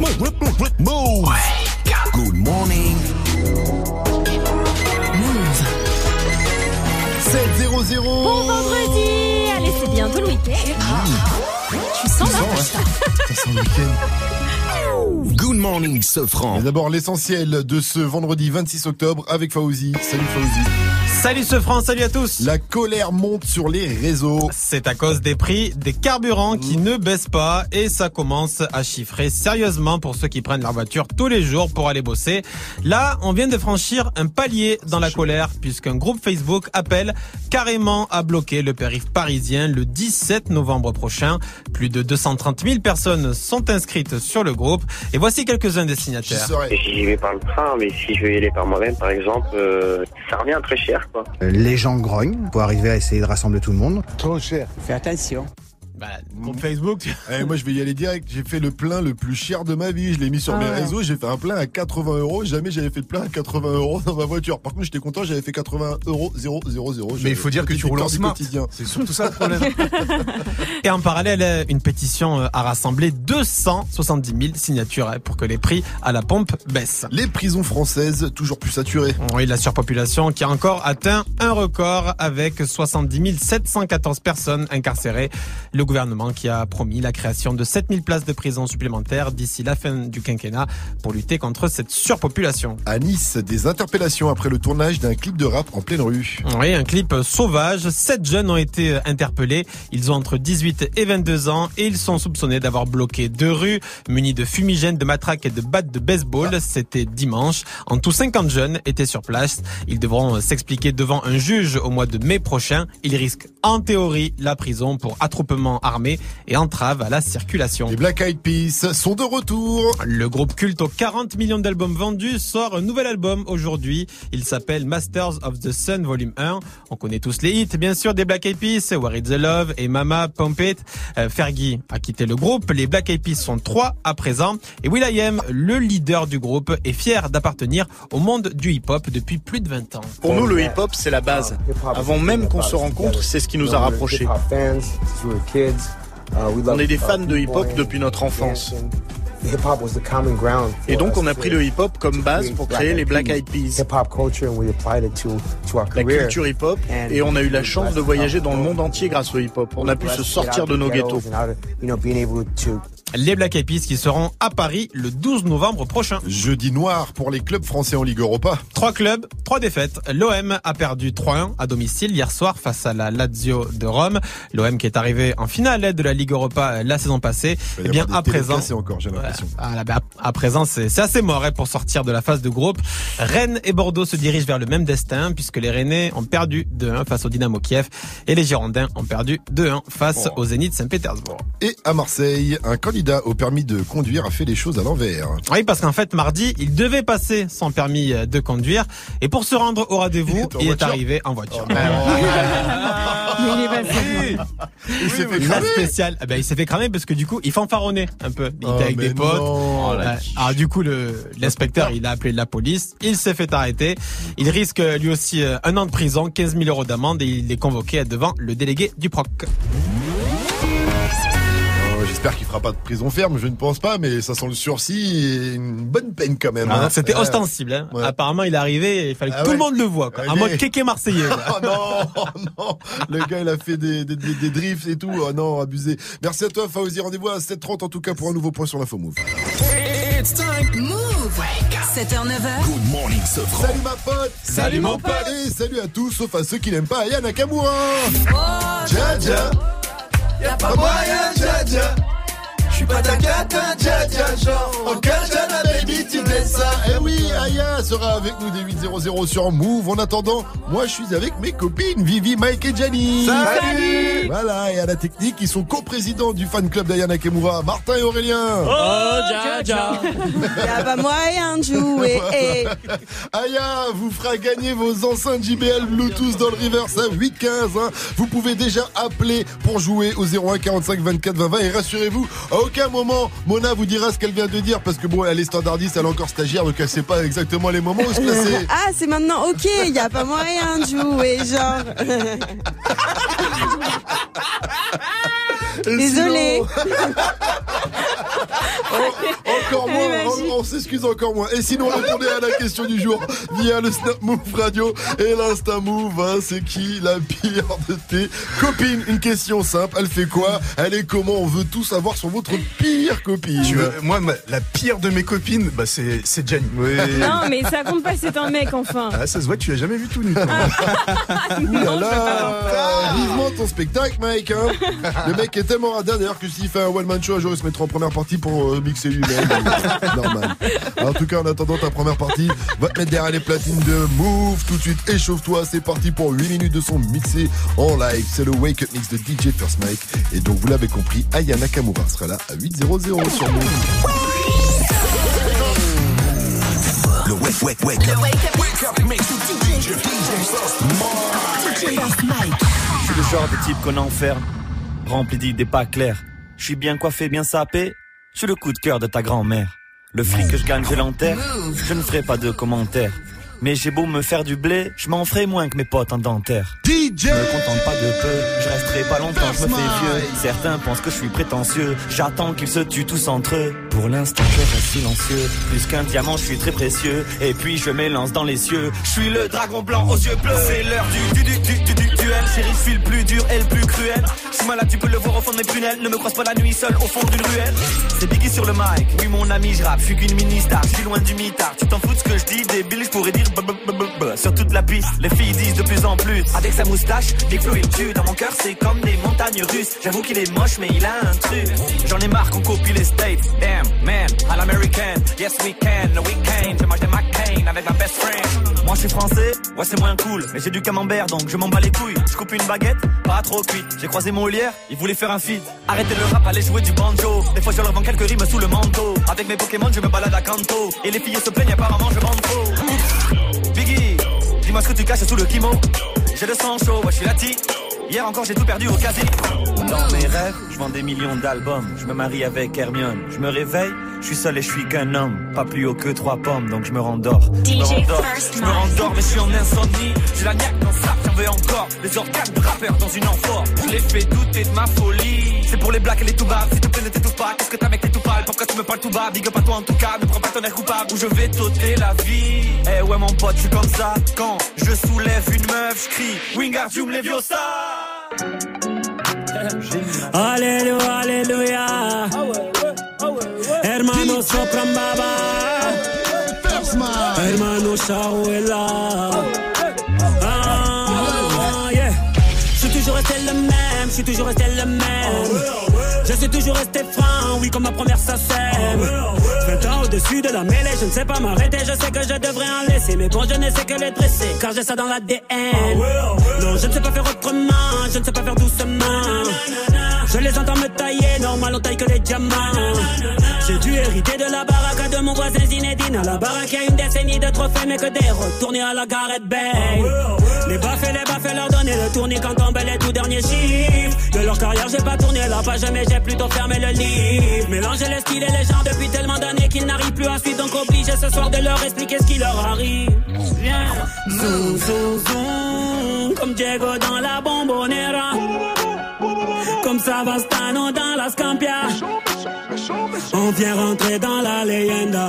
Move. Good morning. Move. 7-0-0. Bon vendredi Allez, c'est bientôt le week-end. Tu sens la Ça sent le week-end. Good morning, Sofran. Mais d'abord, l'essentiel de ce vendredi 26 octobre avec Fauzi. Salut Fauzi. Salut ce France, salut à tous. La colère monte sur les réseaux. C'est à cause des prix des carburants qui ne baissent pas et ça commence à chiffrer sérieusement pour ceux qui prennent leur voiture tous les jours pour aller bosser. Là, on vient de franchir un palier dans la colère puisqu'un groupe Facebook appelle carrément à bloquer le périph' parisien le 17 novembre prochain. Plus de 230 000 personnes sont inscrites sur le groupe et voici quelques-uns des signataires. J'y vais par le train, mais si je veux y aller par moi-même, par exemple, euh, ça revient très cher. Quoi. Les gens grognent pour arriver à essayer de rassembler tout le monde. Trop cher. Fais attention. Bah, groupe Facebook. Eh, moi, je vais y aller direct. J'ai fait le plein le plus cher de ma vie. Je l'ai mis sur Ah mes ouais. réseaux. J'ai fait un plein à 80 euros. Jamais j'avais fait le plein à 80 euros dans ma voiture. Par contre, j'étais content. J'avais fait 80 euros 000. Mais il faut dire que tu roules en smart. Quotidien. C'est surtout ça le problème. Et en parallèle, une pétition a rassemblé 270 000 signatures hein, pour que les prix à la pompe baissent. Les prisons françaises toujours plus saturées. Oui, la surpopulation qui a encore atteint un record avec 70 714 personnes incarcérées. Le gouvernement qui a promis la création de 7000 places de prison supplémentaires d'ici la fin du quinquennat pour lutter contre cette surpopulation. À Nice, des interpellations après le tournage d'un clip de rap en pleine rue. Oui, un clip sauvage. Sept jeunes ont été interpellés. Ils ont entre 18 et 22 ans et ils sont soupçonnés d'avoir bloqué deux rues munis de fumigènes, de matraques et de battes de baseball. C'était dimanche. En tout, 50 jeunes étaient sur place. Ils devront s'expliquer devant un juge au mois de mai prochain. Ils risquent en théorie la prison pour attroupement armé et entrave à la circulation. Les Black Eyed Peas sont de retour. Le groupe culte aux 40 millions d'albums vendus sort un nouvel album aujourd'hui. Il s'appelle Masters of the Sun Volume 1. On connaît tous les hits, bien sûr, des Black Eyed Peas, Where Is the Love et Mama Pump It. Euh, Fergie a quitté le groupe. Les Black Eyed Peas sont trois à présent. Et Will.i.am, le leader du groupe, est fier d'appartenir au monde du hip-hop depuis plus de 20 ans. Pour nous, le hip-hop, c'est la base. Avant même qu'on se rencontre, c'est ce qui nous a rapprochés. On est des fans de hip-hop depuis notre enfance. Et donc, on a pris le hip-hop comme base pour créer les Black Eyed Peas. La culture hip-hop, et on a eu la chance de voyager dans le monde entier grâce au hip-hop. On a pu se sortir de nos ghettos. Les Black Eyed qui seront à Paris le 12 novembre prochain. Jeudi noir pour les clubs français en Ligue Europa. Trois clubs, trois défaites. L'OM a perdu 3-1 à domicile hier soir face à la Lazio de Rome. L'OM qui est arrivé en finale de la Ligue Europa euh, la saison passée. Eh bien, à présent, encore, j'ai l'impression. la- bah, à présent, c'est assez mort hein, pour sortir de la phase de groupe. Rennes et Bordeaux se dirigent vers le même destin puisque les Rennais ont perdu 2-1 face au Dynamo Kiev et les Girondins ont perdu 2-1 face Oh. au Zénith Saint-Pétersbourg. Et à Marseille, un candidat au permis de conduire a fait les choses à l'envers. Oui, parce qu'en fait, mardi, il devait passer son permis euh, de conduire et pour se rendre au rendez-vous, il est arrivé en voiture. Mais il est passé. Il s'est fait La cramer. spéciale, eh ben, il s'est fait cramer parce que du coup, il fanfaronnait un peu. Il Oh, était avec des potes. Euh, alors du coup, le l'inspecteur, il a appelé la police. Il s'est fait arrêter. Il risque lui aussi euh, un an de prison, 15 000 euros d'amende et il est convoqué devant le délégué du proc. J'espère qu'il fera pas de prison ferme, je ne pense pas, mais ça sent le sursis et une bonne peine quand même. hein. Ah, C'était Ouais. ostensible. hein. Ouais. Apparemment, il est arrivé et il fallait que Ah tout ouais. le monde le voit. Quoi. Ouais, En mais- mode kéké marseillais. Oh non, oh non, le gars il a fait des, des, des, des drifts et tout. Oh non, abusé. Merci à toi Fauzi, rendez-vous à 7h30 en tout cas pour un nouveau point sur l'info Move. Move. 7h, 9h. Good morning Sofran. Salut ma pote. Salut, mon pote. Et salut à tous sauf à ceux qui n'aiment pas Aya Nakamura. Oh, dja. Y'a pas moyen dja dja. J'suis pas ta cata dja dja genre. En Kajana baby tu me ça. Eh oui, Aya sera avec nous dès 8.00 sur Move. En attendant, moi je suis avec mes copines Vivi, Mike et Jenny. Salut. Voilà, et à la technique, ils sont co-présidents du fan club d'Aya Nakamura, Martin et Aurélien. Oh, ja, ja. Y'a pas moyen de jouer. Aya vous fera gagner vos enceintes JBL Bluetooth dans le reverse à 8,15. Hein. Vous pouvez déjà appeler pour jouer au 01 45 24 20 20 et rassurez-vous, aucun moment Mona vous dira ce qu'elle vient de dire parce que bon, elle est standardiste, elle est encore stagiaire donc elle sait pas exactement les moments où se placer. Ah, c'est maintenant ok, y a pas moyen de jouer, genre. Oh, oh encore moins, on, on s'excuse encore moins. Et sinon, répondez à la question du jour via le Snap Move Radio et l'Insta Move. hein. c'est qui la pire de tes copines? Une question simple. Elle fait quoi? Elle est comment? On veut tout savoir sur votre pire copine. Tu veux- moi, ma- la pire de mes copines, bah, c'est c'est Jenny. Non, mais ça compte pas, c'est un mec, enfin. Ah, ça se voit tu l'as jamais vu tout nu. toi. Ouh là là Vivement ton spectacle, Mike. Hein. Le mec est tellement radin d'ailleurs que s'il fait un one-man show, un jour il se mettra en première partie pour euh, mixer lui-même. Normal. En tout cas, en attendant ta première partie, va te mettre derrière les platines de Move. Tout de suite, échauffe-toi. C'est parti pour 8 minutes de son mixé en live. C'est le Wake Up Mix de DJ First Mike. Et donc, vous l'avez compris, Aya Nakamura sera là à 8.00 sur Move. Le wake, wake, wake up. Wake up mix with DJ, DJ First Mike. Je suis le genre de type qu'on enferme, rempli d'idées pas claires. Je suis bien coiffé, bien sapé. Je suis le coup de cœur de ta grand-mère. Le fric que je gagne, je l'enterre. Je ne ferai pas de commentaires. Mais j'ai beau me faire du blé, je m'en ferai moins que mes potes en dentaire. DJ Je me contente pas de peu, je resterai pas longtemps, je me fais vieux. Certains pensent que je suis prétentieux, j'attends qu'ils se tuent tous entre eux. Pour l'instant, je reste silencieux. Plus qu'un diamant, je suis très précieux. Et puis je m'élance dans les cieux. Je suis le dragon blanc aux yeux bleus. C'est l'heure du, du, du, du, du, du duel. Chérie, je suis le plus dur et le plus cruel. Je suis malade, tu peux le voir au fond de mes prunelles. Ne me croise pas la nuit seul au fond d'une ruelle. C'est Biggie sur le mic. Oui, mon ami, je rappe. Je suis qu'une mini-star. Je suis loin du mitard. Tu t'en fous de ce que je dis, débile, je pourrais dire sur toute la piste. Les filles disent de plus en plus. Avec sa moustache, Big Flo il tue. Dans mon cœur, c'est comme des montagnes russes. J'avoue qu'il est moche, mais il a un truc. J'en ai marre qu'on copie les States. Damn, man, à l'american. Yes, we can, the weekend. Je mange des McCain avec ma best friend. Moi, je suis français, ouais, c'est moins cool. Mais j'ai du camembert, donc je m'en bats les couilles. Je coupe une baguette, pas trop cuite. J'ai croisé Molière, il voulait faire un feat. Arrêtez le rap, allez jouer du banjo. Des fois, je leur vends quelques rimes sous le manteau. Avec mes Pokémon, je me balade à Kanto. Et les filles se plaignent, apparemment, je vends trop. Dis-moi ce que tu caches sous le kimo. J'ai le sang chaud, ouais, je suis la tique. Hier encore, j'ai tout perdu au casino. Dans mes rêves, je vends des millions d'albums. Je me marie avec Hermione. Je me réveille, je suis seul et je suis qu'un homme. Pas plus haut que trois pommes, donc je me rendors. Je me rendors, je me rendors, mais je suis en insomnie. J'ai la niaque dans ça, j'en veux encore. Les organes de rappeur dans une amphore. Je les fais douter de ma folie. C'est pour les blacks et les tout bas. S'il te plaît, ne t'étouffe pas. Qu'est-ce que t'as avec tes tout pâles Pourquoi tu me parles tout bas? Big up à toi en tout cas. Ne prends pas ton air coupable ou je vais t'ôter la vie. Eh ouais, mon pote, je suis comme ça. Quand je soulève une meuf, je crie Wingardium Leviosa. Alléluia, Alléluia. Hermano sopran baba. Hermano. Ah, yeah. Je suis toujours resté le même, je suis toujours resté le même. Je suis toujours resté franc, oui, comme ma première sacème. 20 ans au-dessus de la mêlée, je ne sais pas m'arrêter, je sais que je devrais en laisser. Mais bon, je ne sais que les dresser, car j'ai ça dans l'ADN. Non, je ne sais pas faire autrement, je ne sais pas faire doucement. Je les entends me tailler, normal on taille que les diamants. J'ai dû hériter de la baraque de mon voisin Zinedine. À la baraque, y a une décennie de trophées, mais que des retournés à la Gareth Bay. Les baffes et les baffes leur donner le tournis quand tombent les tout derniers chiffres. De leur carrière, j'ai pas tourné la page, mais j'ai plutôt fermé le livre. Mélanger les styles et les gens depuis tellement d'années qu'ils n'arrivent plus à suivre, donc obligé ce soir de leur expliquer ce qui leur arrive. Zoom, zoom, zoom, comme Diego dans la bombonera. Comme Savastano dans la Scampia. On vient rentrer dans la leyenda.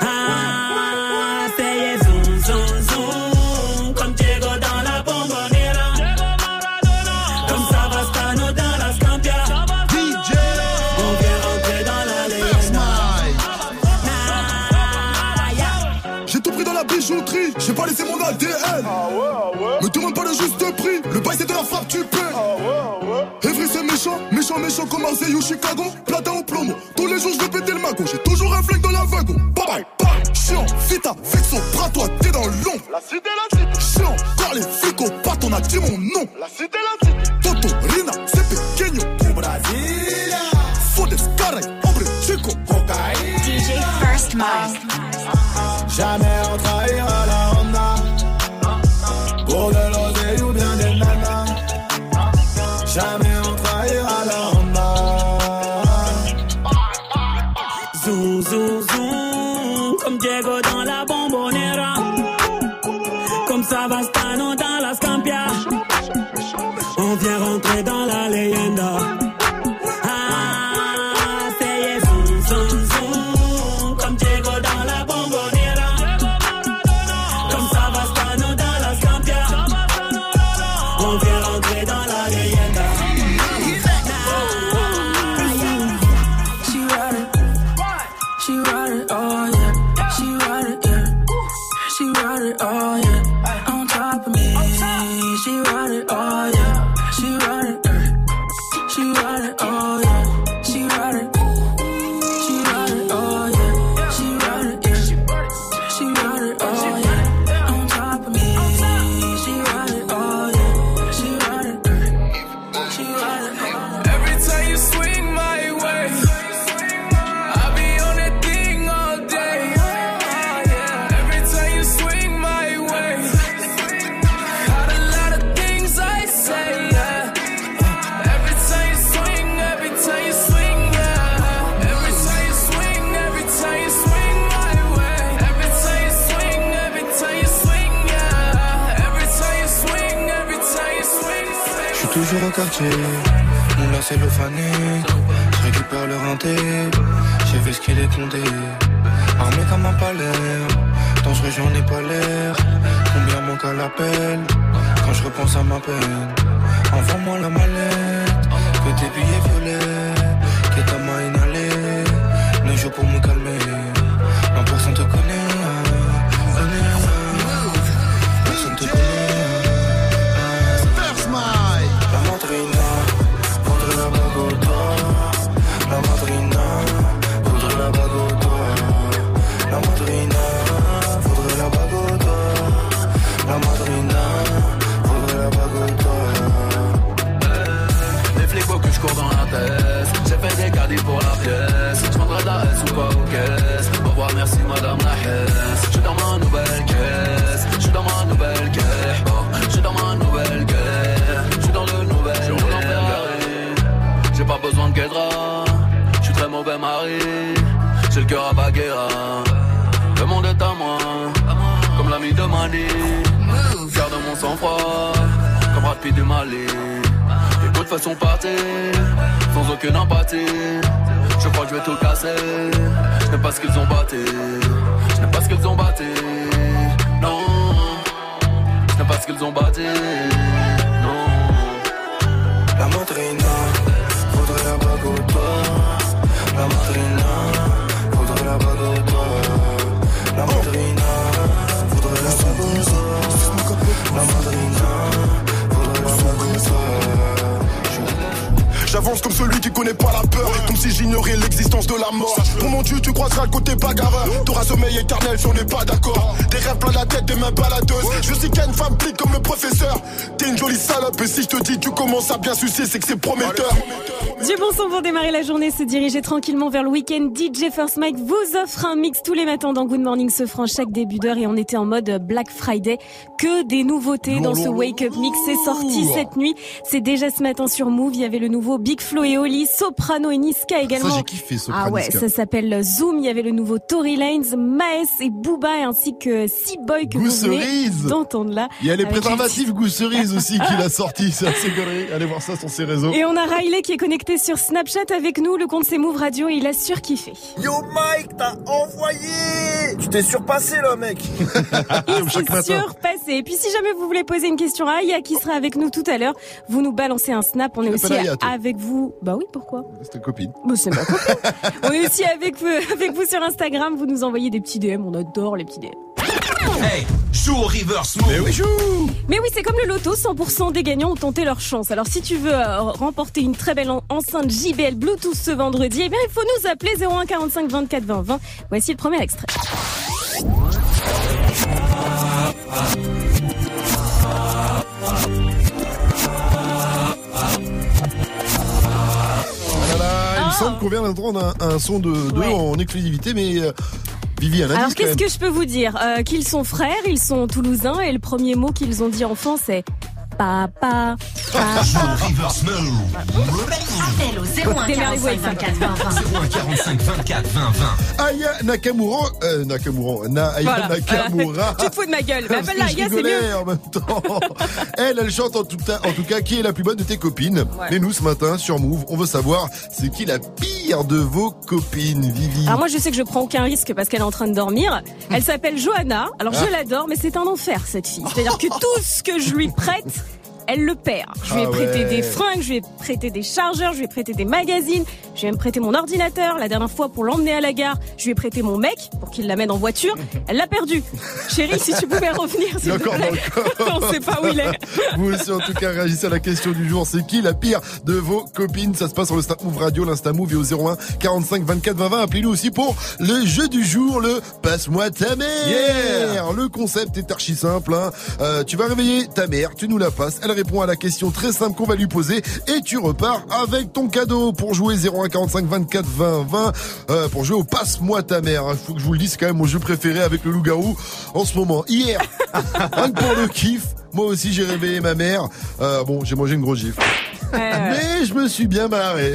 Ah, c'est zoom, zoom, zoom. Comme Diego dans la bombonera. Comme Savastano dans la Scampia. On vient rentrer dans la leyenda. J'ai tout pris dans la bijouterie, j'ai pas laissé mon ADN. Me demande pas le juste prix, méchant, méchant comme Marseille ou Chicago. Platin ou plomo, tous les jours je vais péter le magot. J'ai toujours un flingue dans la wagon. Bye bye, bye. Chiant, vita, fixo, bras toi, t'es dans l'ombre. La cité, la cité. Chiant, quand les flics au pat, on a dit mon nom. La cité, la cité. Toto, Rina, c'est pequeño. Au Brasilia. Fodes, caray, hombre, chico. Cocaïne. DJ First Mike. Jamais on trahira la Honda Pour de l'oseille ou bien des nanas Jamais quartier. Mon là c'est le fané. Je récupère le renté. J'ai vu ce qu'il est condé. Armé comme un palais. Dangereux, j'en ai pas l'air. Combien manque à l'appel? Quand je repense à ma peine. Envoie-moi la mallette. Que tes billets violets. Que ta main inhalée. Le jour pour me calmer. Non, personne te connaît. connaît. Merci madame la Hesse. Je suis dans ma nouvelle caisse. Je suis dans ma nouvelle caisse. Oh, Je suis dans ma nouvelle caisse. Je suis dans le nouvel Je roule en Ferrari. J'ai pas besoin de guédra. Je suis très mauvais mari. J'ai le cœur à Baguera. Le monde est à moi. Comme l'ami de Mani. Garde mon sang-froid. Comme Brad Pitt du Mali. Les coups de façon partir, sans aucune empathie. Je crois que je vais tout casser. Je n'aime pas ce qu'ils ont batté. Je n'aime pas ce qu'ils ont batté. Non. Je n'aime pas ce qu'ils ont batté. Non. La madrina, faudrait la bague au. La madrina, faudrait la bague. La madrina, faudrait la bague. La madrina, faudrait la bague. J'avance comme celui qui connaît pas la peur Comme si j'ignorais l'existence de la mort. Pour mon dieu tu croiseras le côté bagarreur. T'auras sommeil éternel si on n'est pas d'accord. Des rêves plein la tête, des mains baladeuses. Je sais qu'il y a une femme plique comme le professeur. T'es une jolie salope et si je te dis tu commences à bien sucer c'est que c'est prometteur Du bon son pour démarrer la journée, se diriger tranquillement vers le week-end. DJ First Mike vous offre un mix tous les matins dans Good Morning ce franc chaque début d'heure et on était en mode Black Friday. Que des nouveautés dans ce Wake Up Mix. C'est sorti cette nuit. C'est déjà ce matin sur Move. Il y avait le nouveau Big Flo et Oli, Soprano et Niska également. Ça, j'ai kiffé, Soprano Ah ouais, ça s'appelle Zoom. Il y avait le nouveau Tory Lanez, Maes et Booba ainsi que Boy que vous venez Gousserise. d'entendre là. Il y a les préservatifs Goût Cerise aussi qu'il a sorti, c'est assez connerie. Allez voir ça sur ses réseaux. Et on a Riley qui est connecté sur Snapchat avec nous, le compte c'est Move Radio et il a surkiffé. Yo Mike, t'as envoyé Tu t'es surpassé là mec Il s'est surpassé. Et puis si jamais vous voulez poser une question à Aya qui sera avec nous tout à l'heure, vous nous balancez un snap. On est aussi Aya, avec vous. Bah oui, pourquoi? C'est ta copine. Bah c'est ma copine. On est aussi avec vous, avec vous sur Instagram. Vous nous envoyez des petits DM. On adore les petits DM. Hey, joue au reverse move. Mais oui, joue Mais oui, c'est comme le loto, 100% des gagnants ont tenté leur chance. Alors si tu veux euh, remporter une très belle en- enceinte JBL Bluetooth ce vendredi, eh bien il faut nous appeler 01 45 24 20 20. Voici le premier extrait. Ah là là, il me semble qu'on vient d'entendre un, un son de, de Ouais. en exclusivité, mais euh, Vivi, un indice Alors qu'est-ce que je peux vous dire? Euh, Qu'ils sont frères, ils sont toulousains et le premier mot qu'ils ont dit enfant c'est papa. Joue papa. au reverse move. Appel au 01 Démerdez-vous 45 avec ça. 24 20 20. 01 45 24 20 20. Aya Nakamura, euh, Nakamura, Na, Aya Voilà. Nakamura. tu te fous de ma gueule. Mais appelle-la Aya, c'est mieux. en même temps. Elle, elle chante en tout, cas, en tout cas qui est la plus bonne de tes copines. Et nous, ce matin, sur Move, on veut savoir c'est qui la pire de vos copines, Vivi? Alors moi je sais que je prends aucun risque parce qu'elle est en train de dormir. Elle s'appelle Johanna. Alors Ah. je l'adore mais c'est un enfer cette fille. C'est-à-dire que tout ce que je lui prête, elle le perd. Je lui ai Ah prêté ouais. des fringues, je lui ai prêté des chargeurs, je lui ai prêté des magazines, je lui ai même prêté mon ordinateur. La dernière fois pour l'emmener à la gare, je lui ai prêté mon mec pour qu'il l'amène en voiture. Elle l'a perdu. Chérie, si tu pouvais revenir s'il te plaît. On sait pas où il est. Vous aussi, en tout cas, réagissez à la question du jour. C'est qui la pire de vos copines? Ça se passe sur le Snap Move Radio, l'Insta Move et au 01 45 24 20 20. Appelez-nous aussi pour le jeu du jour, le Passe-moi ta mère. Yeah. le concept est archi simple. hein. Euh, tu vas réveiller ta mère, tu nous la passes. Elle répond à la question très simple qu'on va lui poser et tu repars avec ton cadeau pour jouer 01 45 24 20 20. Euh, pour jouer au Passe-moi ta mère. Faut que je vous le dise, c'est quand même mon jeu préféré avec le loup-garou en ce moment. Hier, rien que pour le kiff. Moi aussi, j'ai réveillé ma mère. Euh, bon, j'ai mangé une grosse gifle. Mais je me suis bien barré.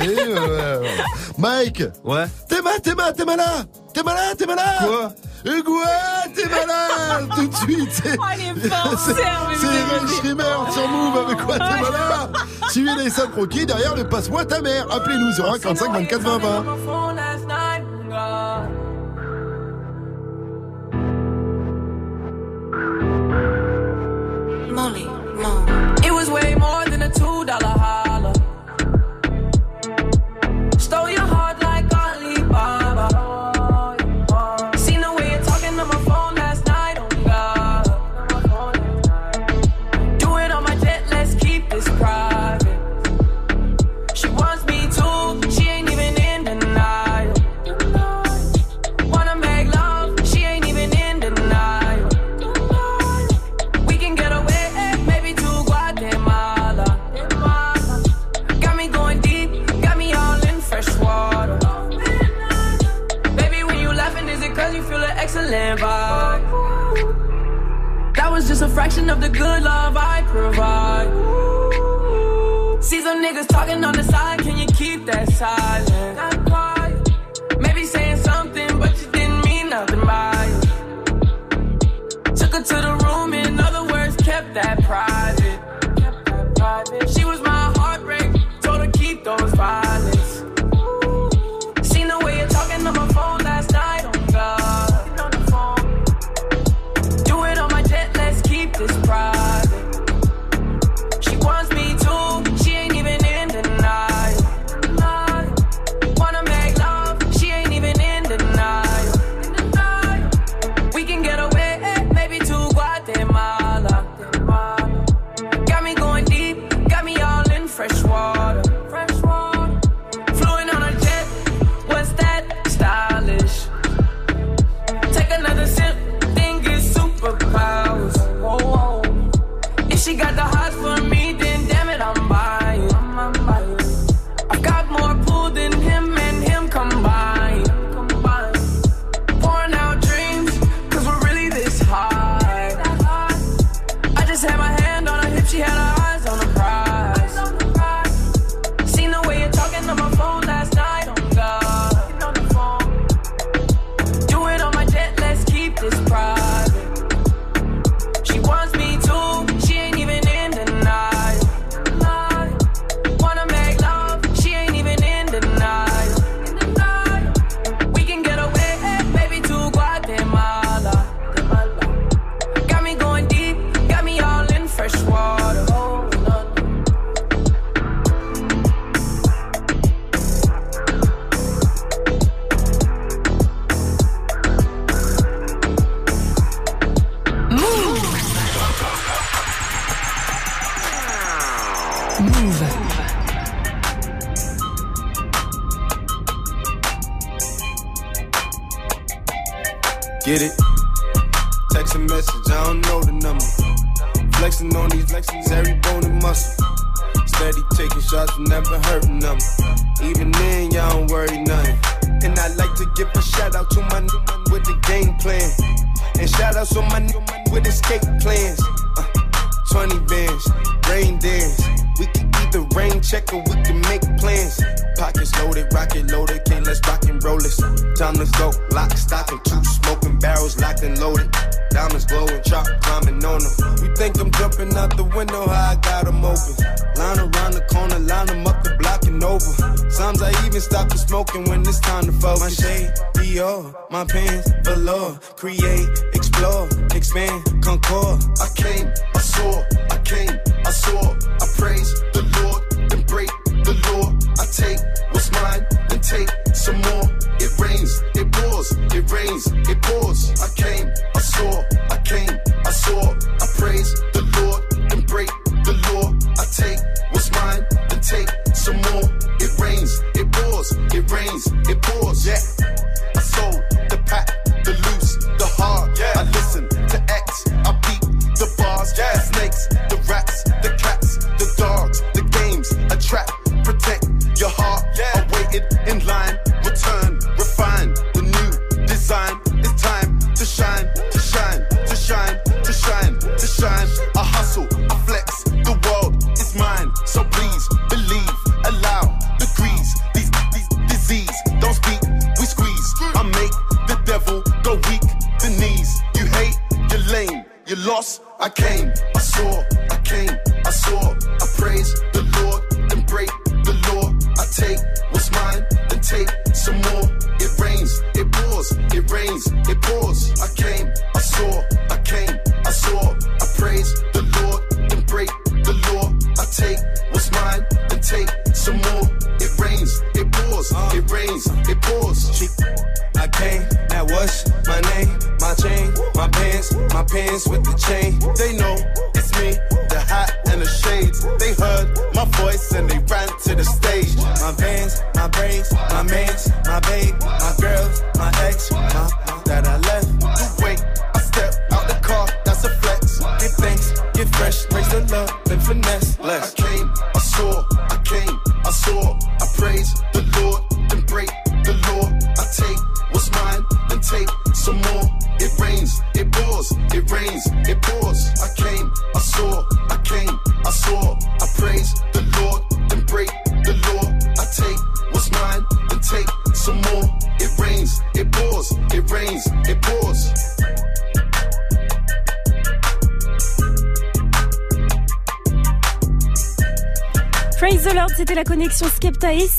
Mike, Ouais. t'es mal, t'es mal, t'es malade, t'es malade, t'es. Quoi? Hugo, t'es malade tout de suite. c'est- Oh, elle Schremer sur Move avec quoi t'es malade. Suivez les cinq croquis derrière le passe-moi ta mère. Appelez-nous 01 45 24 20 20. Molly, Mom. It was way more than a two dollar. vibe. That was just a fraction of the good love I provide. See some niggas talking on the side, can you keep that silent? Maybe saying something, but you didn't mean nothing by it. Took her to the room, in other words, kept that pride.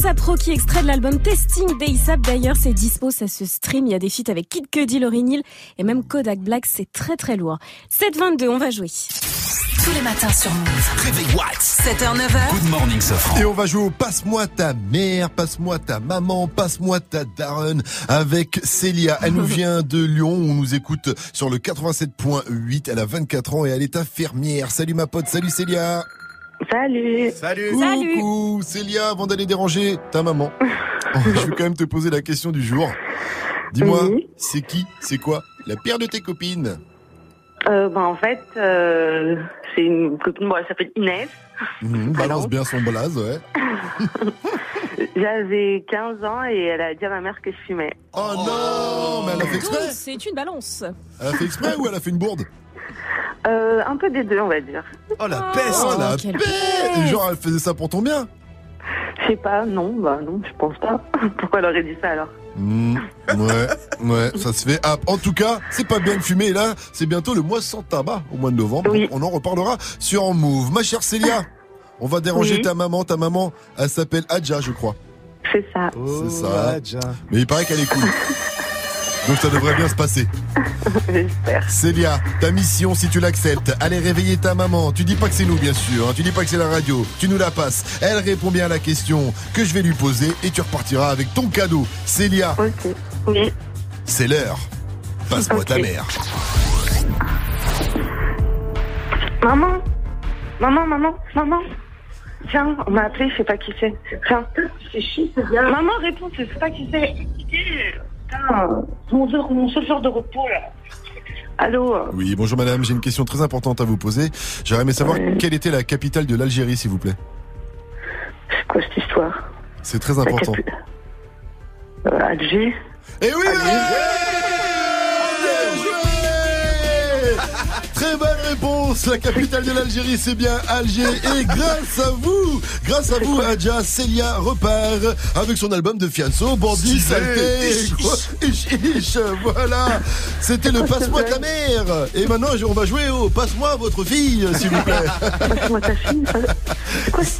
Sapro qui extrait de l'album Testing d'ASAP. D'ailleurs, c'est dispo, ça se stream. Il y a des feats avec Kid Cudi, Lauryn Hill et même Kodak Black. C'est très très lourd. 7.22, on va jouer. Tous les matins sur Move. Réveil What 7h, 9h. Good morning, Sofran. Et on va jouer au Passe-moi ta mère, passe-moi ta maman, passe-moi ta daronne avec Célia. Elle nous vient de Lyon, on nous écoute sur le 87.8. Elle a 24 ans et elle est infirmière. Salut ma pote, salut Célia. Salut. Salut. Coucou Célia, avant d'aller déranger ta maman, je vais quand même te poser la question du jour. Dis-moi, Oui. c'est qui, c'est quoi la pire de tes copines? Euh, bah, en fait, euh, c'est une copine, bon, elle s'appelle Inès. Mhm, Balance bien son blaze, ouais. J'avais 15 ans et elle a dit à ma mère que je fumais. Oh non, mais elle a fait exprès C'est une balance. Elle a fait exprès ou elle a fait une bourde? Euh, un peu des deux, on va dire. Oh la peste. Oh la peste Genre elle faisait ça pour ton bien Je sais pas, non, bah non, je pense pas. Pourquoi elle aurait dit ça alors? Hmm, Ouais, ouais, ça se fait. Ah, en tout cas, c'est pas bien de fumer. Et là, c'est bientôt le mois sans tabac, au mois de novembre. Oui. On en reparlera sur Move. Ma chère Célia, on va déranger Oui. ta maman. Ta maman, elle s'appelle Adja, je crois. C'est ça. c'est ça. Mais il paraît qu'elle est cool. Donc ça devrait bien se passer. J'espère. Célia, ta mission, si tu l'acceptes, allez réveiller ta maman. Tu dis pas que c'est nous, bien sûr. hein. Tu dis pas que c'est la radio. Tu nous la passes. Elle répond bien à la question que je vais lui poser et tu repartiras avec ton cadeau. Célia, Ok. Oui. c'est l'heure. Passe-moi ta mère. Maman Maman, maman, maman Tiens, on m'a appelé, je sais pas qui c'est. Tiens. C'est chi, c'est bien. Maman, réponds, je sais pas qui c'est. Putain, mon, heure- mon seul jour de repos, là. Allô Oui, bonjour madame, j'ai une question très importante à vous poser. J'aurais aimé savoir quelle était la capitale de l'Algérie, s'il vous plaît. C'est quoi cette histoire? C'est très important. euh, Alger? Eh oui Très bonne réponse La capitale de l'Algérie, c'est bien Alger. Et grâce à vous, grâce à vous, Adja, Célia repart avec son album de Fianso, Bandit. Saleté, voilà. C'était le Passe-moi ta mère. Et maintenant, on va jouer au Passe-moi votre fille, s'il vous plaît. Passe-moi ta fille.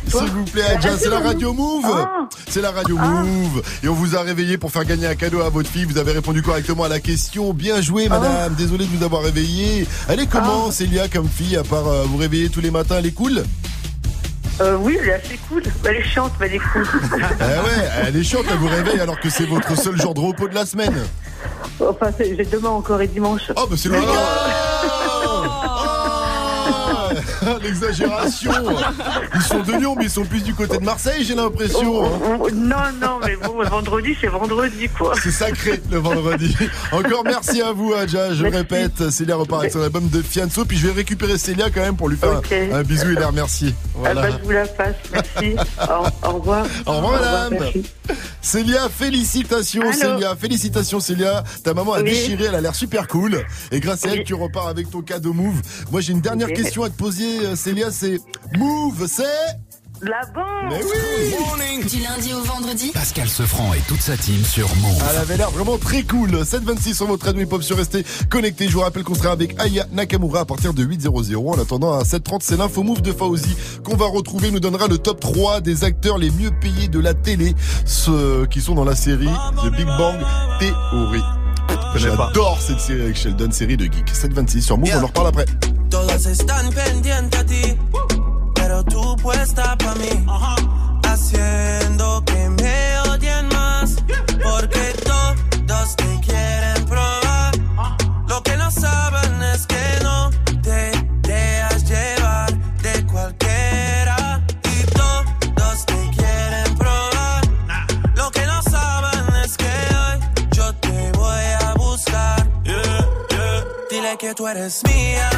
S'il vous plaît, Adja, c'est la radio Move. Ah. C'est la radio Move. Et on vous a réveillé pour faire gagner un cadeau à votre fille. Vous avez répondu correctement à la question. Bien joué, madame. Désolé de vous avoir réveillé. Elle est comment, Célia, comme fille, à part euh, vous réveiller tous les matins Elle est cool euh, Oui, elle est assez cool. Elle est chiante, mais elle est cool. Eh ouais, elle est chiante, elle vous réveille alors que c'est votre seul jour de repos de la semaine. enfin, c'est- j'ai demain encore et dimanche. Oh, bah c'est le Ah, L'exagération Ils sont de Lyon, mais ils sont plus du côté de Marseille, j'ai l'impression. hein. Non, non, mais bon, vendredi, c'est vendredi, quoi. C'est sacré le vendredi. Encore merci à vous, Adja. Je répète, Célia repart avec son album de Fianso. Puis je vais récupérer Célia quand même pour lui faire un, un bisou et la remercier. Ah bah, je vous la passe, merci. au, au revoir. Au revoir, madame. Célia, félicitations, Allô Célia. Félicitations, Célia. Ta maman a Oui. déchiré, elle a l'air super cool. Et grâce à elle, tu repars avec ton cadeau Move. Moi, j'ai une dernière question à te poser, euh, Célia. C'est Move, c'est La banque Mais oui Du lundi au vendredi Pascal Sefranc et toute sa team sur Move. Elle avait l'air vraiment très cool. 726 sur votre radio hip-hop sur Restez connecté. Je vous rappelle qu'on sera avec Aya Nakamura à partir de 8.00. En attendant, à 7.30, c'est l'info move de Fauzi qu'on va retrouver. Nous donnera le top 3 des acteurs les mieux payés de la télé, ceux qui sont dans la série The Big Bang Theory. J'adore cette série avec Sheldon, série de geek. 726 sur Move, on en reparle après. Todas están pendientes a ti, pero tú puesta pa' mí. Haciendo que me eres mía,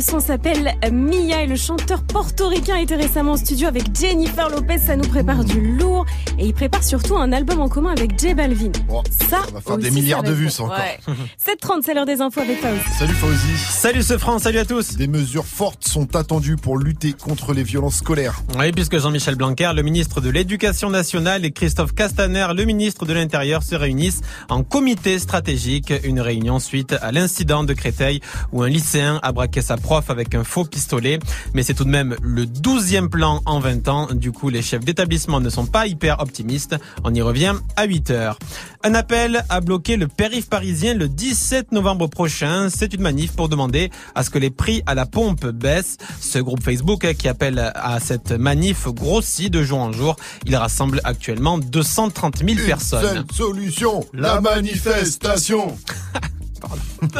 Le son s'appelle Mia et le chanteur portoricain était récemment en studio avec Jennifer Lopez. Ça nous prépare du lourd et il prépare surtout un album en commun avec J Balvin. ça, On va faire aussi, des milliards de vues, ça encore. Ouais. 7h30, c'est l'heure des infos avec Fauzi. Salut Fauzi. Salut ce France, salut à tous. Des mesures fortes sont attendues pour lutter contre les violences scolaires. Oui, puisque Jean-Michel Blanquer, le ministre de l'Éducation nationale, et Christophe Castaner, le ministre de l'Intérieur, se réunissent en comité stratégique. Une réunion suite à l'incident de Créteil où un lycéen a braqué sa prof avec un faux pistolet. Mais c'est tout de même le douzième plan en 20 ans. Du coup, les chefs d'établissement ne sont pas hyper optimistes. On y revient à 8 heures. Un appel à bloquer le périph' parisien le 17 novembre prochain. C'est une manif pour demander à ce que les prix à la pompe baissent. Ce groupe Facebook qui appelle à cette manif grossit de jour en jour. Il rassemble actuellement 230 000 personnes. Seule solution, la manifestation. Pardon.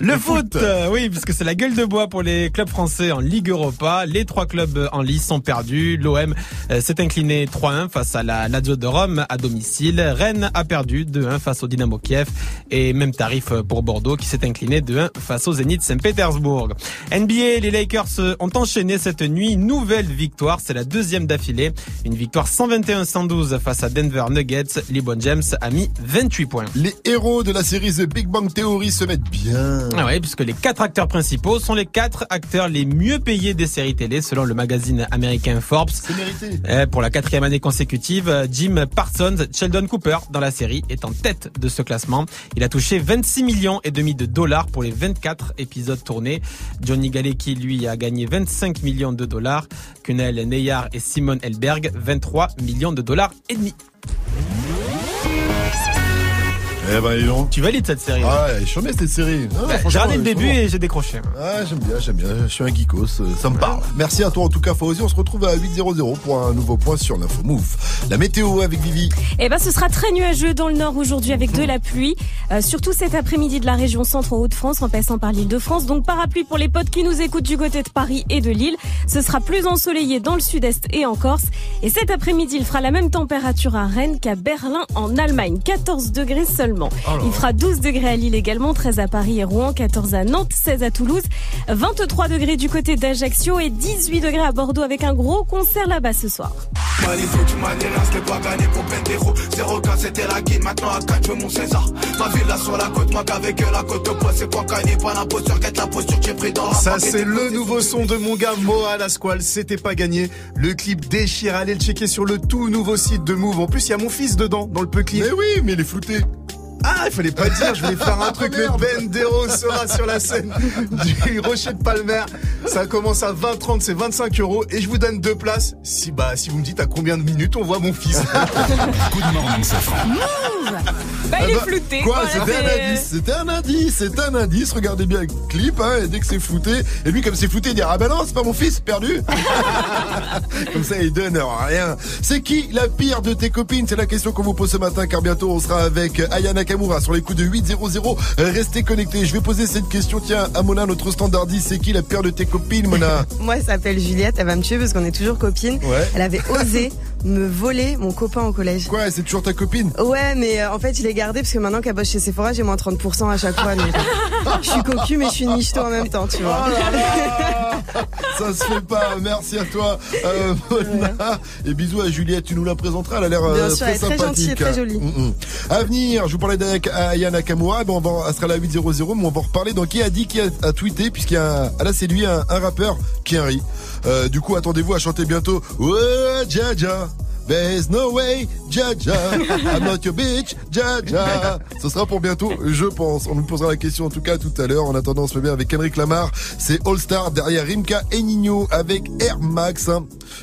Le foot, euh, oui, puisque c'est la gueule de bois pour les clubs français en Ligue Europa. Les trois clubs en lice sont perdus. L'OM euh, s'est incliné 3-1 face à la Lazio de Rome à domicile. Rennes a perdu 2-1 face au Dynamo Kiev et même tarif pour Bordeaux qui s'est incliné 2-1 face au Zénith Saint-Pétersbourg. NBA, les Lakers ont enchaîné cette nuit une nouvelle victoire. C'est la deuxième d'affilée. Une victoire 121-112 face à Denver Nuggets. LeBron James a mis 28 points. Les héros de la série The Big Bang Theory se mettent bien. Ah ouais, puisque les quatre acteurs principaux sont les quatre acteurs les mieux payés des séries télé selon le magazine américain Forbes. C'est mérité. Eh, Pour la quatrième année consécutive, Jim Parsons, Sheldon Cooper dans la série est en tête de ce classement. Il a touché 26 millions et demi de dollars pour les 24 épisodes tournés. Johnny Galecki, lui, a gagné 25 millions de dollars. Kunal Neyar et Simon Elberg, 23 millions de dollars et demi. Eh ben, donc. Tu valides cette série Ah, ouais, je suis cette série. Non, Bah, J'ai regardé le euh, début bon. et j'ai décroché. Ah, j'aime bien, j'aime bien. Je suis un geekos, euh, ça me parle. Merci à toi en tout cas, Fawzi. On se retrouve à 8.00 pour un nouveau point sur l'info Move. La météo avec Vivi. Eh ben, ce sera très nuageux dans le nord aujourd'hui avec de la pluie, euh, surtout cet après-midi de la région centre en Haute-France en passant par l'île de France. Donc parapluie pour les potes qui nous écoutent du côté de Paris et de Lille. Ce sera plus ensoleillé dans le sud-est et en Corse. Et cet après-midi, il fera la même température à Rennes qu'à Berlin en Allemagne, 14 degrés seulement. Il fera 12 degrés à Lille également, 13 à Paris et Rouen, 14 à Nantes, 16 à Toulouse, 23 degrés du côté d'Ajaccio et 18 degrés à Bordeaux avec un gros concert là-bas ce soir. Manifo, tu m'as dit rien, c'était pas gagné pour Pendejo 0 k c'était la guide, maintenant à 4 je veux mon César Ma ville là sur la côte, moi qu'avec la côte de poids C'est quoi gagner, pas l'imposture, quête la posture, j'ai pris dans la Ça, c'est le nouveau son de mon gars Moa la Squale. C'était pas gagné. Le clip déchire. Allez le checker sur le tout nouveau site de Move. En plus, il y a mon fils dedans, dans le peu clip. Mais oui, mais il est flouté. Ah, il fallait pas dire, je voulais faire un truc. Le Bendero sera sur la scène du Rocher de Palmer. Ça commence à 20, 30, c'est 25 euros. Et je vous donne deux places. Si, bah, si vous me dites à combien de minutes on voit mon fils. Good morning, Safran. Bah, il est bah, flouté. Quoi voilà, C'était un indice, c'était un indice, c'est un indice. Regardez bien le clip, hein, et dès que c'est flouté, et lui comme c'est flouté, il dit ah ben non, c'est pas mon fils, perdu. comme ça, il donne rien. C'est qui la pire de tes copines? C'est la question qu'on vous pose ce matin, car bientôt on sera avec Aya Nakamura sur les coups de 8-0-0. Restez connectés. Je vais poser cette question, tiens, à Mona, notre standardiste. C'est qui la pire de tes copines, Mona? Moi, elle s'appelle Juliette, elle va me tuer parce qu'on est toujours copines. Ouais. Elle avait osé me voler mon copain au collège. Quoi, c'est toujours ta copine? Ouais, mais euh, en fait, il est gardé parce que maintenant qu'elle bosse chez Sephora, j'ai moins 30% à chaque fois. donc, euh, je suis cocu, mais je suis nicheto en même temps, tu vois. Ça se fait pas. Merci à toi, euh, Mona. Et bisous à Juliette. Tu nous la présenteras. Elle a l'air euh, très elle très sympathique. gentille et très jolie. Mm, mm. À venir, je vous parlais d'Aya Aya Nakamura. Bon, on va, elle sera là à 8.00, mais on va en reparler. Donc, qui a dit, qui a, a tweeté, puisqu'il y a, un- là, c'est lui, un, un rappeur, qui rit. Euh, du coup, attendez-vous à chanter bientôt. Ouais. There's no way, Jaja. I'm not your bitch, Jaja. Ce sera pour bientôt, je pense. On nous posera la question en tout cas tout à l'heure. En attendant, on se met bien avec Henrik Lamar. C'est All Star derrière Rimka et Nino avec Air Max.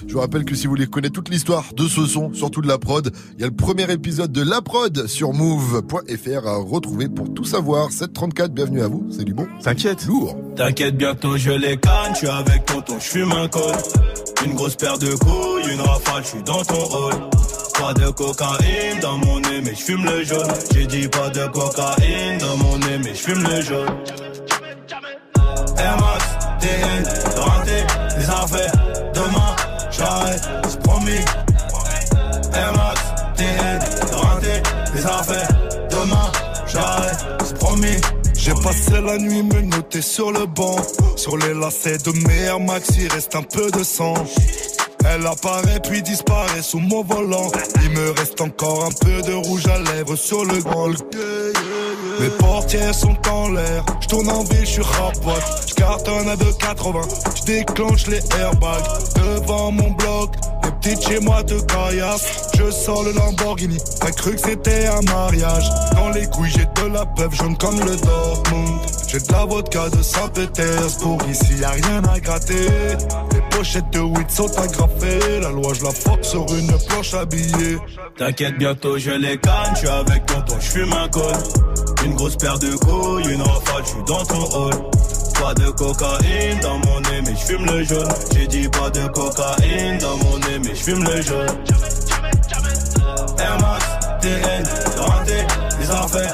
Je vous rappelle que si vous voulez connaître toute l'histoire de ce son, surtout de la prod, il y a le premier épisode de La Prod sur move.fr à retrouver pour tout savoir. 734, bienvenue à vous. C'est du bon. T'inquiète. Lourd. T'inquiète, bientôt je les canne, suis avec tonton, je fume un col. Une grosse paire de couilles, une rafale, je suis dans ton hall. Pas de cocaïne dans mon nez, mais je fume le jaune. J'ai dit pas de cocaïne dans mon nez, mais je fume le jaune. Air Max, TN, rentré, les affaires, demain, j'arrête, c'est promis. Air Max, TN, rentré, les affaires, Passé la nuit me noter sur le banc. Sur les lacets de mes Air Max, il reste un peu de sang. Elle apparaît puis disparaît sous mon volant. Il me reste encore un peu de rouge à lèvres sur le grand. Mes portières sont en l'air. Je tourne en ville, je suis. Je cartonne à 2,80. Je déclenche les airbags devant mon bloc. Petites chez moi te caillassent. Je sors le Lamborghini. T'as cru que c'était un mariage. Dans les couilles, j'ai de la peuple jaune comme le Dortmund. J'ai de la vodka de Saint-Pétersbourg. Ici, y a rien à gratter. Les pochettes de weed sont agrafées. La loi, je la fuck sur une planche billets. T'inquiète, bientôt je les canne, je suis avec tonton, je fume un col. Une grosse paire de couilles, une rafale, je suis dans ton hall. Pas de cocaïne dans mon nez, mais je fume le jaune. J'ai dit pas de cocaïne dans mon nez, mais je fume le jaune. Air Max, TN, rentré, les affaires,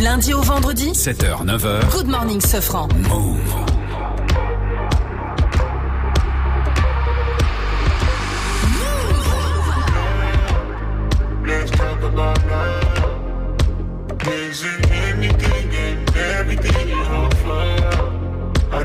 Du lundi au vendredi 7h, 9h. Good morning Sofran. Move. Isn't anything and everything? I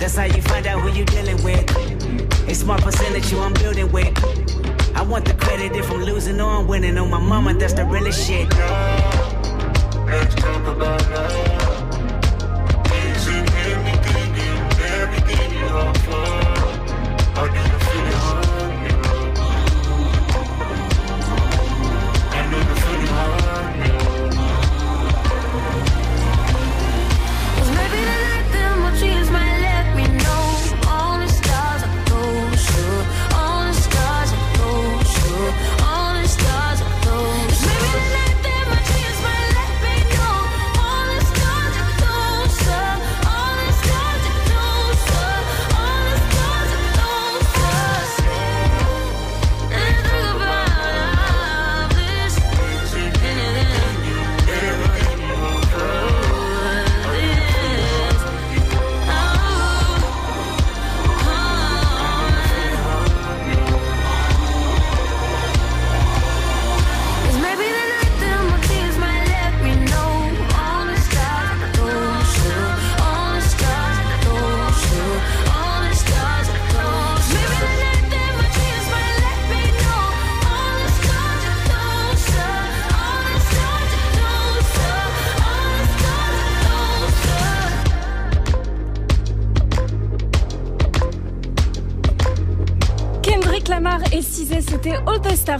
That's how you find out who you dealing with. A smart percentage you I'm building with. I want the credit if I'm losing or I'm winning. On my mama, that's the realest shit. Let's talk about love.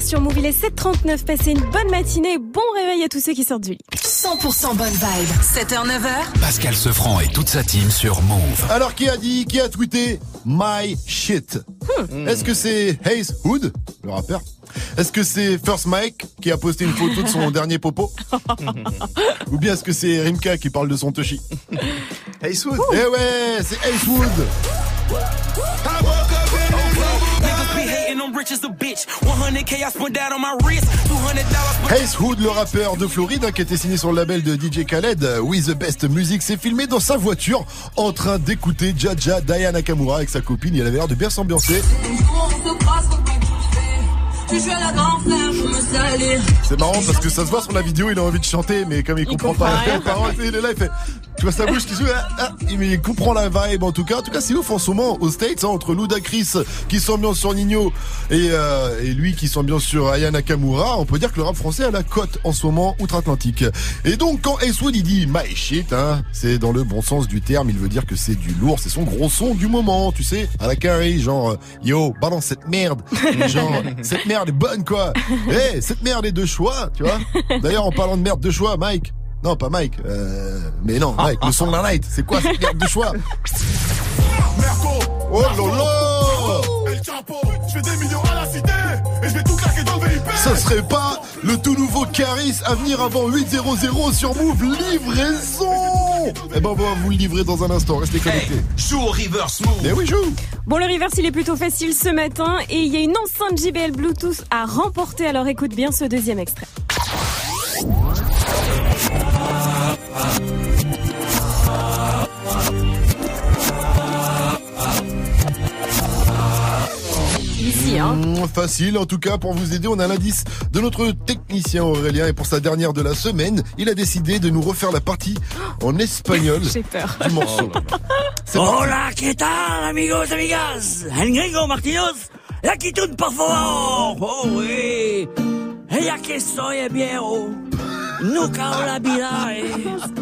Sur Move. Il est 7h39. Passez une bonne matinée. Bon réveil à tous ceux qui sortent du lit. 100% bonne vibe. 7h, 9h. Pascal Sefranc et toute sa team sur Move. Alors qui a dit, qui a tweeté My shit? Est-ce que c'est Hayes Hood, le rappeur? Est-ce que c'est First Mike qui a posté une photo de son dernier popo? Ou bien est-ce que c'est Rimka qui parle de son Toshi Hayes Hood Eh ouais, c'est Hayes Hood rich as a bitch. 100k I spent that on my wrist. 200 dollars. Hayes Hood, le rappeur de Floride, hein, qui était signé sur le label de DJ Khaled, euh, We The Best Music, s'est filmé dans sa voiture en train d'écouter Jaja Diana Nakamura avec sa copine. Il avait l'air de bien s'ambiancer. C'est marrant parce que ça se voit sur la vidéo, il a envie de chanter, mais comme il, comprend, comprend pas rien. les paroles, il est là, il fait, tu vois sa bouche qui se ah, ah, mais il comprend la vibe en tout cas. En tout cas, c'est ouf en ce moment aux States, hein, entre Ludacris qui s'ambiance sur Nino et, euh, et lui qui s'ambiance sur Aya Nakamura. On peut dire que le rap français a la cote en ce moment outre-Atlantique. Et donc, quand Ace Wood il dit my shit, hein, c'est dans le bon sens du terme, il veut dire que c'est du lourd, c'est son gros son du moment, tu sais, à la carré, genre, euh, yo, balance cette merde, genre, cette merde est bonne quoi. Cette merde est de choix, tu vois. D'ailleurs, en parlant de merde de choix, Mike, Non, pas Mike. Euh, mais non, Mike, le son de la night. C'est quoi cette merde de choix? Oh là Ce serait pas le tout nouveau Caris à venir avant 8.00 sur Move Livraison Eh ben on va vous le livrer dans un instant, restez connectés. Joue au reverse move. Mais oui, joue Bon, le reverse, il est plutôt facile ce matin et il y a une enceinte JBL Bluetooth à remporter. Alors écoute bien ce deuxième extrait. Ici, hein. Mmh, Facile, en tout cas, pour vous aider, on a l'indice de notre technicien Aurélien. Et pour sa dernière de la semaine, il a décidé de nous refaire la partie en espagnol J'ai peur. du morceau. C'est Hola, ¿qué tal, amigos, amigas? El gringo Martínez, la quitun, por favor. Oh, oui. Ella que soy viejo. Nunca olvidaré.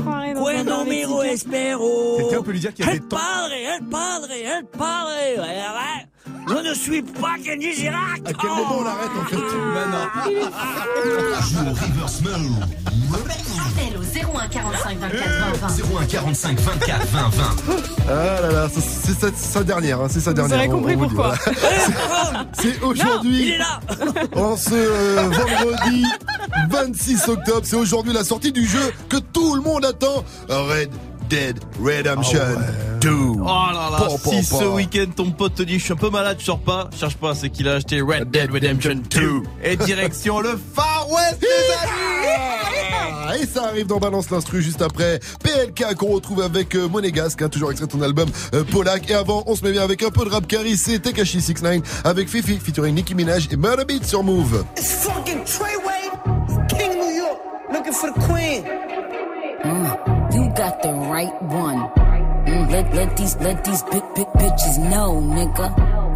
Cuando amigo espero. Quelqu'un peut lui dire qu'il y a El des temps. padre, el padre, el padre. Je ne suis pas Kenji Girac. À quel moment on l'arrête en fait Joue au reverse. Appel au 01 45 24 20 20. 01 45 24 20 20. Ah là là, c'est sa, dernière, hein, c'est sa Vous dernière. compris vous le dit, pourquoi. voilà. C'est aujourd'hui. il est là. En ce euh, vendredi 26 octobre, c'est aujourd'hui la sortie du jeu que tout le monde attend. Red Dead Redemption 2. Oh là là, Pa, pa, si pa. ce week-end ton pote te dit je suis un peu malade, je sors pas, cherche pas, c'est qu'il a acheté Red Dead Redemption 2. Et direction le Far West, les amis Ah, Et ça arrive dans Balance l'instru juste après PLK qu'on retrouve avec euh, Monégasque, hein, toujours extrait de ton album euh, Polak. Et avant, on se met bien avec un peu de rap Caris et Tekashi 69 avec Fifi featuring Nicki Minaj et Murder Beat sur Move. It's fucking Treyway, King New York, looking for the queen. Mm, you got the right one. Mm, let, let these let these big big bitches know, nigga.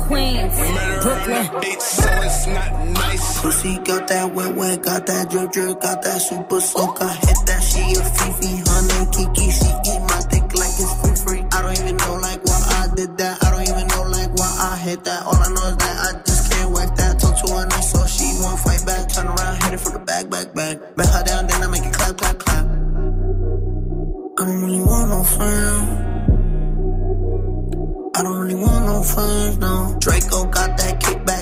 Queens, Brooklyn. so it's not nice. Pussy got that wet wet, got that drip drip, got that super soak. I hit that she a Fifi, honey Kiki, she eat my dick like it's free free. I don't even know like why I did that. I don't even know like why I hit that. All I know is that I just can't whack that. Talk to her nice, so she won't fight back. Turn around, hit it for the back, back, back. Bet her down, don't really want no friends. I don't really want no friends, no. Draco got that kickback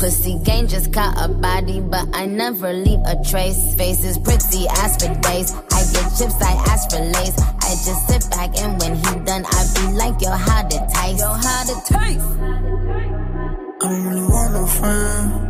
Pussy gang just caught a body, but I never leave a trace. Face is pretty, ask for days. I get chips, I ask for lace. I just sit back and when he done, I be like, yo, how to taste? Yo, how to taste? I don't really want no friends.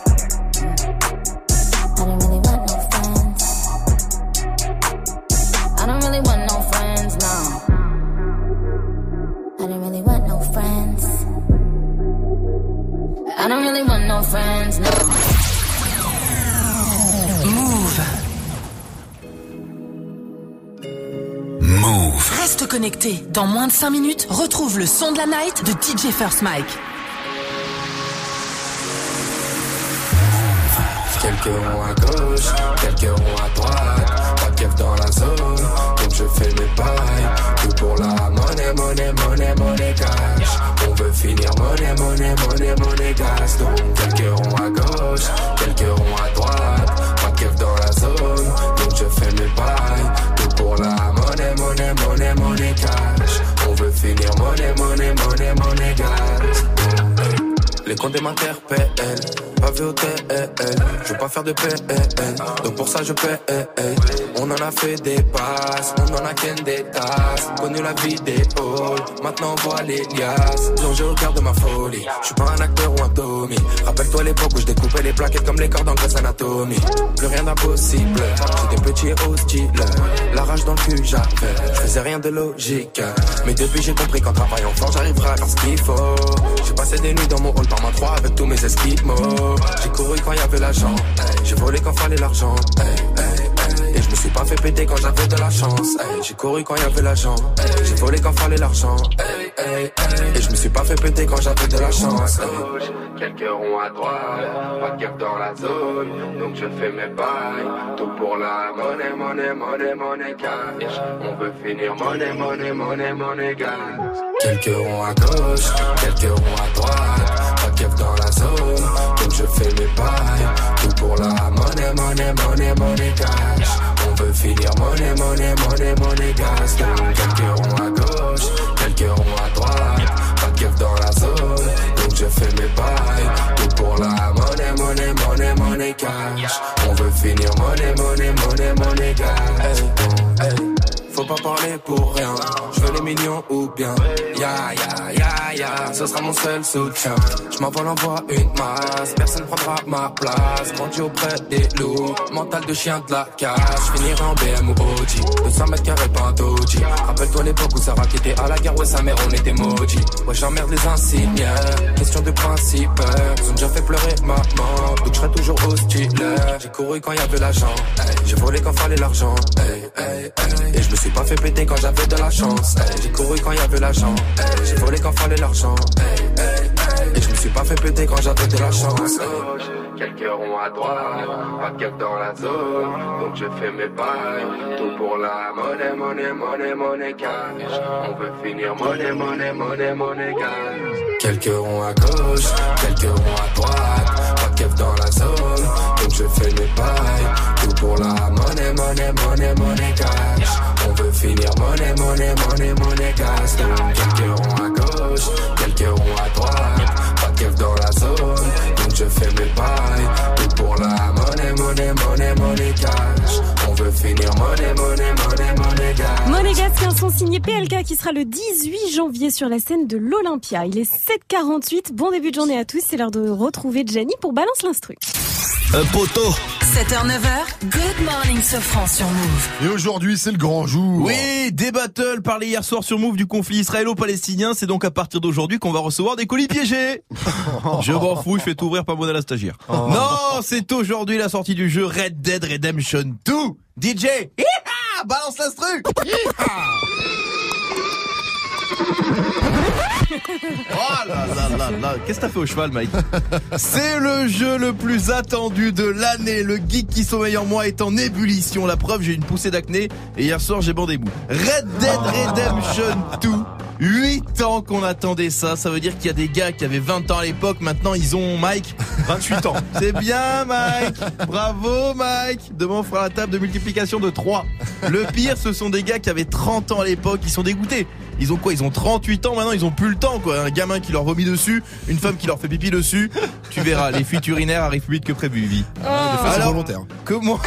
I don't really want no friends, no. Move. Reste connecté. Dans moins de 5 minutes, retrouve le son de la night de DJ First Mike. Quelques ronds à gauche, quelques ronds à droite. Pas de dans la zone, donc je fais mes pailles. Tout pour la monnaie, monnaie, monnaie, monnaie cash. On veut finir monnaie, monnaie, monnaie, monnaie gas. Donc quelques ronds à gauche, quelques ronds à droite. Pas de dans la zone, donc je fais mes pailles. Tout pour la monnaie, monnaie, monnaie, monnaie cash. On veut finir monnaie, monnaie, monnaie, monnaie gas. Les comptes m'interpellent, vu au TL. Je veux pas faire de PN, donc pour ça je paie. On en a fait des passes, on en a qu'un des tasses. Connu la vie des halls, maintenant on voit les liasses. Plongé au cœur de ma folie, je suis pas un acteur ou un Tommy. Rappelle-toi l'époque où je découpais les plaquettes comme les cordes en Grey's Anatomy. Plus rien d'impossible, j'étais petit et hostile. La rage dans le cul j'avais, je faisais rien de logique. Mais depuis j'ai compris qu'en travaillant fort j'arriverai à faire ce qu'il faut. J'ai passé des nuits dans mon hall par ma 3 avec tous mes esquimaux. J'ai couru quand y avait l'argent, j'ai volé quand fallait l'argent. Et je me suis pas fait péter quand j'avais de la chance. J'ai couru quand y avait l'argent, j'ai volé quand fallait l'argent. Et je me suis pas fait péter quand j'avais de la chance. Quelques ronds à droite, pas de keuf dans la zone, donc je fais mes bails. Tout pour la monnaie, monnaie, monnaie, monnaie cash. On veut finir monnaie, monnaie, monnaie, monnaie gas. Quelques ronds à gauche, quelques ronds à droite. Pas de keuf dans la zone, donc je fais mes bails. Tout pour la monnaie, monnaie, monnaie, monnaie cash. On veut finir monnaie, monnaie, monnaie, monnaie gas. Donc quelques ronds à gauche, quelques ronds à droite. Pas de keuf dans la zone, donc je fais mes bails. Tout pour la monnaie, monnaie, monnaie, monnaie cash. On veut finir monnaie, monnaie, monnaie, monnaie gas. Hey, hey. Faut pas parler pour rien. Je veux les millions ou bien. Ya ya ya ya, ce sera mon seul soutien. Je m'envole en voie une masse, personne prendra ma place. Grandi auprès des loups, mental de chien de la casse. Je finirai en BM ou OG, 200 mètres carrés pas. Rappelle-toi l'époque où Sarah qui était à la guerre, ouais sa mère on était maudits. Ouais j'emmerde les insignes, question de principe. Ils ont déjà fait pleurer maman, donc je toujours hostile. J'ai couru quand y avait l'argent, j'ai volé quand fallait l'argent. Et je me suis pas fait péter quand j'avais de la chance. hey. J'ai couru quand y avait l'argent, hey. j'ai volé quand fallait l'argent. hey, hey. Et je me suis pas fait péter quand j'avais de la chance. Quelques ronds à droite, pas de keuf dans la zone, donc je fais mes bails. Tout pour la monnaie, monnaie, monnaie, monnaie cash. On veut finir monnaie, monnaie, monnaie, monnaie gas. Quelques ronds à gauche, quelques ronds à droite, pas de keuf dans la zone, donc je fais mes bails. Tout pour la monnaie, monnaie, monnaie, monnaie cash. On veut finir monnaie, monnaie, monnaie, monnaie. Donc quelques ronds à gauche, quelques ronds à droite, pas de keuf dans la zone, donc je fais mes bails. Tout pour la monnaie, monnaie, monnaie, monnaie cash. On veut finir monnaie, monnaie, monnaie, monnaie gas. Monégasque, un son signé PLK qui sera le 18 janvier sur la scène de l'Olympia. Il est 7h48. Bon début de journée à tous. C'est l'heure de retrouver Jenny pour Balance l'Instru. Un poteau. 7h, 9h, Good Morning Sofran sur Move. Et aujourd'hui, c'est le grand jour. Oui, des battles parlé hier soir sur Move du conflit israélo-palestinien. C'est donc à partir d'aujourd'hui qu'on va recevoir des colis piégés. Je m'en fous, je fais ouvrir par modèle la stagiaire. Non, c'est aujourd'hui la sortie du jeu Red Dead Redemption 2. DJ, balance l'instru. Oh là là là là, qu'est-ce que t'as fait au cheval, Mike? C'est le jeu le plus attendu de l'année. Le geek qui sommeille en moi est en ébullition. La preuve, j'ai une poussée d'acné et hier soir j'ai bandé bout. Red Dead Redemption 2. 8 ans qu'on attendait ça, ça veut dire qu'il y a des gars qui avaient 20 ans à l'époque, maintenant ils ont Mike 28 ans. C'est bien Mike Bravo Mike Demain on fera la table de multiplication de 3. Le pire ce sont des gars qui avaient 30 ans à l'époque, ils sont dégoûtés. Ils ont quoi Ils ont 38 ans maintenant, ils ont plus le temps quoi. Un gamin qui leur vomit dessus, une femme qui leur fait pipi dessus. Tu verras, les fuites urinaires arrivent plus vite que prévu, Vivi. Alors, volontaire. que moi,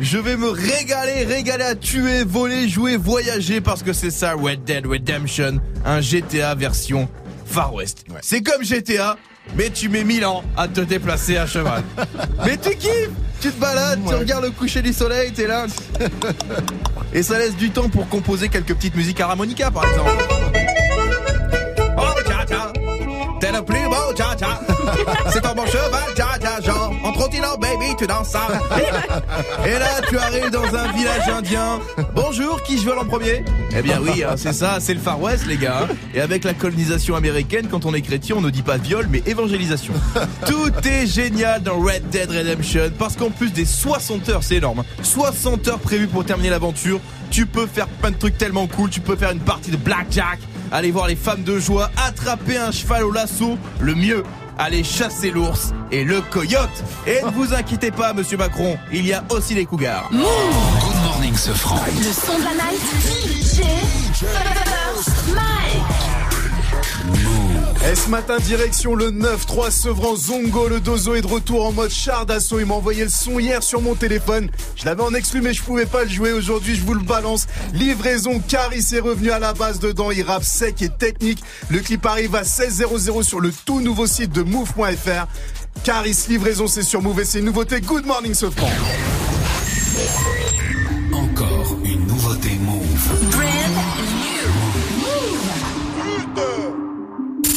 je vais me régaler, régaler à tuer, voler, jouer, voyager parce que c'est ça Red Dead Redemption, un GTA version Far West. C'est comme GTA, mais tu mets 1000 ans à te déplacer à cheval. mais tu kiffes Tu te balades, tu regardes le coucher du soleil, t'es là. Et ça laisse du temps pour composer quelques petites musiques harmonica par exemple. Oh tcha tcha, t'es le plus beau tcha tcha. C'est un bon cheval tcha tcha, genre en trottinant baby, tu danses ça. Et là, tu arrives dans un village indien. Bonjour, qui je vole en premier? Eh bien oui, hein, c'est ça, c'est le Far West, les gars. Et avec la colonisation américaine, quand on est chrétien, on ne dit pas viol, mais évangélisation. Tout est génial dans Red Dead Redemption, parce qu'en plus des 60 heures, c'est énorme. 60 heures prévues pour terminer l'aventure. Tu peux faire plein de trucs tellement cool. Tu peux faire une partie de blackjack, aller voir les femmes de joie, attraper un cheval au lasso. Le mieux, aller chasser l'ours et le coyote. Et ne vous inquiétez pas, monsieur Macron, il y a aussi les cougars. Good morning, ce franc. Le son de la night. DJ First Mike. Et ce matin, direction le 9-3 Sevran Zongo. Le dozo est de retour en mode char d'assaut. Il m'a envoyé le son hier sur mon téléphone. Je l'avais en exclu, mais je pouvais pas le jouer. Aujourd'hui, je vous le balance. Livraison, Caris est revenu à la base dedans. Il rappe sec et technique. Le clip arrive à 16.00 sur le tout nouveau site de move.fr. Caris, livraison, c'est sur Move et c'est une nouveauté. Good morning, Sofran.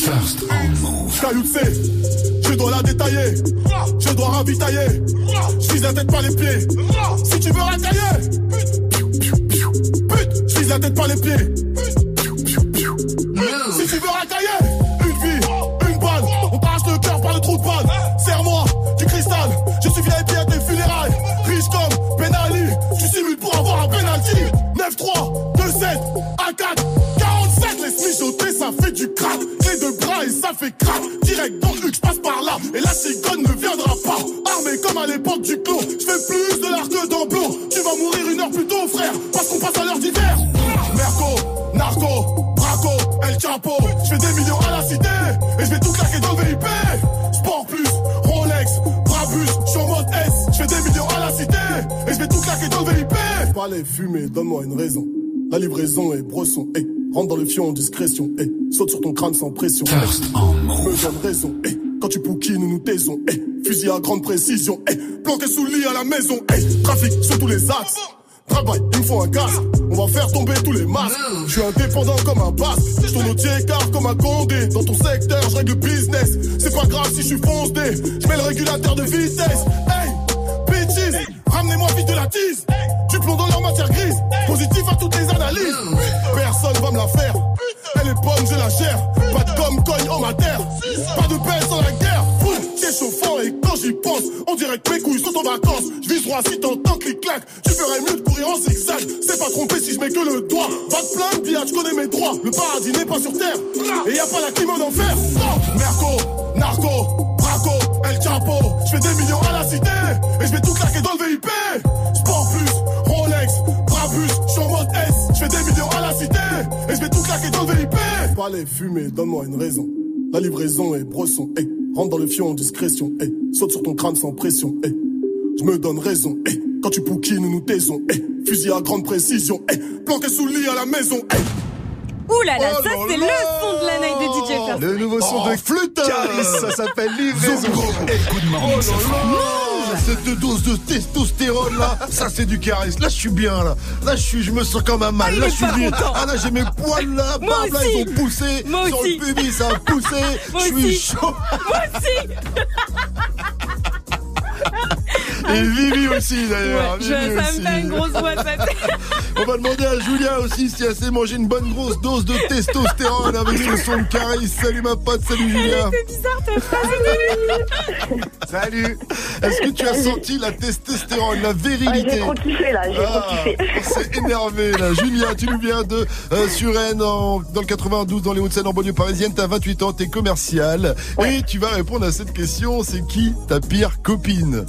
First on Move. Je dois la détailler. Je dois ravitailler. Je vise la tête par les pieds. Si tu veux racailler. Pute, je vise la tête par les pieds. Si tu veux racailler. Une vie, une balle. On t'arrache le cœur par le trou de balle. Serre-moi du cristal. Je suis VIP à tes funérailles. Riche comme Ben Ali. Tu simules pour avoir un penalty. 9-3, 2-7, A4, 47. Laisse mijoter, ça fait du crack. Ça fait crack. Direct dans le je passe par là. Et la cigogne ne viendra pas. Armé comme à l'époque du clos. Je fais plus de l'arc que d'emblot. Tu vas mourir une heure plus tôt, frère. Parce qu'on passe à l'heure d'hiver. Merco, narco, braco, El Chapo. Je fais des millions à la cité. Et je vais tout claquer dans VIP. Sport plus, Rolex, Brabus. Je en mode S. Je fais des millions à la cité. Et je vais tout claquer dans VIP. Pas les fumer, donne-moi une raison. La livraison est brosson. Hey, rentre dans le fion en discrétion. Hey, saute sur ton crâne sans pression. Hey, me donne raison. Hey, quand tu pouquines, nous nous taisons. Hey, fusil à grande précision. Hey, planqué sous le lit à la maison. Hey, trafic sur tous les axes. Travail, il me faut un gaz. On va faire tomber tous les masques. Je suis indépendant comme un basse. Je tourne au écart comme un condé. Dans ton secteur, je règle le business. C'est pas grave si je suis foncé. Je mets le régulateur de vitesse. Hey, bitches, ramenez-moi vite de la tease. Du plomb dans leur matière grise. Positif à toutes les analyses. Personne va me la faire. Elle est bonne, je la gère. Pas de gomme, cogne en matière. Pas de paix sans la guerre. C'est chauffant et quand j'y pense, on dirait que mes couilles sont en vacances. Je vise droit si t'entends clic-clac. Tu ferais mieux de courir en zigzag. C'est pas trompé si je mets que le doigt. Va te plaindre, Bia, je connais mes droits. Le paradis n'est pas sur terre. Et y a pas la clim en enfer. Merco, narco, Chapo. Je fais des millions à la cité. Et je vais tout claquer dans le VIP. Sport plus, Rolex, Brabus. Je mode S. Je fais des millions à la cité. Et je vais tout claquer dans le VIP. Pas les fumer, donne-moi une raison. La livraison est brosson. Hey, rentre dans le fion en discrétion. Hey, saute sur ton crâne sans pression. Hey, je me donne raison. Hey, quand tu pouquines, nous nous taisons. Hey, fusil à grande précision. Hey, planqué sous le lit à la maison. Hey. Ouh là là, Oh ça c'est le son de la night de DJ First. Le nouveau son Oh, de flûte ça s'appelle Livraison. Franc. Ah, Cette dose de testostérone là, ça c'est du charisme. Là je suis bien là. Là je suis, je me sens comme un mal. Ah, là je suis bien. content. Ah là j'ai mes poils là, Moi bam, là ils ont poussé. Moi Sur aussi. le pubis ça a poussé. Moi Je suis aussi. chaud. Moi aussi Et Vivi aussi d'ailleurs. Ouais, ça aussi. me fait une grosse voix. On va demander à Julien aussi si elle s'est mangé une bonne grosse dose de testostérone avec ce son de. Salut ma pote, salut Julien. C'est bizarre ta phrase. Salut. Est-ce que tu as senti la testostérone, la Ah, virilité j'ai trop kiffé là, j'ai Ah, trop kiffé. on s'est énervé là. Julien, tu nous viens de euh, Suresnes, en- dans le 92, dans les Hauts-de-Seine, en banlieue parisienne. T'as 28 ans, t'es commercial. Et tu vas répondre à cette question. C'est qui ta pire copine?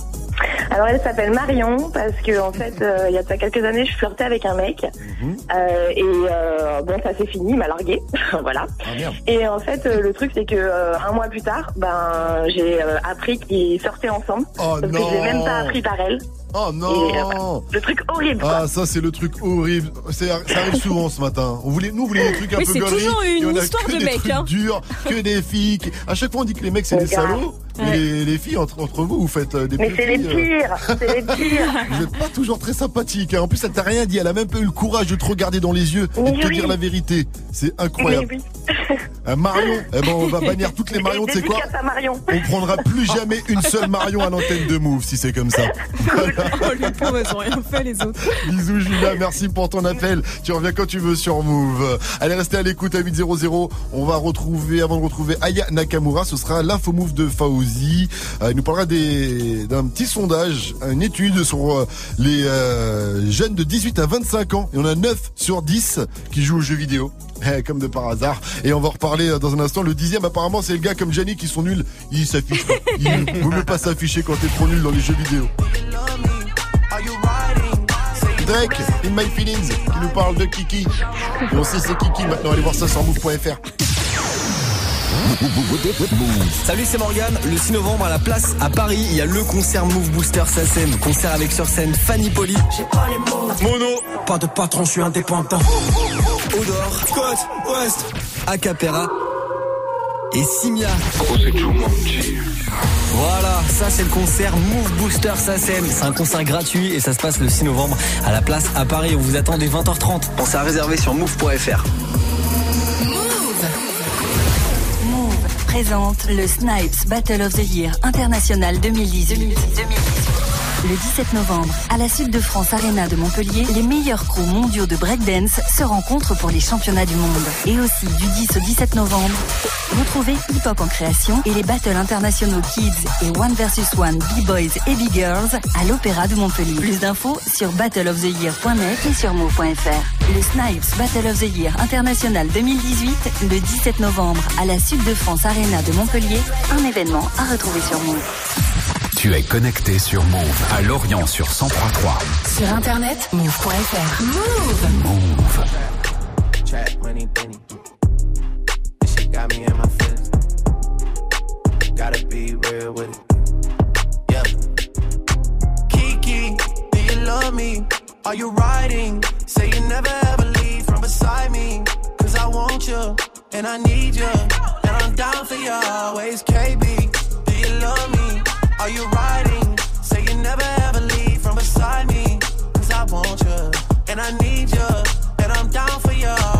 Alors elle s'appelle Marion parce que en fait euh, il y a ça quelques années je flirtais avec un mec. Mhm. Euh, et euh, bon ça s'est fini il m'a largué voilà. Ah et en fait euh, le truc c'est que euh, un mois plus tard ben j'ai euh, appris qu'ils sortaient ensemble. Oh parce que je l'ai même pas appris par elle Oh Et, euh, non le truc horrible quoi. Ah ça c'est le truc horrible. C'est- Ça arrive souvent ce matin. On voulait, nous on voulait des trucs un Oui, peu c'est toujours une et on a histoire que de des trucs hein. durs, que des filles. qui- À chaque fois on dit que les mecs c'est des salauds, mais les, les filles entre, entre vous vous faites euh, des mais c'est les euh, pires c'est les pires Vous êtes pas toujours très sympathique. hein. En plus, elle t'a rien dit. Elle a même pas eu le courage de te regarder dans les yeux et de te oui. dire la vérité. C'est incroyable. oui Un Marion. Eh ben, on va bannir toutes les Marion, tu sais quoi Marion. On prendra plus jamais une seule Marion à l'antenne de Move si c'est comme ça. Oh, les pauvres, elles ont rien fait, les autres. Bisous Julia, merci pour ton appel. Tu reviens quand tu veux sur Move. Allez, restez à l'écoute à 800. On va retrouver, avant de retrouver Aya Nakamura, ce sera l'info Move de Fauzi. Euh, il nous parlera d'un petit sondage, une étude sur euh, les euh, jeunes de 18 à 25 ans. Y en a 9 sur 10 qui jouent aux jeux vidéo. Eh, Comme de par hasard. Et on va reparler dans un instant. Le dixième, apparemment, c'est le gars comme Gianni qui sont nuls. Ils s'affichent pas. Il vaut mieux pas s'afficher quand t'es trop nul dans les jeux vidéo. Drake, In My Feelings, qui nous parle de Kiki. Et on sait c'est Kiki maintenant, allez voir ça sur move.fr. Salut, c'est Morgan. Le 6 novembre à la place à Paris, il y a le concert Move Booster SACEM. Concert avec sur scène Fanny Poli. Mono. Pas de patron, je suis indépendant. Odor. Scott. West. Acapera. Et Simia. Voilà, ça c'est le concert Move Booster SACEM. C'est un concert gratuit et ça se passe le 6 novembre à la place à Paris. On vous attend dès 20h30. Pensez à réserver sur move.fr. Move présente le Snipes Battle of the Year International 2018. Le 17 novembre, à la Sud de France Arena de Montpellier, les meilleurs crews mondiaux de breakdance se rencontrent pour les championnats du monde. Et aussi du 10 au 17 novembre, retrouvez Hip Hop en création et les battles internationaux Kids et One vs One B-Boys et B-Girls à l'Opéra de Montpellier. Plus d'infos sur battleoftheyear.net et sur move.fr. Le Snipes Battle of the Year International 2018, le 17 novembre, à la Sud de France Arena de Montpellier, un événement à retrouver sur Move. Tu es connecté sur Move à Lorient sur 103.3. Sur internet, move.fr. Move Move. Trap money, Benny. This shit got me in my feelings. Gotta be real with it. Yeah. Kiki, do you love me? Are you riding? Say you never ever leave from beside me. Cause I want you, and I need you. And I'm down for you always, KB. Do you love me? Are you riding? Say you never ever leave from beside me. Cause I want you, and I need you. And I'm down for you.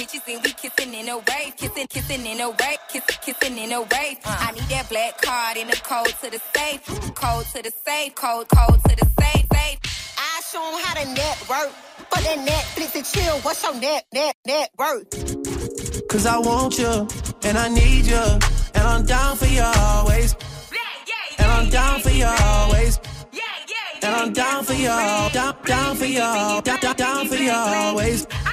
and we kissing in a wave, kissing, kissing in a wave, kissing, kissing in a wave. I need that black card in the code to the safe, code to the safe, code, code to the safe, safe. I show 'em how to network. but that Netflix and chill, what's your net, net, net worth? Cause I want you, and I need you, and I'm down for you always. And I'm down for you always. And I'm down for you, down, down for you, down, down, down for you always. Kiki,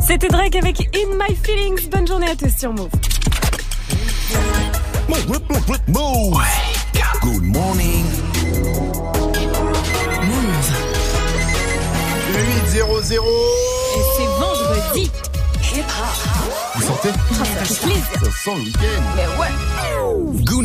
C'était Drake avec In My Feelings. Bonne journée à tous sur Move. Move. Good morning. 8 0 0 Et c'est vendredi. Vous sentez? Ah. Ça sent le week-end. Mais ouais.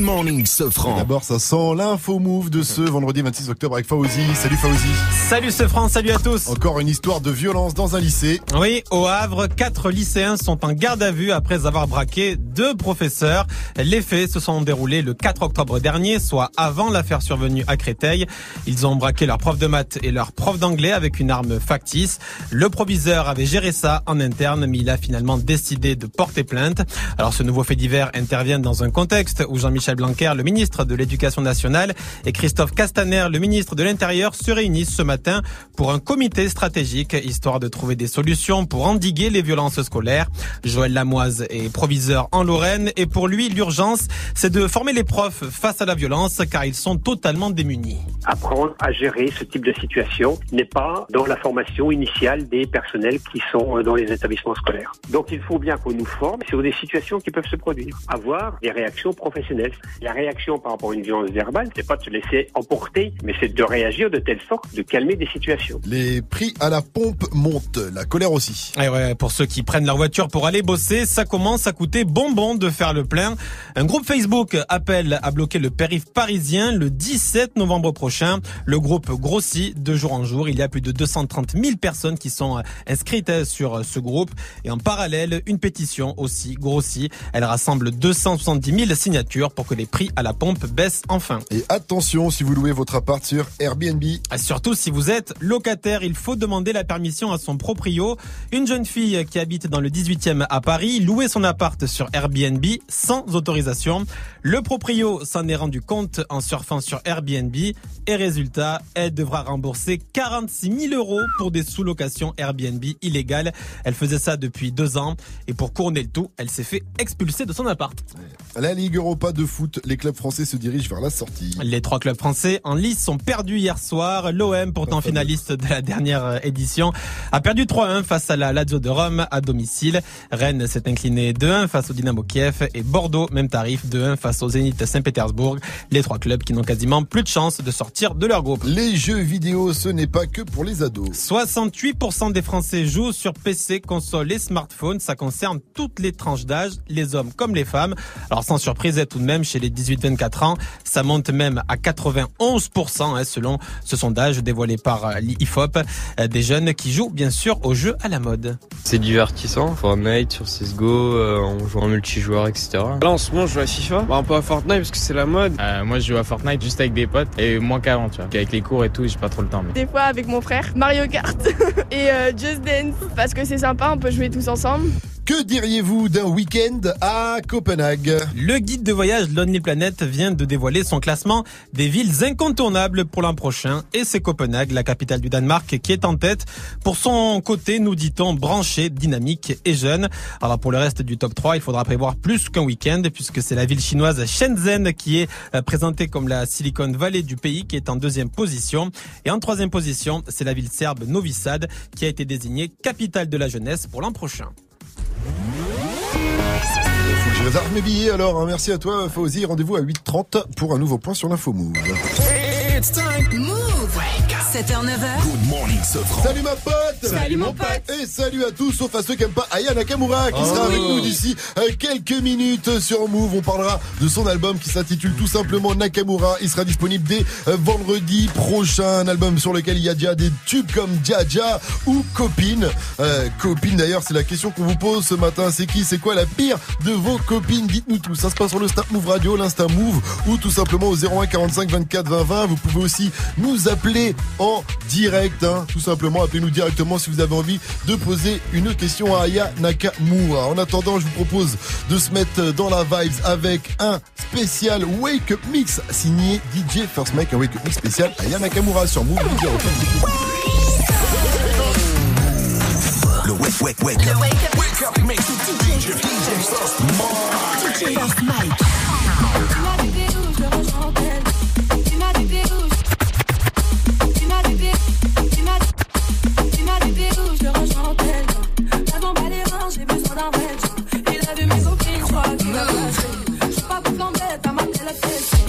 Good morning, Sofran. D'abord, ça sent l'info move de ce vendredi 26 octobre avec Fauzi. Salut Fauzi. Salut ce France, salut à tous. Encore une histoire de violence dans un lycée. Oui, au Havre, quatre lycéens sont en garde à vue après avoir braqué deux professeurs. Les faits se sont déroulés le 4 octobre dernier, soit avant l'affaire survenue à Créteil. Ils ont braqué leur prof de maths et leur prof d'anglais avec une arme factice. Le proviseur avait géré ça en interne, mais il a finalement décidé de porter plainte. Alors ce nouveau fait divers intervient dans un contexte où Jean-Michel Blanquer, le ministre de l'Éducation nationale, et Christophe Castaner, le ministre de l'Intérieur, se réunissent ce matin pour un comité stratégique, histoire de trouver des solutions pour endiguer les violences scolaires. Joël Lamoise est proviseur en Lorraine et pour lui, l'urgence, c'est de former les profs face à la violence car ils sont totalement démunis. Apprendre à gérer ce type de situation n'est pas dans la formation initiale des personnels qui sont dans les établissements scolaires. Donc il faut bien qu'on nous forme sur des situations qui peuvent se produire. Avoir des réactions professionnelles. La réaction par rapport à une violence verbale, c'est pas de se laisser emporter, mais c'est de réagir de telle sorte de calmer des situations. Les prix à la pompe montent, la colère aussi. Et ouais, pour ceux qui prennent leur voiture pour aller bosser, ça commence à coûter bonbon de faire le plein. Un groupe Facebook appelle à bloquer le périph' parisien le 17 novembre prochain. Le groupe grossit de jour en jour. Il y a plus de 230 000 personnes qui sont euh, inscrites sur ce groupe. Et en parallèle, une pétition aussi grossit. Elle rassemble 270 000 signatures pour que les prix à la pompe baissent enfin. Et attention si vous louez votre appart sur Airbnb. Surtout si vous êtes locataire, il faut demander la permission à son proprio. Une jeune fille qui habite dans le 18e à Paris louait son appart sur Airbnb sans autorisation. Le proprio s'en est rendu compte en surfant sur Airbnb et résultat, elle devra rembourser 46 000 euros pour des sous-locations Airbnb illégales. Elle faisait ça depuis deux ans et pour couronner le tout, elle s'est fait expulser de son appart. La Ligue Europa de foot, les clubs français se dirigent vers la sortie. Les trois clubs français en lice sont perdus hier soir. L'OM, pourtant finaliste de la dernière édition, a perdu 3-1 face à la Lazio de Rome à domicile. Rennes s'est incliné 2-1 face au Dynamo Kiev et Bordeaux, même tarif, 2-1 face au Zénith Saint-Pétersbourg. Les trois clubs qui n'ont quasiment plus de chance de sortir de leur groupe. Les jeux vidéo, ce n'est pas que pour les ados. 68% des Français jouent sur PC, console et smartphone. Ça concerne toutes les tranches d'âge, les hommes comme les femmes. Alors sans surprise, tout de même, chez les 18-24 ans, ça monte même à 91% hein, selon ce sondage dévoilé par euh, l'IFOP. Euh, Des jeunes qui jouent bien sûr aux jeux à la mode. C'est divertissant, Fortnite sur CSGO, euh, on joue en multijoueur, etc. Là en ce moment je joue à FIFA, bah, un peu à Fortnite parce que c'est la mode. Euh, moi je joue à Fortnite juste avec des potes et moins qu'avant tu vois. Avec les cours et tout j'ai pas trop le temps. Mais... Des fois avec mon frère, Mario Kart et euh, Just Dance parce que c'est sympa, on peut jouer tous ensemble. Que diriez-vous d'un week-end à Copenhague Le guide de voyage Lonely Planet vient de dévoiler son classement des villes incontournables pour l'an prochain et c'est Copenhague, la capitale du Danemark, qui est en tête. Pour son côté, nous dit-on, branché, dynamique et jeune. Alors pour le reste du top 3, il faudra prévoir plus qu'un week-end puisque c'est la ville chinoise Shenzhen qui est euh, présentée comme la Silicon Valley du pays qui est en deuxième position. Et en troisième position, c'est la ville serbe Novi Sad qui a été désignée capitale de la jeunesse pour l'an prochain. Je réserve mes billets alors. hein. Merci à toi, Fauzi. Rendez-vous à 8h30 pour un nouveau point sur l'info Move. It's time. Move. 7h, 9h. Good morning, Sofran. Salut ma pote Salut, mon pote. Et salut à tous, sauf à ceux qui n'aiment pas Aya Nakamura, qui Oh. sera avec nous d'ici euh, quelques minutes sur Move. On parlera de son album qui s'intitule tout simplement Nakamura. Il sera disponible dès euh, vendredi prochain. Un album sur lequel il y a déjà des tubes comme Jaja ou Copine. Euh, copine d'ailleurs, c'est la question qu'on vous pose ce matin. C'est qui C'est quoi la pire de vos copines? Dites-nous tout. Ça se passe sur le Snap Move Radio, l'Insta Move ou tout simplement au 01 45 24 20 20. Vous pouvez aussi nous appeler en direct. hein. Tout simplement, appelez-nous directement si vous avez envie de poser une question à Aya Nakamura. En attendant, je vous propose de se mettre dans la vibes avec un spécial Wake Up Mix signé DJ First Mike, un Wake Up Mix spécial Aya Nakamura sur Move. Le wake, wake, wake up. Wake up, mix with DJ, DJ First Mike. L'embête, à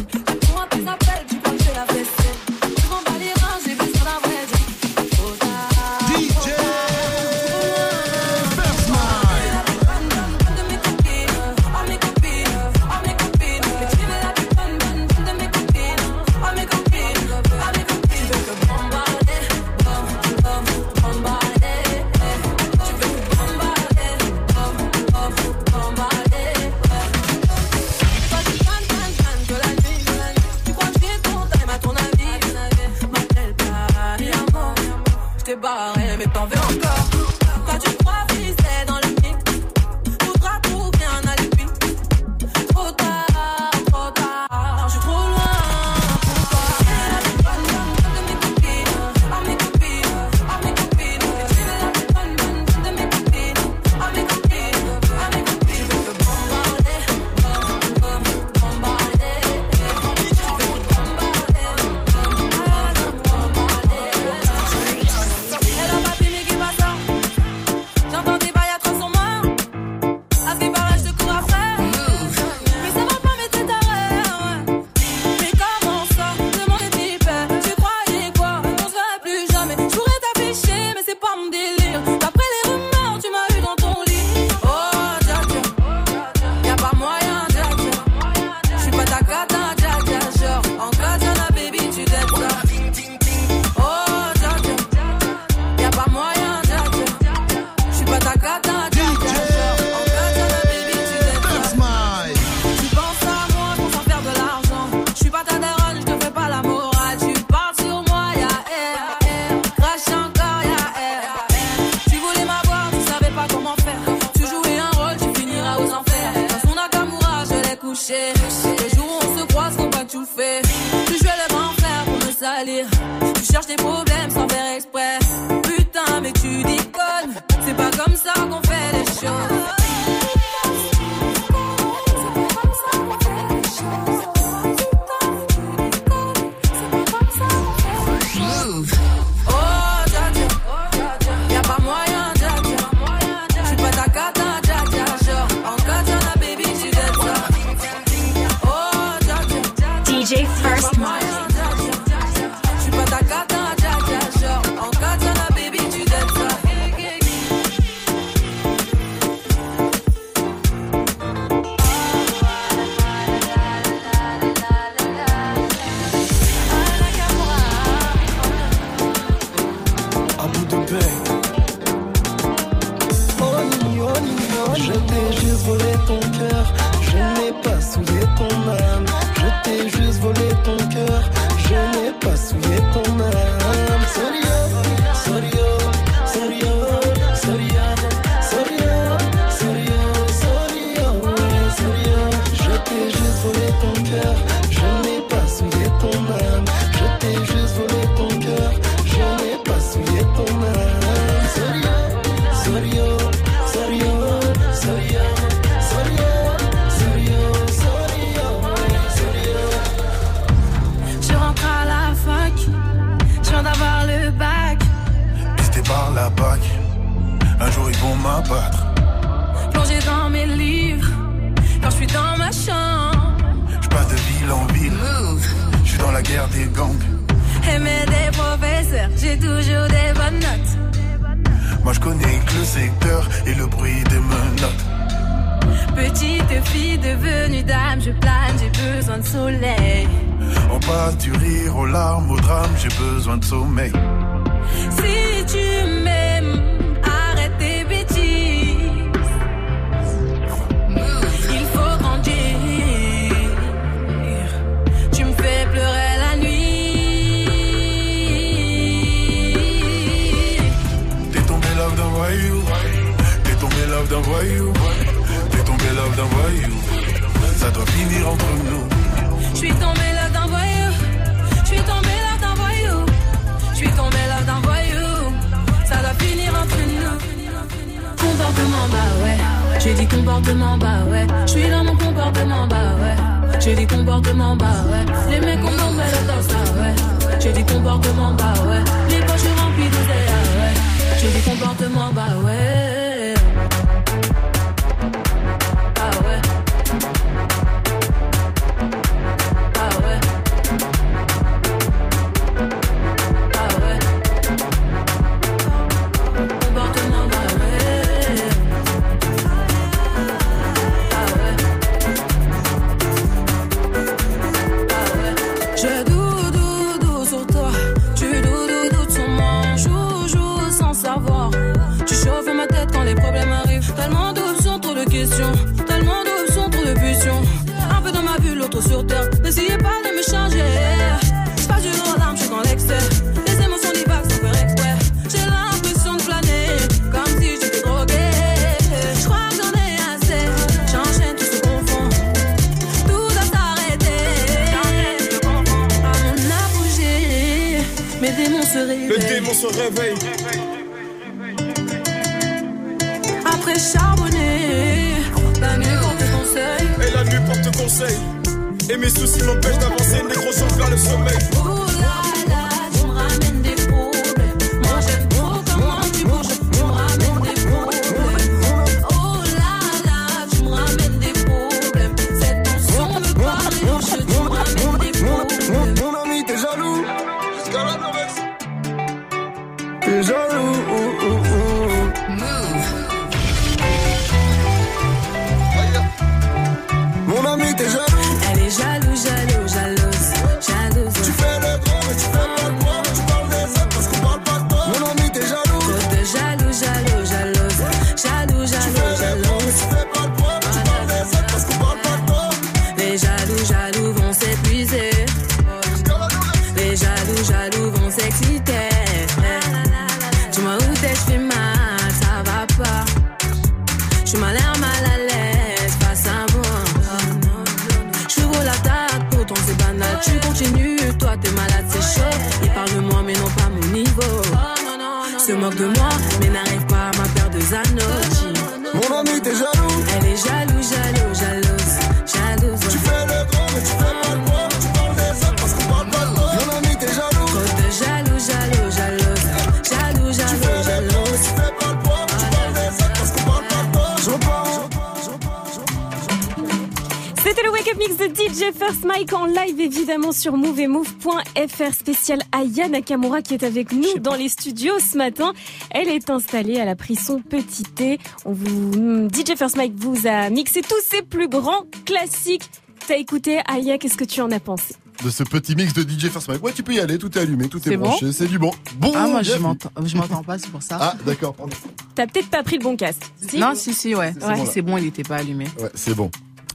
évidemment sur move et move.fr spécial Aya Nakamura qui est avec nous dans les studios ce matin. Elle est installée, elle a pris son petit thé. On vous, DJ First Mike vous a mixé tous ses plus grands classiques. T'as écouté Aya, qu'est-ce que tu en as pensé? De ce petit mix de DJ First Mike. Ouais, tu peux y aller, tout est allumé, tout est, C'est bon branché, c'est du bon. Bon, Ah, moi, je bienvenue. m'entends, je m'entends pas, c'est pour ça. Ah, d'accord, pardon. T'as peut-être pas pris le bon casque. Si Non, si, si, ouais. C'est bon, bon, il était pas allumé. Ouais, c'est bon.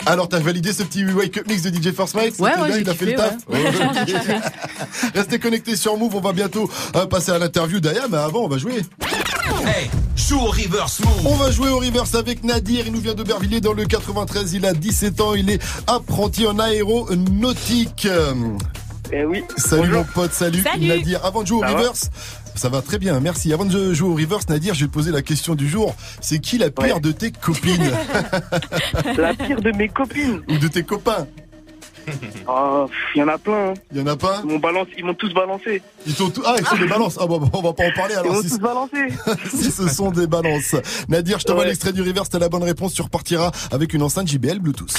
Alors, t'as validé ce petit wake up mix de DJ First Mike Ouais, bien, il a fait le taf. ouais. Ouais, ok. Restez connectés sur Move, on va bientôt euh, passer à l'interview d'Aya, mais avant, on va jouer. Hey, joue au reverse move. On va jouer au reverse avec Nadir, il nous vient d'Aubervilliers dans le 93, il a 17 ans, il est apprenti en aéronautique. Eh oui. Salut Bonjour. mon pote, salut. Salut. Nadir. Avant de jouer au Ça va reverse, ça va très bien, merci. Avant de jouer au reverse, Nadir, je vais te poser la question du jour. C'est qui la pire de tes copines La pire de mes copines. Ou de tes copains Ah, il y en a plein. hein. Il y en a pas Ils m'ont balance, ils m'ont tous balancé. Ils sont tous... Ah, ils sont des balances. Ah bon, bon, on va pas en parler Ils alors. m'ont Si, tous balancé. si ce sont des balances. Nadir, je t'envoie Ouais. l'extrait du reverse, t'as la bonne réponse, tu repartiras avec une enceinte JBL Bluetooth.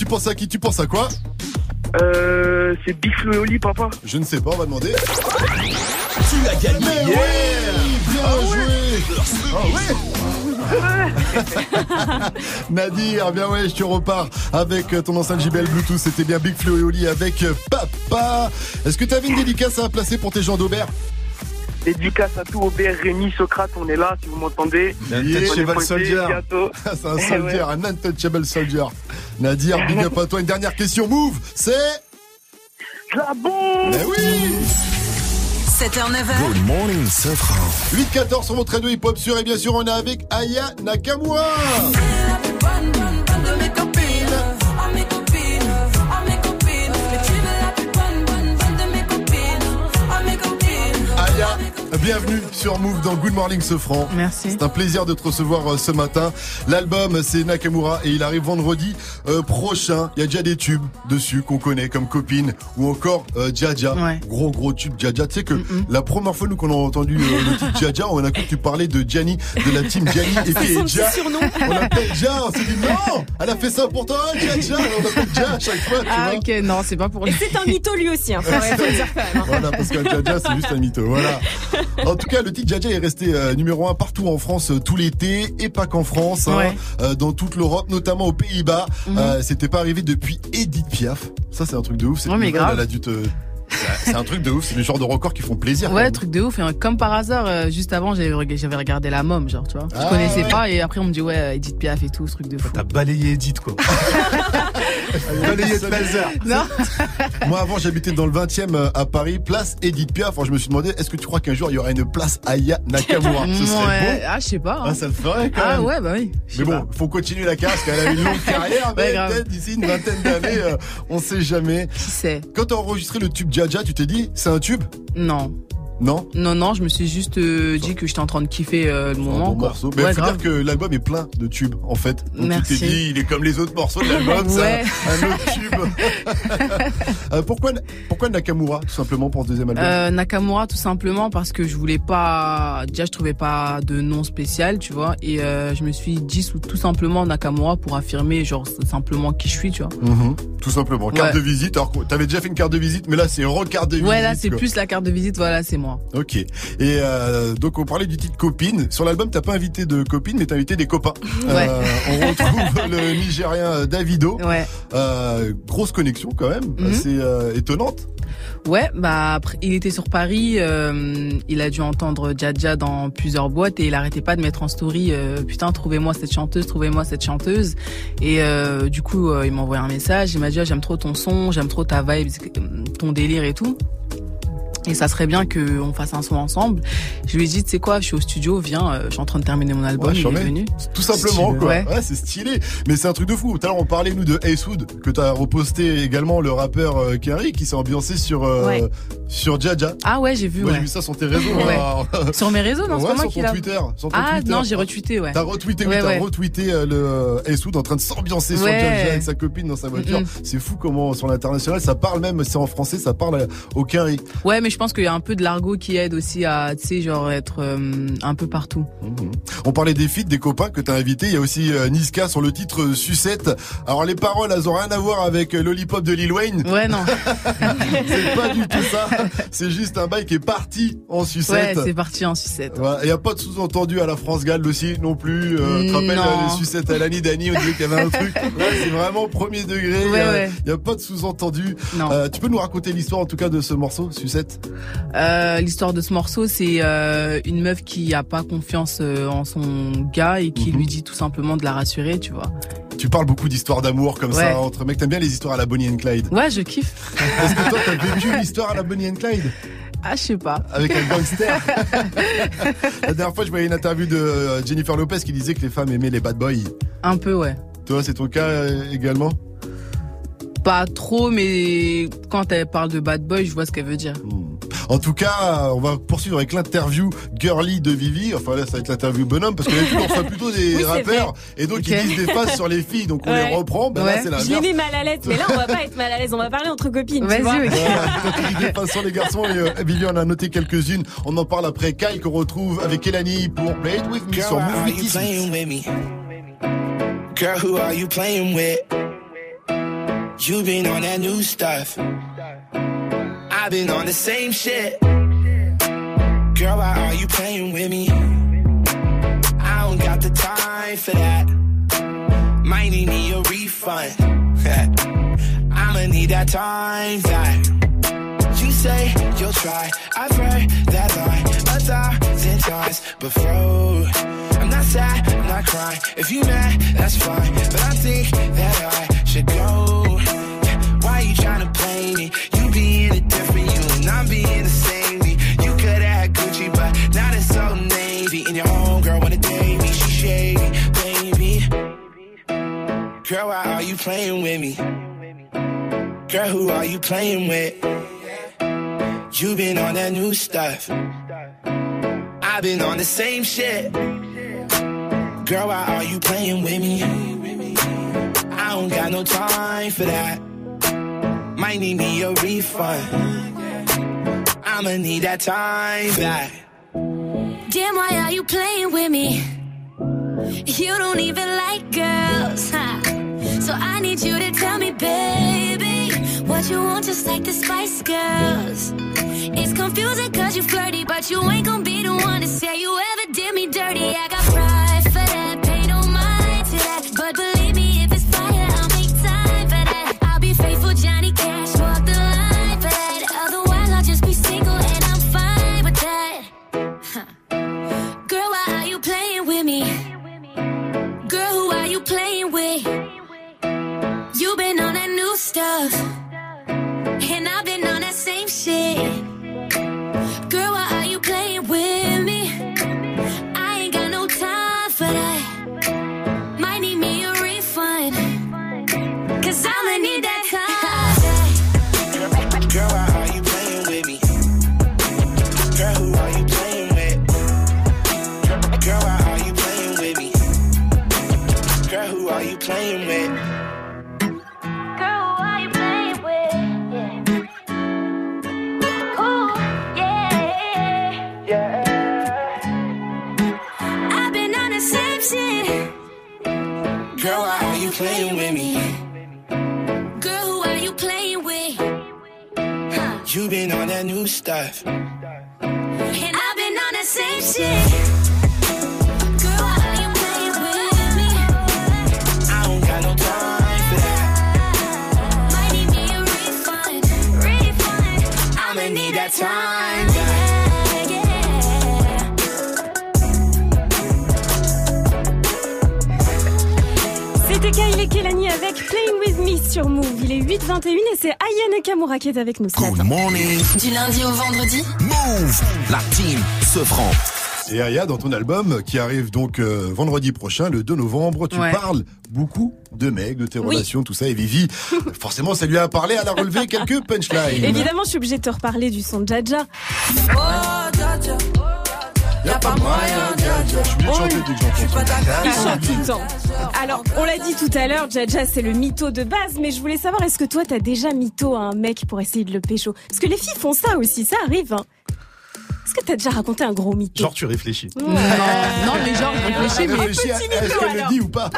Tu penses à qui Tu penses à quoi Euh, c'est Big Flo et Oli, papa. Je ne sais pas, on va demander. Tu as gagné. Mais oui Bien joué Ah ouais Nadir, bien ouais, tu repars avec ton enceinte JBL Bluetooth. C'était bien Big Flo et Oli avec Papa. Est-ce que tu avais une dédicace à placer pour tes gens d'Aubert? Dédicace à tout Aubert, Rémi, Socrate, on est là, si vous m'entendez. Soldier. bientôt. C'est un Eh soldier, ouais. un untouchable soldier. Nadir, big up à toi. Une dernière question, move, c'est... La bombe Mais oui 7h-9h, Good morning, Safran. 8-14 sur votre radio hip-hop sur et bien sûr on est avec Aya Nakamura bienvenue sur Move dans Good Morning Sofran. Merci. C'est un plaisir de te recevoir euh, ce matin. L'album c'est Nakamura et il arrive vendredi euh, prochain. Il y a déjà des tubes dessus qu'on connaît comme Copine ou encore euh, Jaja. Ouais. Gros gros tube Jaja. Tu sais que la première fois nous qu'on a entendu euh, le titre Jaja, on a cru que tu parlais de Gianni, de la team Gianni et puis son Ja. petit surnom. On l'appelle Ja. On s'est dit non, elle a fait ça pour toi, Jaja. On l'appelle Ja à chaque fois. Tu Ah, vois. ok, non, c'est pas pour Et lui. c'est un mytho lui aussi, hein. faut, faut le dire quand même. hein. Voilà, parce que Jaja, c'est juste un mytho. Voilà. En tout cas, le titre Jaja est resté euh, numéro un partout en France euh, tout l'été et pas qu'en France, hein, Ouais. euh, dans toute l'Europe, notamment aux Pays-Bas. Mhm. Euh, C'était pas arrivé depuis Edith Piaf. Ça, c'est un truc de ouf. Cette Ouais, mais nouvelle, grave. Elle a dû te. C'est un truc de ouf. C'est le genre de records qui font plaisir. Ouais, truc de ouf. Et comme par hasard, euh, juste avant, j'avais reg- j'avais regardé La Mom, genre, tu vois. Je Ah, connaissais ouais. pas et après, on me dit, ouais, Edith Piaf et tout, ce truc de fou. T'as balayé Edith, quoi. balayé de laser. Non Moi, avant, j'habitais dans le 20e euh, à Paris, place Edith Piaf. Je me suis demandé, est-ce que tu crois qu'un jour il y aura une place Aya Nakamura? Ce serait Ouais. beau. Ah, je sais pas. hein. Ah, ça le ferait quand Ah même. ouais, bah oui. Mais bon, faut continuer la carrière parce qu'elle a une longue carrière, mais peut-être d'ici une vingtaine d'années, euh, on sait jamais. Qui sait? Quand t'as enregistré le tube Jaja, tu t'es dit, c'est un tube? Non. Non Non, non, je me suis juste euh, dit que j'étais en train de kiffer euh, le moment. Bon quoi. morceau. Mais Ouais, faut grave. dire que l'album est plein de tubes, en fait. Donc Merci. tu t'es dit, il est comme les autres morceaux de l'album, Ouais. c'est un, un autre tube. Euh, pourquoi, pourquoi Nakamura, tout simplement, pour ce deuxième album? Euh, Nakamura tout simplement parce que je voulais pas déjà je trouvais pas de nom spécial tu vois et je me suis dit sous- tout simplement Nakamura pour affirmer genre simplement qui je suis tu vois Mhm. Tout simplement. Carte Ouais. de visite. Alors, t'avais déjà fait une carte de visite, mais là, c'est recarte de visite. ouais là c'est plus la carte de visite voilà c'est moi Ok. Et euh, donc on parlait du titre copine. Sur l'album, t'as pas invité de copines, mais t'as invité des copains. Ouais. Euh, on retrouve le Nigérien Davido. ouais Euh, grosse connexion quand même, Mhm. assez étonnante. ouais bah après il était sur Paris euh, il a dû entendre Jaja dans plusieurs boîtes et il arrêtait pas de mettre en story euh, putain trouvez-moi cette chanteuse trouvez-moi cette chanteuse et euh, du coup il m'a envoyé un message il m'a dit Ah, j'aime trop ton son j'aime trop ta vibe ton délire et tout Et ça serait bien qu'on fasse un son ensemble. Je lui ai dit, tu sais quoi, je suis au studio, viens, euh, je suis en train de terminer mon album, Ouais, il est venu. Tout simplement, quoi. Ouais. Ouais, c'est stylé. Mais c'est un truc de fou. Tout à l'heure, on parlait, nous, de Acewood, que t'as reposté également le rappeur euh, Kerry, qui s'est ambiancé sur, euh, Ouais. sur Jaja. Ah ouais, j'ai vu, Moi, j'ai vu ça sur tes réseaux. Hein. Sur mes réseaux, non, c'est pas moi qui l'a. Twitter. Sur ton Ah Twitter. non, j'ai retweeté, ouais. T'as retweeté, oui, Ouais, t'as retweeté euh, le Acewood en train de s'ambiancer sur. Jaja avec sa copine dans sa voiture. C'est fou comment sur l'international ça parle même, c'est en français, ça parle au Kerry. Ouais, mais je pense qu'il y a un peu de l'argot qui aide aussi à, tu sais, genre être euh, un peu partout. On parlait des feats, des copains que t'as invités. Il y a aussi euh, Niska sur le titre euh, Sucette. Alors les paroles, elles ont rien à voir avec Lollipop de Lil Wayne. Ouais, non. c'est pas du tout ça. C'est juste un bail qui est parti en Ouais, sucette. c'est parti en sucette. Il y a pas de sous-entendu à la France Gall aussi non plus. Euh, tu te rappelles les sucettes à Lani Dani, on disait qu'il y avait un truc. Là, c'est vraiment premier degré. Il Ouais, y a- ouais. a pas de sous-entendu. Tu peux nous raconter l'histoire en tout cas de ce morceau, Sucette? Euh, L'histoire de ce morceau, c'est euh, une meuf qui a pas confiance euh, en son gars et Mhm. qui lui dit tout simplement de la rassurer, tu vois. Tu parles beaucoup d'histoires d'amour comme Ouais. ça entre mecs. T'aimes bien les histoires à la Bonnie and Clyde? Ouais, je kiffe. Est-ce que toi t'as vécu l'histoire à la Bonnie and Clyde? Ah, je sais pas. avec un gangster. La dernière fois, je voyais une interview de Jennifer Lopez qui disait que les femmes aimaient les bad boys. Un peu, ouais. Toi, c'est ton cas également? Pas trop, mais quand elle parle de bad boy, je vois ce qu'elle veut dire. En tout cas, on va poursuivre avec l'interview girly de Vivi. Enfin là, ça va être l'interview bonhomme parce que d'habitude, on fait plutôt des Oui, rappeurs et donc Ok. ils disent des phrases sur les filles, donc on Ouais. les reprend. Ben là, c'est Je l'ai mis mal à l'aise, mais là on va pas être mal à l'aise, on va parler entre copines. Vas-y, dis des phrases sur les garçons et euh, Vivi en a noté quelques-unes. On en parle après Kyle qu'on retrouve avec Elani pour Play It With Me Girl, sur Move are you 86. playing with me? Girl, who are you playing with? You been on that new stuff. I've been on the same shit. Girl, why are you playing with me? I don't got the time for that. Might need me a refund. I'ma need that time back. Say you'll try. I've heard that line a thousand times before. I'm not sad, I'm not crying. If you mad, that's fine. But I think that I should go. Why you tryna play me? You being a different you and I'm being the same me. You could have had Gucci, but now it's so navy. And your homegirl wanna date me, she shady, baby. Girl, why are you playing with me? Girl, who are you playing with? You been on that new stuff. I've been on the same shit. Girl, why are you playing with me? I don't got no time for that. Might need me a refund. I'ma need that time back. Damn, why are you playing with me? You don't even like girls, huh? So I need you to tell me, baby, what you want, just like the Spice Girls. It's confusing cause you flirty, but you ain't gonna be the one to say you ever did me dirty. I got pride for that, pay no mind to that. But believe me, if it's fire, I'll make time for that. I'll be faithful, Johnny Cash, walk the line for that. Otherwise, I'll just be single and I'm fine with that. Girl, why are you playing with me? Girl, who are you playing with? You've been on that new stuff, that you playing with me? Girl, who are you playing with? Huh. You been on that new stuff. And I've been on the same shit. Girl, Me sur Move. Il est 8h21 et c'est Aya Nakamura qui est avec nous ce matin. morning. Du lundi au vendredi Move. La team se franc. Et Aya, dans ton album qui arrive donc euh, vendredi prochain, le 2 novembre, tu Ouais. parles beaucoup de mecs, de tes Oui. relations, tout ça. Et Vivi, forcément, ça lui a parlé, elle a relevé quelques punchlines. Évidemment, je suis obligée de te reparler du son de Jaja. Pas moyen, Jaja. Je suis obligé de Alors, on l'a dit tout à l'heure, Jaja, c'est le mytho de base, mais je voulais savoir, est-ce que toi, t'as déjà mytho à un mec pour essayer de le pécho? Parce que les filles font ça aussi, ça arrive. Hein. Est-ce que t'as déjà raconté un gros mytho? Genre, tu réfléchis. Ouais. Non, non, mais genre, je réfléchis, mais. Réfléchis Est-ce mytho, qu'elle le alors. dit ou pas?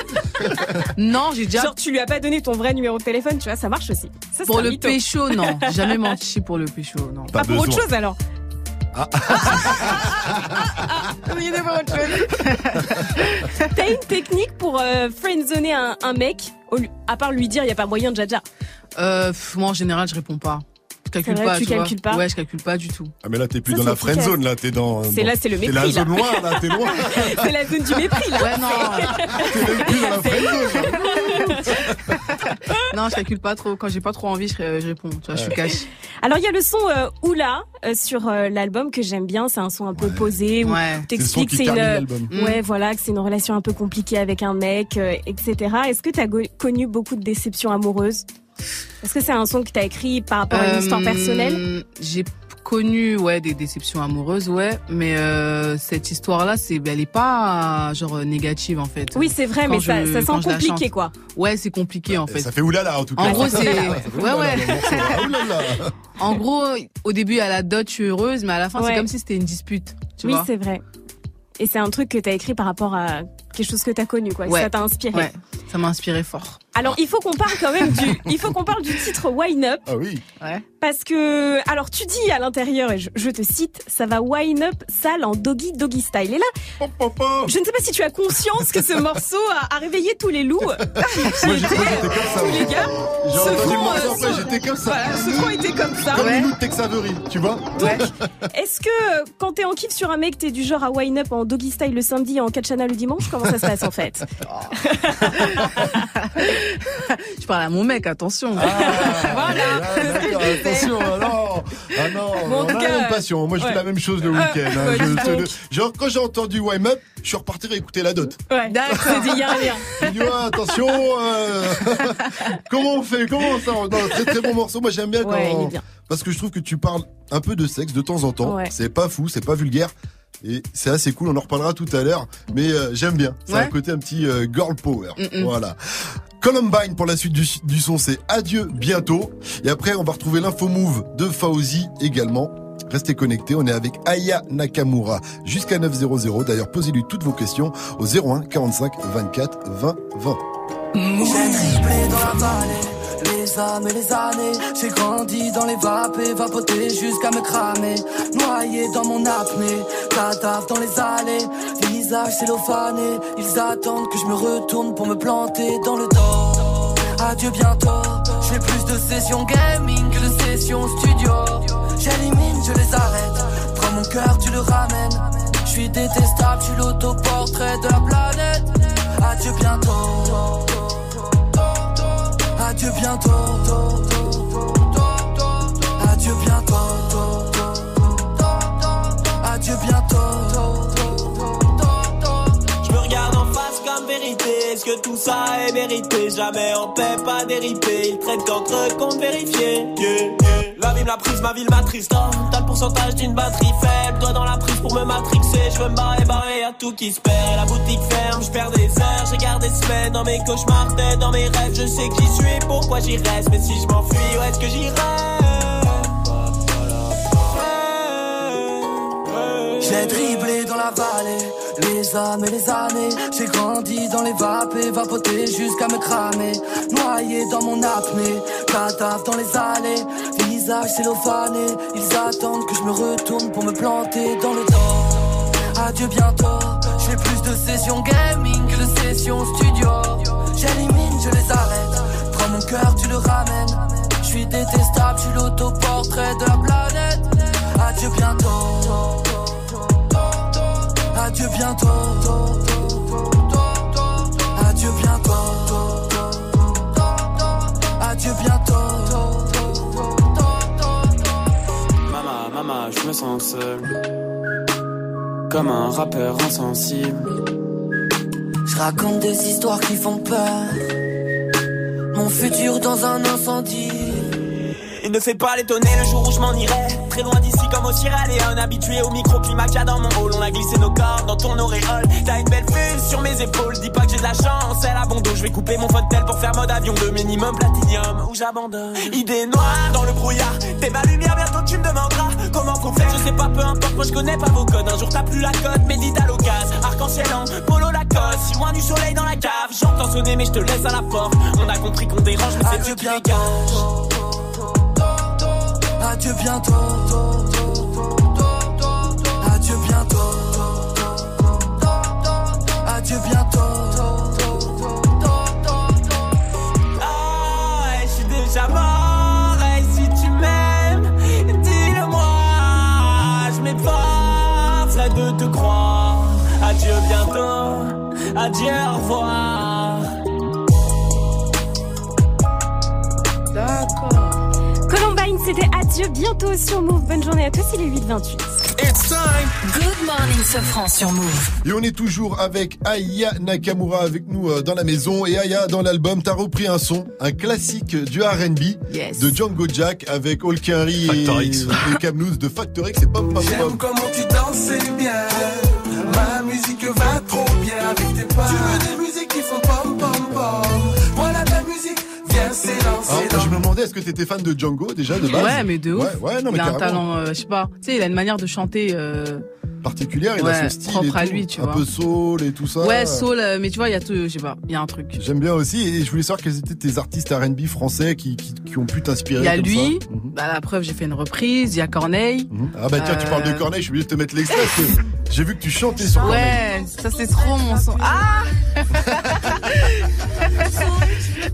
Non, j'ai déjà. Genre, tu lui as pas donné ton vrai numéro de téléphone, tu vois, ça marche aussi. Ça, Pour un le mytho. pécho, non. J'ai jamais menti pour le pécho, non. Pas pour autre chose alors. Ah. T'as une technique pour euh, friendzoner un, mec, à part lui dire il y a pas moyen de Jaja? Euh, moi, en général, je réponds pas. Je calcule C'est vrai, pas. tu vois. calcules pas Ouais, je calcule pas du tout. Ah, mais là, t'es plus Ça, dans c'est la friend zone, là, t'es dans. C'est là, c'est le mépris, la là. zone noire, là, t'es loin. C'est la zone du mépris là. Ouais, non. T'es même plus dans la friend zone. non, je calcule pas trop. Quand j'ai pas trop envie, je, je réponds. Tu vois, je suis cash. Alors il y a le son euh, Oula euh, sur euh, l'album que j'aime bien, c'est un son un peu posé où Ouais. t'expliques C'est c'est une. Mm. ouais voilà que c'est une relation un peu compliquée avec un mec euh, etc. Est-ce que t'as connu beaucoup de déceptions amoureuses? Est-ce que c'est un son que t'as écrit par rapport à une histoire Euh, personnelle J'ai connu ouais des déceptions amoureuses, ouais, mais euh, cette histoire-là, c'est elle est pas euh, genre négative en fait. Oui c'est vrai Quand mais ça, je- ça sent compliqué quoi. Ouais, c'est compliqué en fait. Ça fait oulala, en tout cas. En gros, c'est ouais ouais. En gros, au début, à la dot, je suis heureuse, mais à la fin, Ouais. c'est comme si c'était une dispute. Tu oui c'est vrai. Et c'est un truc que t'as écrit par rapport à quelque chose que t'as connu quoi. Ouais. Ça t'a inspiré. Ouais, ça m'a inspiré fort. Alors il faut qu'on parle quand même du il faut qu'on parle du titre Wine Up. Ah oui. Ouais. Parce que, alors tu dis à l'intérieur, et je, je te cite, ça va wine up sale en doggy doggy style. Et là, je ne sais pas si tu as conscience que ce morceau a, a réveillé tous les loups. Moi, j'ai- moi, j'étais comme ça. tous les gars. Ce front, euh, j'étais comme ça. Voilà, ce front était comme ça. Comme Ouais. Lilou de Tex Avery, tu vois Est-ce que quand t'es en kiff sur un mec, t'es du genre à wine up en doggy style le samedi et en katchana le dimanche Comment ça se passe en fait? Je parle à mon mec, attention. Ah, d'accord, attention, ah non, ah non, Bon, on tout a cas, la même passion. Moi, je fais la même chose le Ah, week-end. hein. le- Genre, quand j'ai entendu Wime Up, je suis reparti réécouter la dot. Ouais, c'est dit, y a ouais, attention, euh, comment on fait, comment ça, non, très très bon morceau. Moi, j'aime bien quand, Ouais, il est bien. parce que je trouve que tu parles un peu de sexe de temps en temps. Ouais. C'est pas fou, c'est pas vulgaire. Et c'est assez cool, on en reparlera tout à l'heure, mais euh, j'aime bien. C'est Ouais. un côté un petit euh, girl power. Mm-mm. Voilà. Columbine pour la suite du, du son, c'est adieu bientôt. Et après, on va retrouver l'info move de Fauzi également. Restez connectés, on est avec Aya Nakamura jusqu'à 900. D'ailleurs, posez-lui toutes vos questions au 01 45 24 20 20. J'ai triplé dans la vallée, les âmes et les années. J'ai grandi dans les vapes et vapoté jusqu'à me cramer. Noyé dans mon apnée, cadavre dans les allées. Visage cellophané, ils attendent que je me retourne pour me planter dans le dos. Adieu bientôt, j'ai plus de sessions gaming que de sessions studio. J'élimine, je les arrête. Prends mon cœur, tu le ramènes. Je suis détestable, je suis l'autoportrait de la planète. Adieu bientôt. Adieu bientôt. Que tout ça est mérité Jamais en paix, pas déripé. Ils traitent qu'entre comptes vérifiés. Yeah. La vie l'a prise, ma ville m'attriste. Oh, T'as le pourcentage d'une batterie faible. Doigt dans la prise pour me matrixer. Je veux me barrer, barrer, y'a tout qui se perd. La boutique ferme, je perds des heures. J'ai gardé semaines dans mes cauchemars, dans mes rêves. Je sais j'y suis, pourquoi j'y reste. Mais si je m'enfuis, où est-ce que j'irai? J'ai dribblé dans la vallée, les âmes et les années. J'ai grandi dans les vapes vapoté jusqu'à me cramer. Noyé dans mon apnée, cadavre dans les allées. Visage cellophané, ils attendent que je me retourne pour me planter dans le dos. Adieu bientôt, j'ai plus de sessions gaming que de sessions studio. J'élimine, je les arrête. Prends mon cœur, tu le ramènes. Je suis détestable, je suis l'autoportrait de la planète. Adieu bientôt. Adieu bientôt. Adieu bientôt. Adieu bientôt. Maman, maman, je me sens seul. Comme un rappeur insensible. Je raconte des histoires qui font peur. Mon futur dans un incendie. Il ne fait pas l'étonner le jour où je m'en irai. Très loin d'ici comme au Sierra Leone. Habitué au microclimat qu'il y a dans mon hall. On a glissé nos corps dans ton auréole. T'as une belle vue sur mes épaules. Dis pas que j'ai de la chance, c'est la bondo. Je vais couper mon tel pour faire mode avion de minimum platinium. Ou j'abandonne? Idée noire dans le brouillard. T'es ma lumière, bientôt tu me demanderas comment faut faire. Je sais pas, peu importe, moi je connais pas vos codes. Un jour t'as plus la cote, médite à l'occasion. Arc-en-ciel en polo Lacoste. Si loin du soleil dans la cave. J'entends sonner, mais je te laisse à la porte. On a compris qu'on dérange, mais c'est qui dégage. Adieu bientôt. Adieu bientôt. Adieu bientôt. Ah, je suis déjà mort. Si tu m'aimes, dis-le-moi. Je m'efforcerai de te croire. Adieu bientôt. Adieu, bientôt sur Move. Bonne journée à tous, il est 8h28. It's time. Good morning, Sofran sur Move. Et on est toujours avec Aya Nakamura avec nous euh, dans la maison. Et Aya, dans l'album, t'as repris un son, un classique du R&B Yes. de Django Jack avec All Henry et, Factor X. et de Factor X. C'est pom pom J'aime comment tu danses bien. Ma musique va trop bien avec tes pas. Tu veux des musiques qui font pom pom pom. Alors, je me demandais, est-ce que t'étais fan de Django déjà de base? Ouais, mais de ouf. Ouais, ouais, non, mais il a un talent, euh, je sais pas. Tu sais, il a une manière de chanter. euh, particulière, il a Ouais, son style propre et à lui, tu un vois. peu soul et tout ça. Ouais, soul, euh, mais tu vois, il y a tout, je sais pas, il y a un truc. J'aime bien aussi et je voulais savoir quels étaient tes artistes R&B français qui, qui, qui ont pu t'inspirer. Il y a comme lui, ça. Mhm. bah, la preuve, j'ai fait une reprise, il y a Corneille. Ah bah tiens, tu parles de Corneille, je suis obligé de te mettre l'extrait parce que j'ai vu que tu chantais sur Corneille. Ouais, ça c'est trop mon son. Ah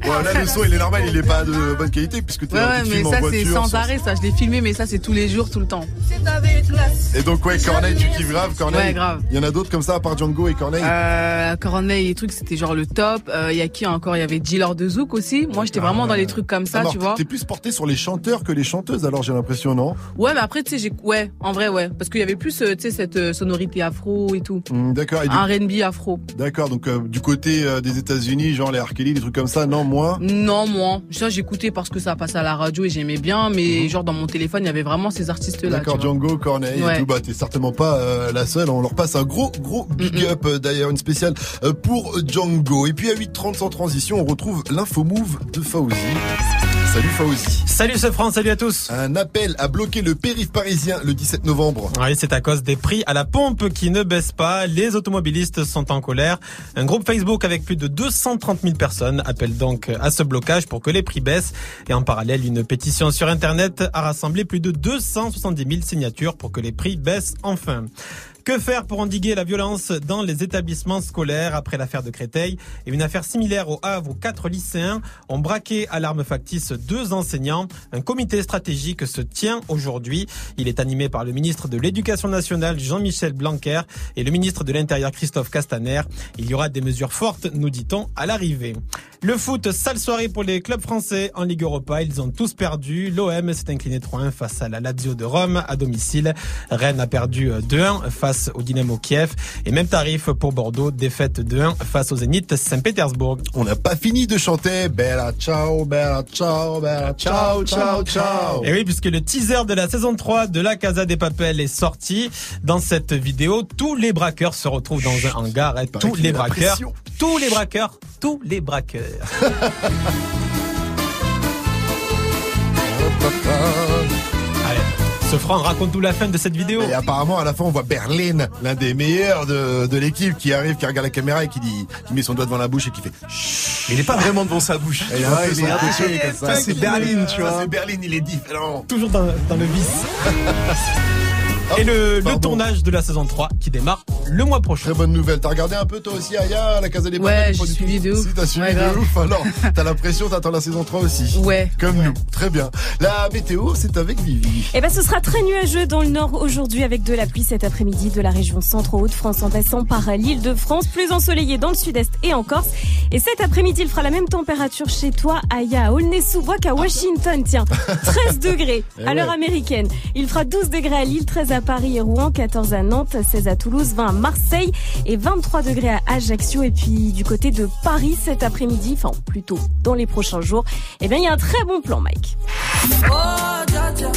Ouais, là le son il est normal, il est pas de bonne qualité puisque t'es Ouais, ouais, mais ça c'est sans arrêt, ça je l'ai filmé, mais ça c'est tous les jours, tout le temps. Et donc ouais, Corneille, tu kiffes grave, Corneille. Ouais, grave. Il y en a d'autres comme ça à part Django et Corneille. Euh, Corneille, les trucs c'était genre le top. Euh, Il y a qui encore? Il y avait Dealer de Zouk aussi. Moi j'étais vraiment dans les trucs comme ça, Alors, tu vois. T'es plus porté sur les chanteurs que les chanteuses alors j'ai l'impression non? Ouais, mais après tu sais, j'ai ouais, en vrai ouais, parce qu'il y avait plus euh, tu sais cette euh, sonorité afro et tout. Hum, D'accord. et du- Un R&B afro. D'accord, donc euh, du côté euh, des États-Unis, genre les R. Kelly, des trucs comme ça, non, moi. Non, moi, ça j'écoutais parce que ça passait à la radio et j'aimais bien, mais genre dans mon téléphone, il y avait vraiment ces artistes-là. Mhm. D'accord. Django, Corneille et tout. Bah, t'es certainement pas euh, la seule. On leur passe un gros, gros big up euh, d'ailleurs, une spéciale euh, pour Django. Et puis à 8h30 sans transition, on retrouve l'info move de Fauzi. Salut Fauzi. Salut ce France, salut à tous. Un appel à bloquer le périph' parisien le 17 novembre. Oui, c'est à cause des prix à la pompe qui ne baissent pas. Les automobilistes sont en colère. Un groupe Facebook avec plus de 230 000 personnes appelle donc à ce blocage pour que les prix baissent. Et en parallèle, une pétition sur Internet a rassemblé plus de 270 000 signatures pour que les prix baissent enfin. Que faire pour endiguer la violence dans les établissements scolaires après l'affaire de Créteil et une affaire similaire au Havre où quatre lycéens ont braqué à l'arme factice deux enseignants Un comité stratégique se tient aujourd'hui. Il est animé par le ministre de l'Éducation nationale Jean-Michel Blanquer et le ministre de l'Intérieur Christophe Castaner. Il y aura des mesures fortes, nous dit-on, à l'arrivée. Le foot, sale soirée pour les clubs français en Ligue Europa. Ils ont tous perdu. L'OM s'est incliné 3-1 face à la Lazio de Rome à domicile. Rennes a perdu euh, 2-1 face au Dynamo Kiev. Et même tarif pour Bordeaux, défaite 2-1 face au Zénith Saint-Pétersbourg. On n'a pas fini de chanter Bella ciao, bella ciao, bella ciao, ciao, ciao. Et oui, puisque le teaser de la saison 3 de La Casa des Papel est sorti. Dans cette vidéo, tous les braqueurs se retrouvent dans un hangar. Et tous les braqueurs, tous les braqueurs, tous les braqueurs. Allez, ce franc raconte tout la fin de cette vidéo. Et apparemment, à la fin, on voit Berlin, l'un des meilleurs de, de l'équipe, qui arrive, qui regarde la caméra et qui dit, qui met son doigt devant la bouche et qui fait. Mais il est pas vraiment devant sa bouche. Et là, Ouais, il il est est attaché attaché, comme ça. ça, c'est Berlin, tu vois. C'est Berlin, il est différent. Toujours dans, dans le vice. Et le, tournage de la saison 3 qui démarre le mois prochain. Très bonne nouvelle. T'as regardé un peu toi aussi Aya, la Casa des Ouais, j'ai suivi de ouf. Si t'as suivi Ouais, de grave. ouf, alors t'as l'impression t'attends la saison 3 aussi. Ouais. Comme nous. Très bien. La météo, c'est avec Vivi. Eh ben, ce sera très nuageux dans le nord aujourd'hui avec de la pluie cet après-midi de la région centre au Haut-de-France en passant par l'île de France, plus ensoleillé dans le sud-est et en Corse. Et cet après-midi, il fera la même température chez toi, Aya, à Aulnay-sous-Bois qu'à Washington. Tiens, 13 degrés Eh à l'heure ouais. américaine. Il fera 12 degrés à Lille, 13 à Paris et Rouen, 14 à Nantes, 16 à Toulouse, 20 à Marseille et 23 degrés à Ajaccio. Et puis du côté de Paris cet après-midi, enfin plutôt dans les prochains jours, eh bien il y a un très bon plan, Mike. Oh, dja, dja.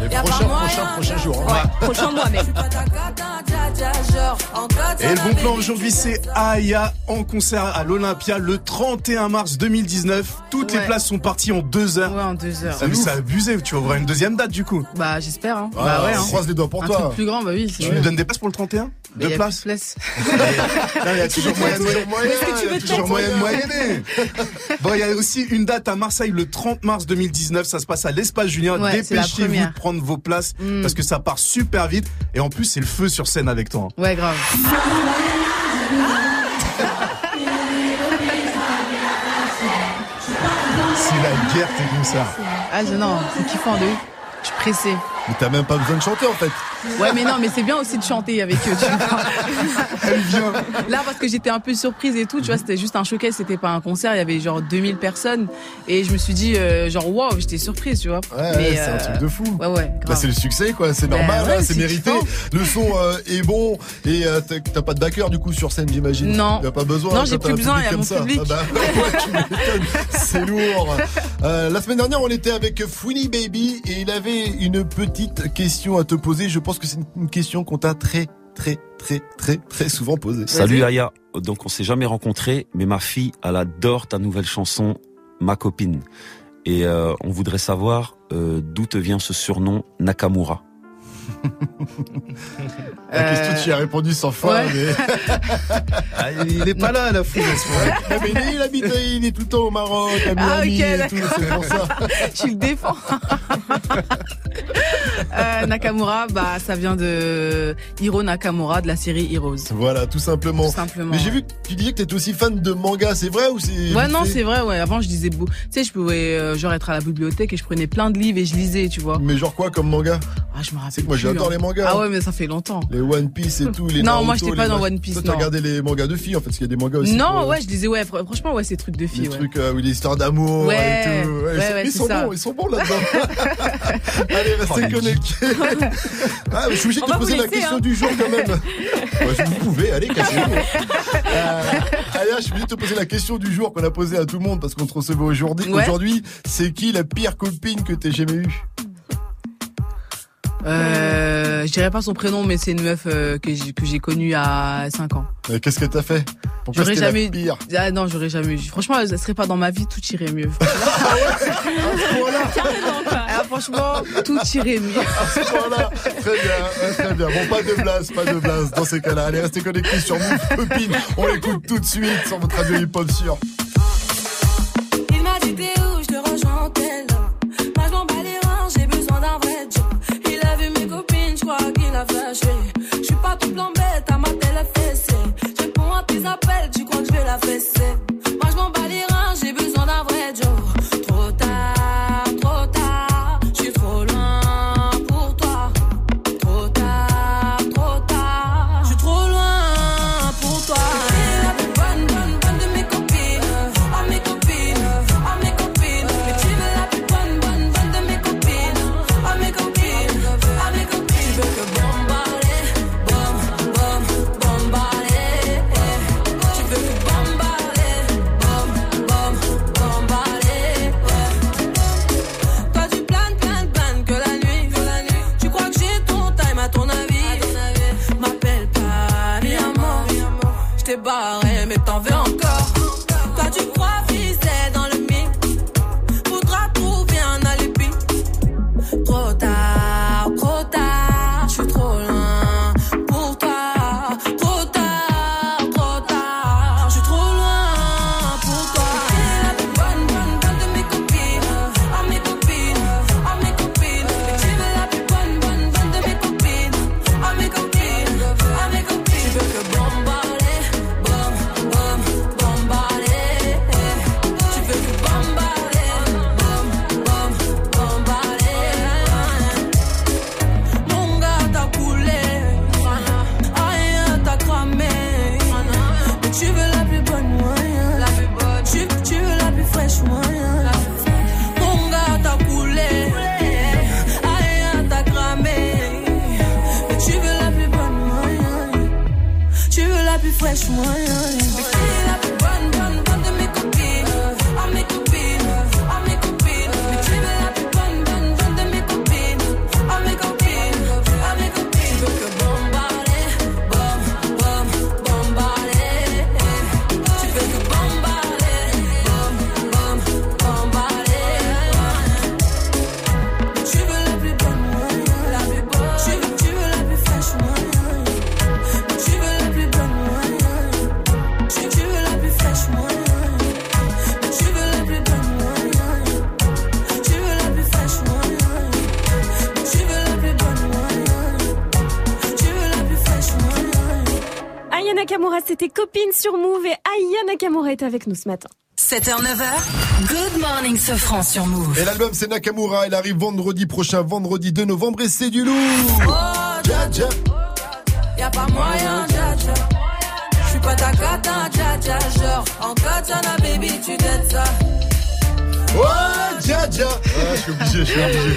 Les prochains, moyen. prochains, prochains jours. hein. Prochain mois. Et le bon la plan aujourd'hui, c'est Aya en concert à l'Olympia le 31 mars 2019. Toutes les places sont parties en deux heures. Ouais, en deux heures. Ah, mais c'est abusé, tu vas ouvrir une deuxième date du coup. Bah, j'espère. Hein. Ah, bah ouais. on Hein. croise les doigts pour Un toi. truc plus grand, bah oui. Tu nous donnes des places pour le 31 Mais Deux y a places plus place. Il y a toujours moyen de toujours moyen moyenner. Bon, il y a aussi une date à Marseille le 30 mars 2019. Ça se passe à l'espace Julien. Dépêchez-vous de prendre vos places Mm. parce que ça part super vite. Et en plus, c'est le feu sur scène avec toi. Ouais, grave. C'est la guerre, tes concerts. Ah, je- non, c'est kiffant de ouf. Je suis pressée. Mais t'as même pas besoin de chanter en fait. Ouais, mais non, mais c'est bien aussi de chanter avec eux, tu vois. Là, parce que j'étais un peu surprise et tout, tu vois, c'était juste un showcase, c'était pas un concert, il y avait genre 2000 personnes. Et je me suis dit, euh, genre, waouh, j'étais surprise, tu vois. Ouais, mais, c'est un euh, truc de fou. Ouais, ouais, Bah, c'est le succès quoi, c'est Bah, normal, ouais, hein, c'est mérité. Le son euh, est bon et euh, t'as pas de backer du coup sur scène j'imagine. Non. T'as pas besoin. Non, quand j'ai plus un besoin, il y a mon ça. public. Ah bah, c'est lourd. La semaine dernière on était avec Fouini Baby et il avait une petite question à te poser. Je pense que c'est une question qu'on t'a très très très très très souvent posée. Salut Aya. Donc on s'est jamais rencontrés, mais ma fille, elle adore ta nouvelle chanson, Ma copine. Et euh, on voudrait savoir euh, d'où te vient ce surnom Nakamura. La question Euh, tu y as répondu sans fin. ouais. Mais... Ah, il est pas là à la foule. Ouais, mais il habite, il est tout le temps au Maroc, à Ah, Miami ok, et tout, c'est pour ça. tu le défends. Euh, Nakamura, bah, ça vient de Hiro Nakamura de la série Heroes. Voilà, tout simplement. Tout simplement. Mais j'ai vu que tu disais que t'étais aussi fan de manga, c'est vrai ou c'est Ouais, non, c'est vrai, ouais. Avant, je beaucoup. Tu sais, je pouvais, euh, genre, être à la bibliothèque et je prenais plein de livres et je lisais, tu vois. Mais genre quoi comme manga? Ah, je me rappelle. C'est que moi j'adore hein. les mangas. Ah ouais, mais ça fait longtemps. Les One Piece et tout, les Non, Naruto, moi, j'étais pas les dans One Piece, Toi, t'as non. regardé les mangas de filles en fait, parce qu'il y a des mangas aussi. Non, pour- ouais, je disais, ouais, fr- franchement, ouais, c'est trucs de filles, Des ouais. trucs euh, où des histoires d'amour Ouais, et tout. ouais, ils sont, ouais, ils sont bons, ils sont bons là-dedans. Allez, restez Oh, connectés. Ah, je suis obligé de te poser la question hein. du jour quand même. Ouais, vous pouvez, allez, cassez-vous. Euh, Aya, je suis obligé de te poser la question du jour qu'on a posée à tout le monde parce qu'on te recevait aujourd'hui. Ouais. Aujourd'hui, c'est qui la pire copine que t'aies jamais eue? Euh, je dirais pas son prénom, mais c'est une meuf euh, que j'ai que j'ai connue à 5 ans. Euh, Qu'est-ce que t'as fait? Pourquoi J'aurais c'était la jamais. pire? Ah non, j'aurais jamais. eu. Franchement, elle serait pas dans ma vie, tout irait mieux. Carrément, quoi. Ah, franchement, tout irait mieux. Voilà, très bien, ouais, très bien. Bon, pas de blase, pas de blase dans ces cas-là. Allez, restez connectés sur Move Copine. On l'écoute tout de suite sur votre radio hip-hop sur. Il m'a dit t'es où, je te rejoins en flashé. Je suis pas tout plan bête, à ma télé fessée. Réponds à tes appels, tu crois que je vais la fesser. Moi je m'en bats les reins, j'ai besoin d'un vrai job. Je c'était copine sur Move et Aya Nakamura est avec nous ce matin. 7h, 9h, Good Morning Sofran sur Move. Et l'album c'est Nakamura, il arrive vendredi prochain, vendredi 2 novembre et c'est du lourd. Oh, dja, dja. Y'a pas moyen, dja, dja. J'suis pas ta cata, dja, dja. Genre, en katana, baby, tu t'aides ça. Oh, Dja Dja Ah, je suis obligé, je suis obligé.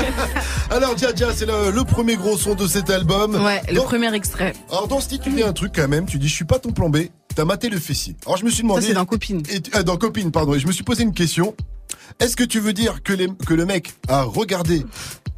Alors, Dja Dja, c'est le, le premier gros son de cet album. Ouais, le premier extrait. Alors, dans ce titre, tu dis un truc quand même. Tu dis, je suis pas ton plan B. T'as maté le fessier. Alors, je me suis demandé. Ça, c'est dans Copine. Et ah, dans Copine, pardon. Et je me suis posé une question. Est-ce que tu veux dire que, les, que le mec a regardé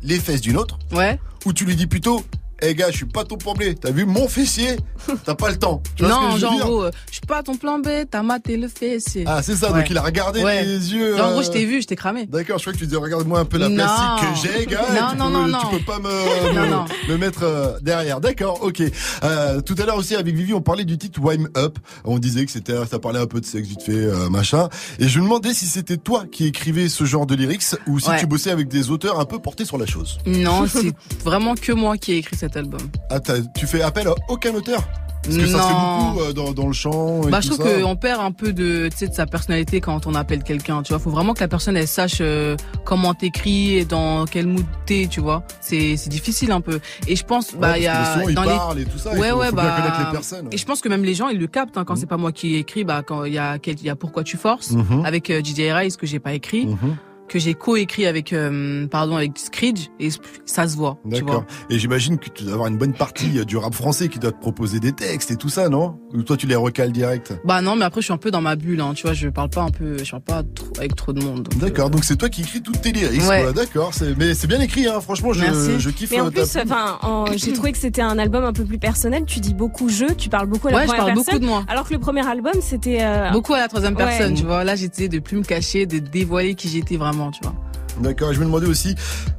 les fesses d'une autre? Ouais. Ou tu lui dis plutôt, eh gars, je suis pas ton plan B. T'as vu mon fessier T'as pas le temps. Tu vois ce que non, je genre, gros, euh, je suis pas ton plan B, t'as maté le fessier. Ah, c'est ça, Ouais. donc il a regardé Ouais. les yeux. Genre, en gros, euh, je t'ai vu, je t'ai cramé. D'accord, je crois que tu disais regarde-moi un peu la Non. plastique que j'ai, gars. Non, tu non, peux, non, tu non. peux pas me, Non, me, non. me mettre euh, derrière. D'accord, ok. Euh, tout à l'heure aussi avec Vivi, on parlait du titre Wime Up. On disait que c'était, ça parlait un peu de sexe vite fait, euh, machin. Et je me demandais si c'était toi qui écrivais ce genre de lyrics ou si Ouais. tu bossais avec des auteurs un peu portés sur la chose. Non, c'est vraiment que moi qui ai écrit cet album. Ah, tu fais appel à aucun auteur? Parce que ça se fait Non. beaucoup euh, dans, dans le chant. Et Bah, je trouve ça. qu'on perd un peu de, sa personnalité quand on appelle quelqu'un, tu vois. Faut vraiment que la personne, elle sache euh, comment t'écris et dans quel mood t'es, tu vois. C'est, c'est difficile un peu. Et je pense, bah, il y a, le son, il dans les... et tout ça, il Ouais, faut- ouais, faut bien bah. connaître les personnes. Et je pense que même les gens, ils le captent, hein, quand c'est pas moi qui ai écrit, bah, quand il y a quel, il y a pourquoi tu forces, Mhm. avec euh, DJ Rice que j'ai pas écrit. Mhm. Que j'ai co-écrit avec euh, pardon avec Screech et ça se voit tu D'accord. vois Et j'imagine que tu dois avoir une bonne partie euh, du rap français qui doit te proposer des textes et tout ça, non? Ou toi tu les recales direct? Bah non mais après je suis un peu dans ma bulle hein, tu vois je parle pas un peu je parle pas trop, avec trop de monde D'accord, donc c'est toi qui écris toutes tes lyrics, Ouais. D'accord, mais c'est bien écrit, hein. franchement, je, Merci. je kiffe. Mais en euh, plus, enfin, en- j'ai trouvé que c'était un album un peu plus personnel. Tu dis beaucoup je, tu parles beaucoup à la Ouais, je première parle beaucoup de moi. Alors que le premier album, c'était euh, beaucoup à la troisième ouais. personne tu vois là j'étais de plus me cacher de dévoiler qui j'étais vraiment tu vois D'accord, je me demandais aussi,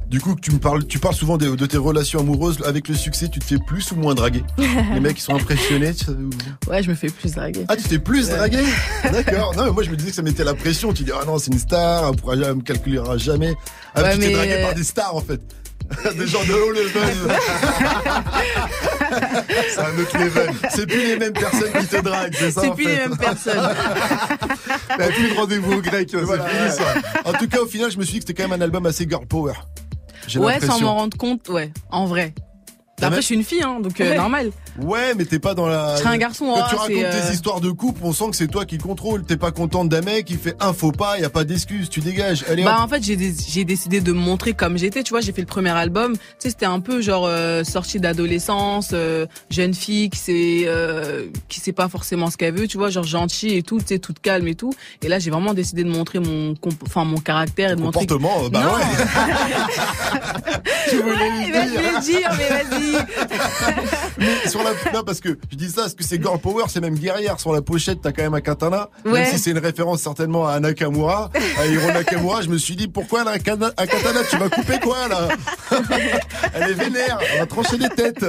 du coup, que tu me parles, tu parles souvent de, de tes relations amoureuses. Avec le succès, tu te fais plus ou moins draguer? Les mecs, ils sont impressionnés. tu sais, ou- ouais je me fais plus draguer Ah, tu t'es plus Ouais. dragué D'accord. Non, mais moi, je me disais que ça mettait la pression. Tu dis, ah non, c'est une star, on pourra me calculera jamais. Ah, Ouais, tu t'es dragué par des stars, en fait. des gens de haut level. c'est un autre level. C'est plus les mêmes personnes qui te draguent, c'est ça c'est plus fait. les mêmes personnes T'as plus de rendez-vous au grec, c'est Voilà, fini ça. En tout cas, au final, je me suis dit que c'était quand même un album assez girl power. Ouais sans m'en rendre compte ouais en vrai après je suis une fille hein donc euh, Ouais. normal Ouais, mais t'es pas dans la. Serais un garçon, Quand hein, tu racontes c'est, euh, tes histoires de couple, on sent que c'est toi qui contrôle. T'es pas contente d'un mec, il fait un faux pas, y a pas d'excuse, tu dégages. Allez, Bah en fait j'ai dé- j'ai décidé de me montrer comme j'étais tu vois j'ai fait le premier album tu sais c'était un peu genre euh, sortie d'adolescence euh, jeune fille qui sait euh, qui sait pas forcément ce qu'elle veut tu vois genre gentille et tout tu sais toute calme et tout et là j'ai vraiment décidé de montrer mon enfin mon caractère et de montrer Comportement, euh, bah Non. ouais. tu voulais Eh ben, je vais le dire mais vas-y Non, parce que je dis ça, parce que c'est girl power, c'est même guerrière. Sur la pochette, t'as quand même un katana. Même si c'est une référence certainement à Nakamura, à Hiro Nakamura, je me suis dit, pourquoi elle a un, katana? Tu vas couper quoi, là? Elle est vénère, elle va trancher des têtes.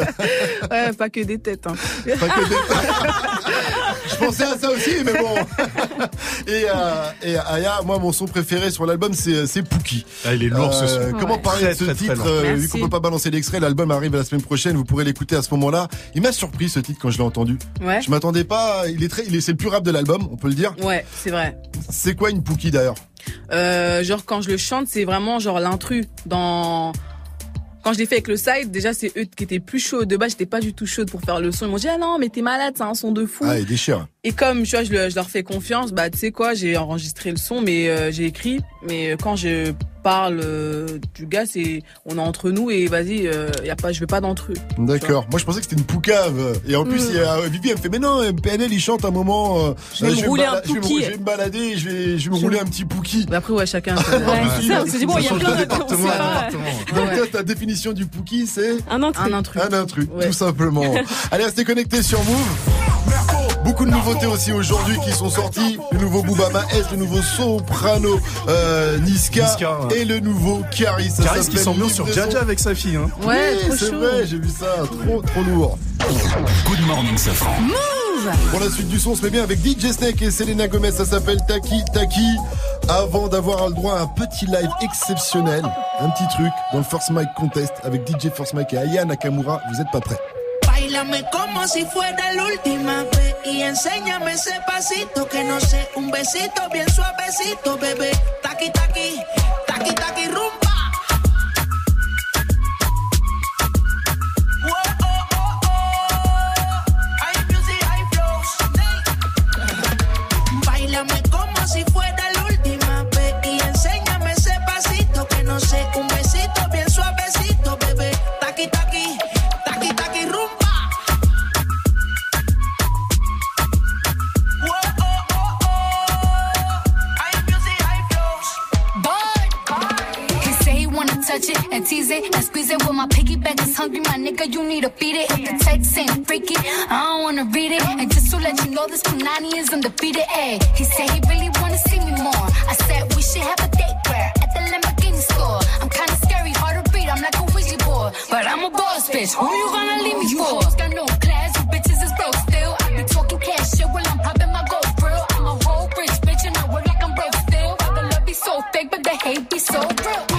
ouais pas que des têtes hein. Pas que des- Je pensais à ça aussi, mais bon. Et, euh, et Aya, moi, mon son préféré sur l'album, c'est, c'est Pookie. Ah, il est lourd, ce son. Comment Ouais. parler Très, de ce très, titre euh, Vu qu'on peut pas balancer l'extrait, l'album arrive la semaine prochaine, vous pourrez l'écouter à ce moment-là. M'a surpris ce titre quand je l'ai entendu. ouais Je m'attendais pas, il est très, il est, c'est le plus rap de l'album, on peut le dire. ouais c'est vrai C'est quoi une Pookie d'ailleurs Euh, genre quand je le chante, c'est vraiment genre l'intrus dans quand je l'ai fait avec le side, déjà c'est eux qui étaient plus chauds. De base, j'étais pas du tout chaude pour faire le son. Ils m'ont dit ah non mais t'es malade, c'est un son de fou. Ah, il déchire. Et comme tu vois, je, le- je leur fais confiance, bah tu sais quoi, j'ai enregistré le son, mais euh, j'ai écrit. Mais euh, quand je parle euh, du gars, c'est on est entre nous et vas-y, euh, y a pas, je veux pas d'intrus. D'accord. Moi, je pensais que c'était une poucave. Et en plus, Mm. il y a, Vivi, elle me fait, mais non, PNL, il chante un moment. euh, Je vais me rouler un vais pouki. Je vais me balader, je vais, je vais me rouler un petit pouki. Mais après, ouais, chacun. Ouais, c'est ça, on s'est dit, bon, il y a plein département. Donc, toi, ta définition du pouki, c'est Un intrus. Un intrus. un intrus, tout simplement. Allez, restez connectés sur Move. Beaucoup de nouveautés aussi aujourd'hui qui sont sorties. Le nouveau Boubama S, le nouveau Soprano euh, Niska, Niska, ouais. et le nouveau Caris. Ça Caris qui s'ambiance sur. Jaja avec sa fille. Hein. Ouais, Oui, trop c'est chaud. vrai, j'ai vu ça, trop trop lourd. Good morning, Safran. Pour la suite du son, on se met bien avec DJ Snake et Selena Gomez, ça s'appelle Taki Taki. Avant d'avoir le droit à un petit live exceptionnel, un petit truc dans le First Mic Contest avec DJ First Mic et Aya Nakamura, vous êtes pas prêts Bailame como si fuera la última vez y enséñame ese pasito que no sé, un besito bien suavecito, bebé. Taqui taqui, taqui taqui rumba. Whoa, oh, oh, oh. Hay como si fuera la última vez y enséñame ese pasito que no sé, un besito tease it and squeeze it. When my piggyback is hungry, my nigga, you need to feed it. If the text ain't freaky, I don't wanna read it. And just to let you know, this Punani is undefeated. Ay, he said he really wanna see me more. I said we should have a date where at the Lamborghini store. I'm kinda scary, hard to read. I'm like a Ouija board, but I'm a boss bitch. Who you gonna leave me you for? hoes got no class, you bitches is broke still. I be talking cash shit while I'm popping my gold grill. I'm a whole rich bitch and I work like I'm broke still. The love be so fake, but the hate be so real.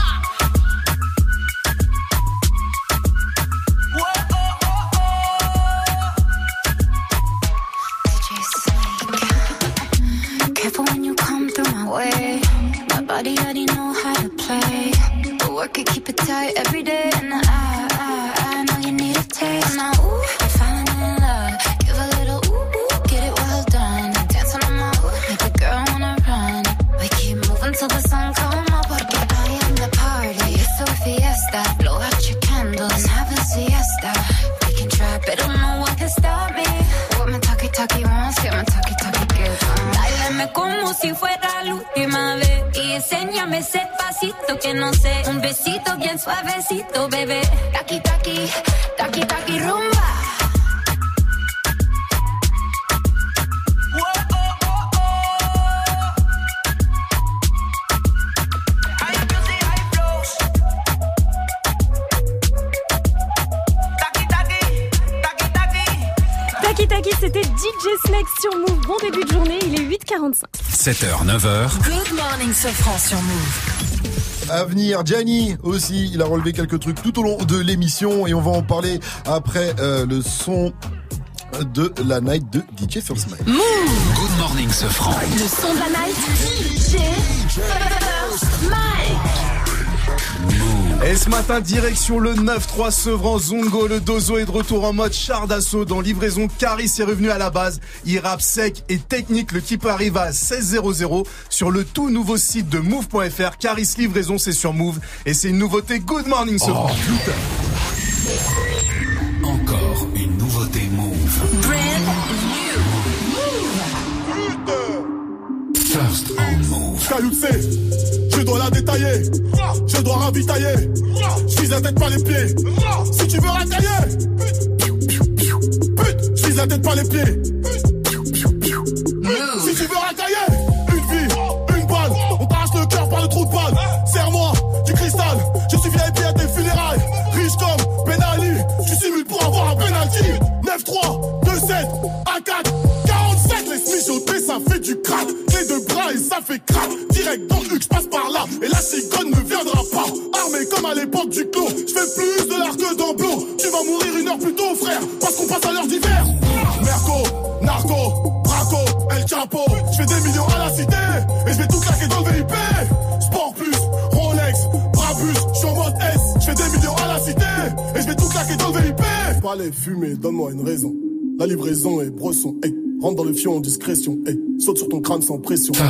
Way. My body already know how to play. But work it, keep it tight every day. And I, I, I know you need a taste. Now, ooh, I'm falling in love. Give a little ooh, ooh, get it well done. i Dancing on my ooh, make a girl wanna run. We keep moving till the sun come up. Porque I am the party. It's a fiesta. Blow out your candles and have a siesta. We can try, but I don't know what can stop me. What my talkie talkie wants, get my talkie talkie gives. Báilame como si fuera última vez y enséñame ese pasito que no sé, un besito bien suavecito, bebé. Taki taki, taki taki rumba. Taki Taki, c'était DJ Snake sur Move. Bon début de journée, il est 8h45. 7h, 9h. Good morning, Sofran sur Move. À venir, Gianni aussi, il a relevé quelques trucs tout au long de l'émission et on va en parler après euh, le son de la night de DJ First Mike. Good morning, Safran. Le son de la night. DJ First Mike. Et ce matin, direction le 9-3 Sevran Zongo. Le Dozo est de retour en mode char d'assaut dans livraison. Caris est revenu à la base. Il rappe sec et technique. Le type arrive à 16.00 sur le tout nouveau site de move.fr. Caris livraison, c'est sur Move. Et c'est une nouveauté. Good morning, Sevran. Encore une nouveauté Move. First on Move. Je dois la détailler, je dois ravitailler, je vise la tête pas les pieds. Si tu veux racailler, pute, je vise la tête pas les pieds. Si tu veux racailler, une vie, une balle, on t'arrache le cœur par le trou de balle. Serre-moi du cristal, je suis VIP à tes funérailles. Riche comme Ben Ali, tu simules pour avoir un penalty. 9-3, 2-7, 1-4, 47, les mijoter, ça fait du crâne. Ça fait crack. Direct dans je passe par là. Et la cigogne ne viendra pas. Armé comme à l'époque du clos. Je fais plus de l'art que d'emploi. Tu vas mourir une heure plus tôt, frère. Parce qu'on passe à l'heure d'hiver. Merco, narco, Braco, El Chapo, je fais des millions à la cité et je vais tout claquer dans le VIP. Sport plus, Rolex, Brabus, je en mode S, je fais des millions à la cité et je vais tout claquer dans le VIP. Pas les donne-moi une raison. La livraison est bresson, hey. Rentre dans le fion en discrétion, hey. Saute sur ton crâne sans pression. hey.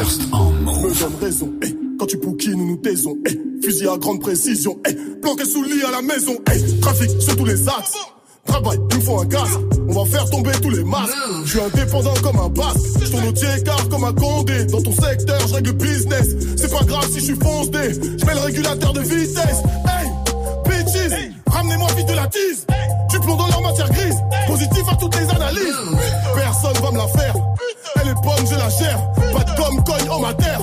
Me donne raison, hey. Quand tu pouquines, nous nous taisons, hey. Fusil à grande précision, hey. Planqué sous le lit à la maison, hey. Trafic sur tous les axes. Travail, il me faut un gaz. On va faire tomber tous les masques. Je suis indépendant comme un basque. Je tourne au tiers comme un condé. Dans ton secteur, je règle le business. C'est pas grave si je suis foncé. Je mets le régulateur de vitesse. Hey, ramenez-moi vite de la tease. Tu plomb dans leur matière grise. Positif à toutes les analyses. Personne va me la faire. Elle est bonne, je la gère. Pas de gomme, cogne en ma terre.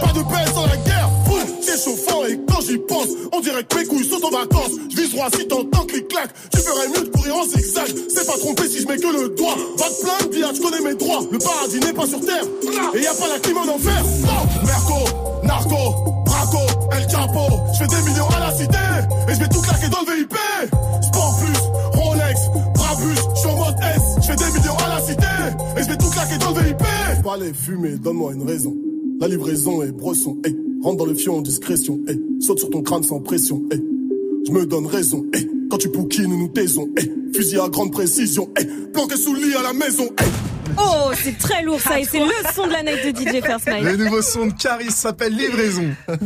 Pas de paix sans la guerre. C'est chauffant et quand j'y pense, on dirait que mes couilles sont en vacances. Je vise droit si t'entends clic-clac. Tu ferais mieux de courir en zigzag. C'est pas trompé si je mets que le doigt. Va te plaindre, Dia, je connais mes droits. Le paradis n'est pas sur terre. Et y a pas la clim en enfer. Merco, Narco, Braco, El Chapo. Je fais des millions à la cité. Et je vais tout claquer dans le VIP. Sport plus, Rolex, Brabus. Je mode S. Je fais des millions à la cité. Et je vais tout claquer dans le VIP. Pas les fumer, donne-moi une raison. La livraison est bresson, hey. Rentre dans le fion en discrétion, hey. Saute sur ton crâne sans pression, hey. Je me donne raison, hey. Quand tu pouquines, nous nous taisons, hey. Fusil à grande précision, hey. Planqué sous le lit à la maison, hey. Oh, c'est très lourd ça et c'est le son de la night de DJ First Mike. Le nouveau son de Caris s'appelle Livraison. Good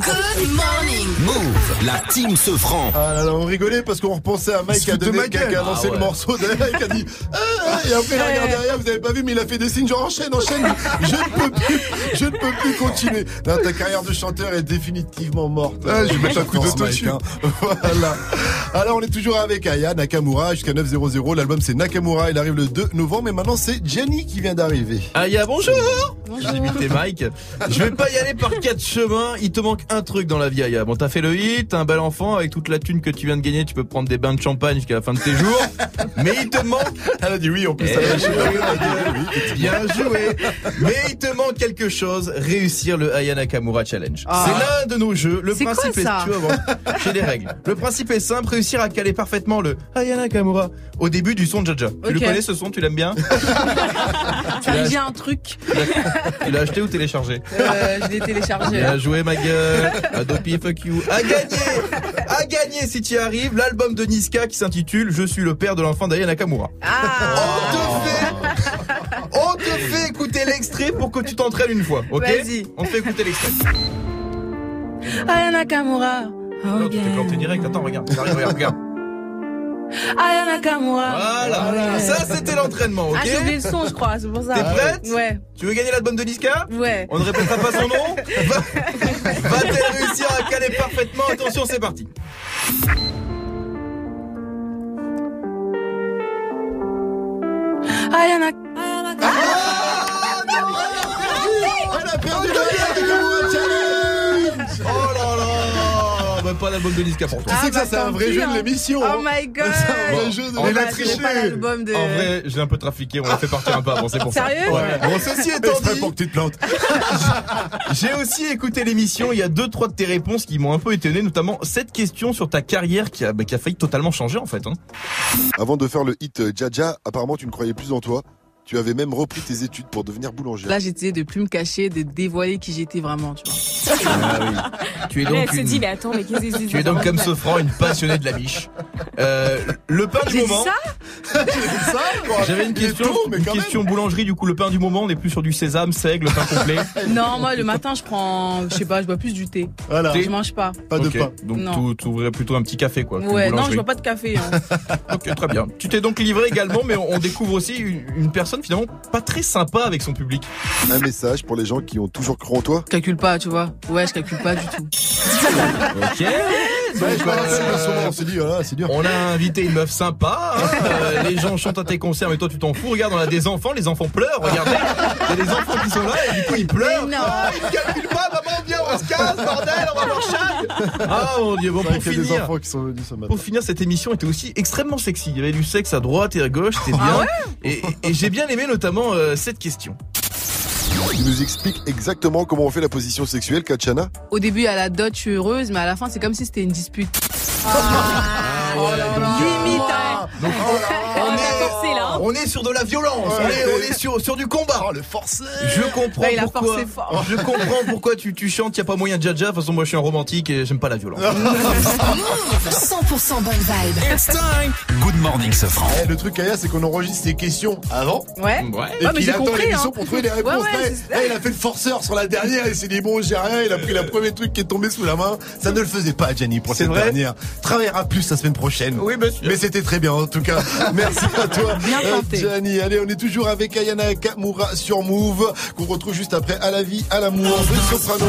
morning. Move, la team se franc. Ah là là, on rigolait parce qu'on repensait à Mike qui a, de donné, ma qui a, gueule. qui a lancé Ah le morceau derrière, qui a dit ah, ah, et après il a regardé derrière, vous avez pas vu mais il a fait des signes genre enchaîne, enchaîne. Je ne peux plus, je ne peux plus continuer. Non, ta carrière de chanteur est définitivement morte. Ah, je vais mettre un coup d'autotune. Mike, hein. Voilà. Alors on est toujours avec Aya Nakamura jusqu'à 900. L'album c'est Nakamura, il arrive le 2 novembre mais maintenant c'est Jenny qui vient d'arriver. Aya, bonjour J'ai imité Mike. Je vais pas y aller par quatre chemins. Il te manque un truc dans la vie, Aya. Bon, t'as fait le hit, t'es un bel enfant. Avec toute la thune que tu viens de gagner, tu peux prendre des bains de champagne jusqu'à la fin de tes jours. Mais il te manque. Elle a dit oui en plus. Eh elle a oui, a dit oui. Bien joué. Mais il te manque quelque chose. Réussir le Aya Nakamura Challenge. Ah. C'est l'un de nos jeux. Le quoi principe est, ça tu vas voir, j'ai les règles. Le principe est simple. Réussir à caler parfaitement le Aya Nakamura au début du son de Jaja. Tu le connais ce son? Tu l'aimes bien? Tu as dit un truc. Tu l'as- acheté ou téléchargé? Euh, je l'ai téléchargé. Bien joué ma gueule Adopi fuck you À gagner À gagner si tu y arrives L'album de Niska qui s'intitule Je suis le père de l'enfant d'Aya Nakamura On te fait On te fait écouter l'extrait pour que tu t'entraînes une fois ok Vas-y. On te fait écouter l'extrait Aya Nakamura. Non tu t'es planté direct Attends regarde regarde regarde Aya Nakamura. Voilà Ça c'était l'entraînement ok Ah, j'ai oublié le son, je crois, c'est pour ça. T'es prête Ouais. Tu veux gagner l'album de Niska Ouais. On ne répétera pas son nom Va- Va-t-elle réussir à caler parfaitement Attention c'est parti Aya Nakamura. Elle a perdu le Challenge Pas d'album de Niska pour toi. Tu sais que ça, bah, c'est un vrai jeu de hein. l'émission. Oh hein. my god. C'est un vrai jeu de On Bah, a je triché. de. En vrai, j'ai un peu trafiqué, on l'a fait partir un peu avant, c'est pour ça. Sérieux Ouais. Bon, ceci étant dit, pour que tu te plantes. j'ai aussi écouté l'émission, il y a deux, trois de tes réponses qui m'ont un peu étonné, notamment cette question sur ta carrière qui a, bah, qui a failli totalement changer en fait. Hein. Avant de faire le hit euh, Jaja, apparemment tu ne croyais plus en toi. Tu avais même repris tes études pour devenir boulanger. Là, j'essayais de plus me cacher, de dévoiler qui j'étais vraiment, tu vois. Tu es elle donc se une- dit, mais attends, mais qu'est-ce que c'est Tu es donc comme Sofran, une passionnée de la biche. Euh, le pain du moment. ça J'avais une question, tôt, mais une question boulangerie. Du coup, le pain du moment, on est plus sur du sésame, seigle, le pain complet. Non, moi, le matin, je prends, je sais pas, je bois plus du thé. Voilà. Je mange pas. Pas de pain. Donc, tu- ouvrais plutôt un petit café, quoi. Ouais, non, je bois pas de café. hein. Ok, très bien. Tu t'es donc livré également, mais on on découvre aussi une, une personne finalement pas très sympa avec son public. Un message pour les gens qui ont toujours cru en toi. Je calcule pas, tu vois. Ouais, je calcule pas du tout. Ok. Donc, euh, on s'est dit, voilà, c'est dur. on a invité une meuf sympa. hein. Euh, les gens chantent à tes concerts, mais toi tu t'en fous. Regarde, on a des enfants, les enfants pleurent. Regardez, il y a des enfants qui sont là et du coup ils pleurent. Mais non. Ah, on se casse, bordel, on va voir Chad. Ah mon dieu, bon C'est vrai pour finir. enfants qui sont venus ce matin. Pour finir, cette émission était aussi extrêmement sexy. Il y avait du sexe à droite et à gauche, c'était Ah bien. et et- et j'ai bien aimé notamment euh, cette question. Tu nous expliques exactement comment on fait la position sexuelle, Kachana Au début, à la dot, je suis heureuse, mais à la fin, c'est comme si c'était une dispute. Ah, ouais, donc, euh, Limite, hein. Donc, On a forcé là. hein. On est sur de la violence, on est, on est sur, sur du combat. Oh, le forcé. Je comprends pourquoi. Je comprends pourquoi tu, tu chantes, y a pas moyen de jaja. De toute façon, moi je suis un romantique et j'aime pas la violence. 100% bonne vibe. Good morning, ce franc. Eh, le truc Aya, c'est qu'on enregistre ses questions avant. Ouais. Ouais. Et Ah, mais qu'il j'ai attend compris, l'émission hein. pour trouver les réponses. Ouais, ouais, ça. là, il a fait le forceur sur la dernière, il s'est dit bon, j'ai rien, il a pris le premier truc qui est tombé sous la main. Ça ne le faisait pas, Gianni, pour cette vrai dernière. Travaillera plus la semaine prochaine. Oui, monsieur. Mais c'était très bien, en tout cas. Merci à toi, Bien euh, tenté. Gianni. Allez, on est toujours avec Ayana Kamura sur Move, qu'on retrouve juste après à la vie, à l'amour de Soprano.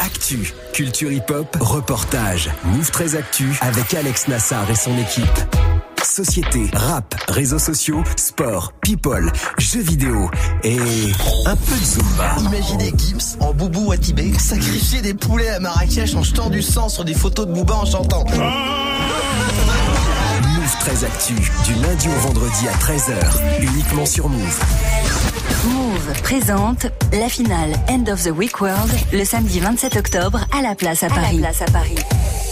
Actu, culture hip-hop, reportage, Move 13 Actu avec Alex Nassar et son équipe. Société, rap, réseaux sociaux, sport, people, jeux vidéo et un peu de Zumba. Imaginez Gims en boubou à Tibet sacrifier des poulets à Marrakech en jetant du sang sur des photos de Booba en chantant. Move 13 Actu, du lundi au vendredi à 13h, uniquement sur Move. Move présente la finale End of the Week World le samedi 27 octobre à la place à Paris.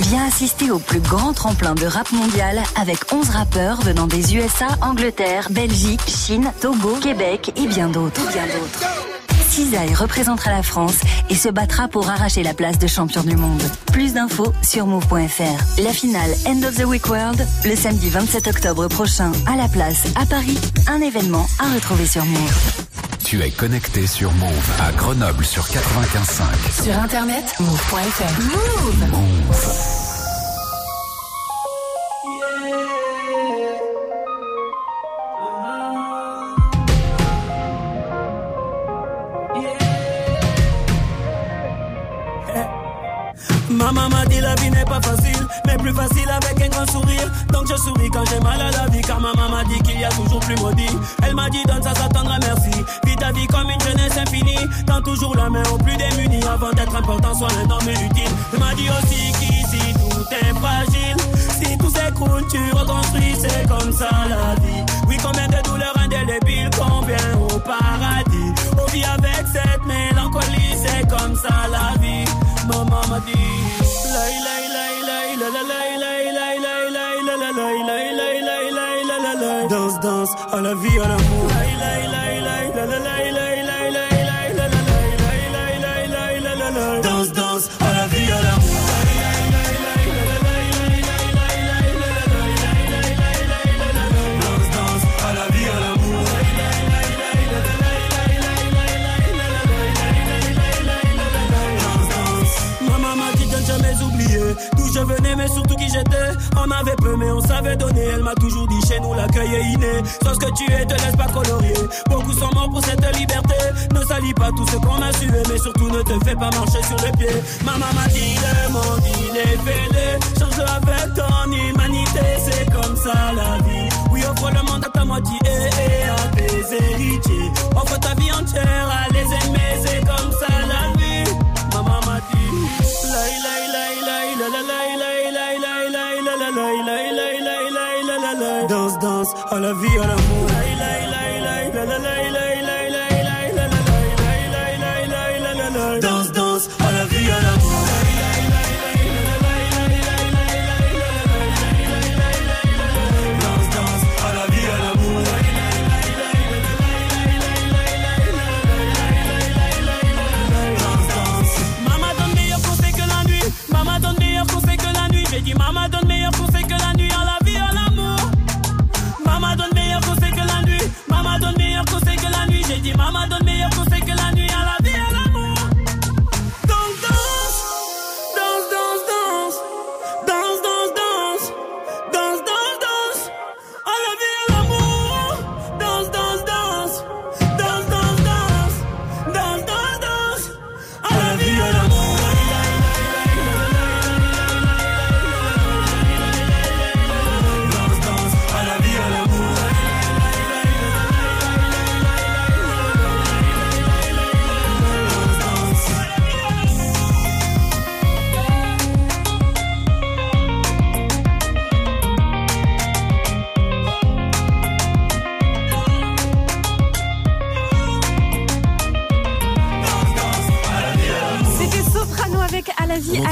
Viens assister au plus grand tremplin de rap mondial avec 11 rappeurs venant des USA, Angleterre, Belgique, Chine, Togo, Québec et bien d'autres. Bien. Cisaille représentera la France et se battra pour arracher la place de champion du monde. Plus d'infos sur move.fr. La finale End of the Week World le samedi 27 octobre prochain à la place à Paris. Un événement à retrouver sur Move. Tu es connecté sur Move à Grenoble sur 95.5. Sur internet, move.fr. Move Maman m'a dit la vie n'est pas facile, mais plus facile avec un grand sourire. Donc je souris quand j'ai mal à la vie, car maman m'a dit qu'il y a toujours plus maudit. Elle m'a dit donne ça, ça t'attendra merci. Vis ta vie comme une jeunesse infinie. Tends toujours la main aux plus démunis avant d'être important, sois un homme utile. Elle m'a dit aussi qu'ici tout est fragile. Si tout s'écroule, tu reconstruis, c'est comme ça la vie. Oui, combien de douleurs indélébiles, combien au paradis. On vit avec cette mélancolie, c'est comme ça la vie. Maman m'a dit, la vie, à l'amour. On avait peu, mais on savait donner. Elle m'a toujours dit chez nous l'accueil est inné. Sans ce que tu es, te laisse pas colorier. Beaucoup sont morts pour cette liberté. Ne salis pas tout ce qu'on a sué, mais surtout ne te fais pas marcher sur les pieds. Maman m'a dit le monde il est fêlé. Change avec ton humanité, c'est comme ça la vie. Oui, offre le monde à ta moitié et à tes héritiers. Offre ta vie entière à les aimer, c'est comme ça la vie. Maman m'a dit la la vie à l'amour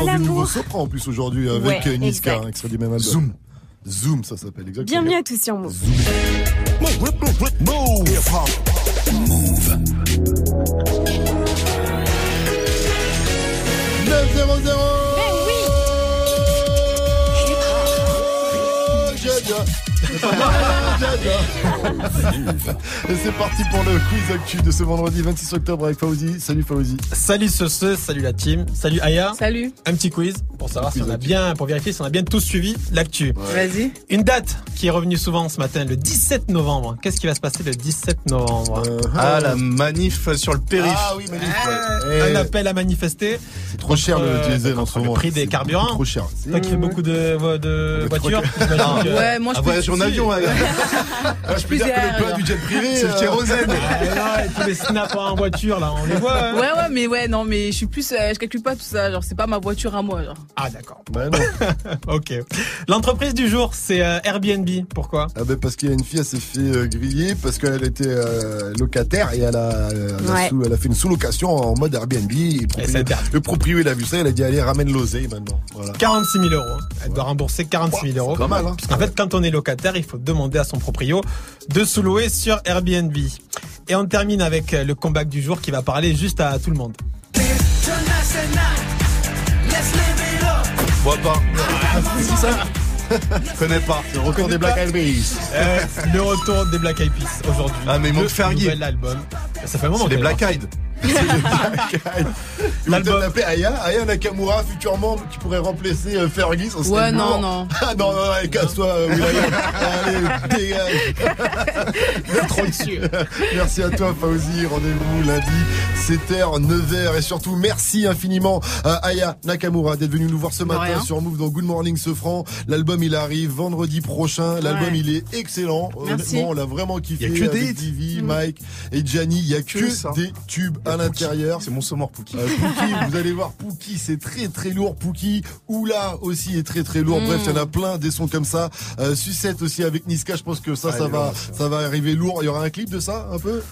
entendu le nouveau. Sopra en plus aujourd'hui avec Ouais, euh, Niska, exact. extrait du même album. Zoom. Zoom, ça s'appelle exactement. Bienvenue à tous sur Move. Move. 9 0 0 Et c'est parti pour le quiz actu de ce vendredi 26 octobre avec Fauzi. Salut Fauzi. Salut ce, ce, salut la team, salut Aya. Salut. Un petit quiz pour savoir si on a bien, pour vérifier si on a bien tous suivi l'actu. Vas-y. Une date qui est revenue souvent ce matin, le 17 novembre. Qu'est-ce qui va se passer le 17 novembre? Ah, la manif sur le périph. Ah oui, manif. Un appel à manifester. C'est trop cher le Contre, diesel euh, en ce moment. le prix des carburants. Trop cher. Toi qui fais beaucoup de, vo- de voitures. Ouais, moi je En avion, ouais. Ah, je peux dire que le du jet privé, C'est le euh, kérosène. Ah, tous les snaps en voiture, là, on les voit. hein. Ouais, ouais, mais ouais, non, mais je suis plus, euh, je calcule pas tout ça. Genre, c'est pas ma voiture à moi. Genre. Ah, d'accord. Bah non. Ok. L'entreprise du jour, c'est euh, Airbnb. Pourquoi? Ah ben parce qu'il y a une fille, elle s'est fait euh, griller parce qu'elle était euh, locataire et elle a, elle, a Ouais. sous- elle a fait une sous-location en mode Airbnb. Et le, propriétaire, il a vu ça, il a dit allez ramène l'oseille maintenant. Voilà. 46 000 euros. Elle doit rembourser 46 000 euros. pas mal, hein. Puisqu'en fait, quand on est locataire, il faut demander à son proprio de sous-louer sur Airbnb. Et on termine avec le comeback du jour qui va parler juste à tout le monde. Vois pas. C'est ça Je connais pas. Le record des Black Eyed Peas. Euh, le retour des Black Eyed Peas aujourd'hui. Ah, mais il manque Fergie. nouvel album. Ça fait un moment C'est les Black Eyed. Ils vont peut-être l'appeler Aya, Aya Nakamura, futur membre qui pourrait remplacer euh, Fergie. ça serait Ouais, non, non. Ah non, non, allez, casse-toi, euh. Allez, dégage. trop dessus. Merci à toi, Fauzi. Rendez-vous lundi, 7h, 9h. Et surtout, merci infiniment à Aya Nakamura d'être venu nous voir ce matin rien. sur Move dans Good Morning Sofran. L'album, il arrive vendredi prochain. L'album, Ouais. il est excellent. Merci. Honnêtement, on l'a vraiment kiffé. Il y a que des. Divi, Mike et Gianni. Il y a que, des tubes à l'intérieur. C'est mon saumon Pouki. Euh, Pookie, vous allez voir Pookie, c'est très très lourd. Pookie, Oula aussi est très très lourd. Bref, il y en a plein des sons comme ça. Euh, Sucette aussi avec Niska, je pense que ça, Ah, ça va, lourd, ça va arriver lourd. Il y aura un clip de ça, un peu?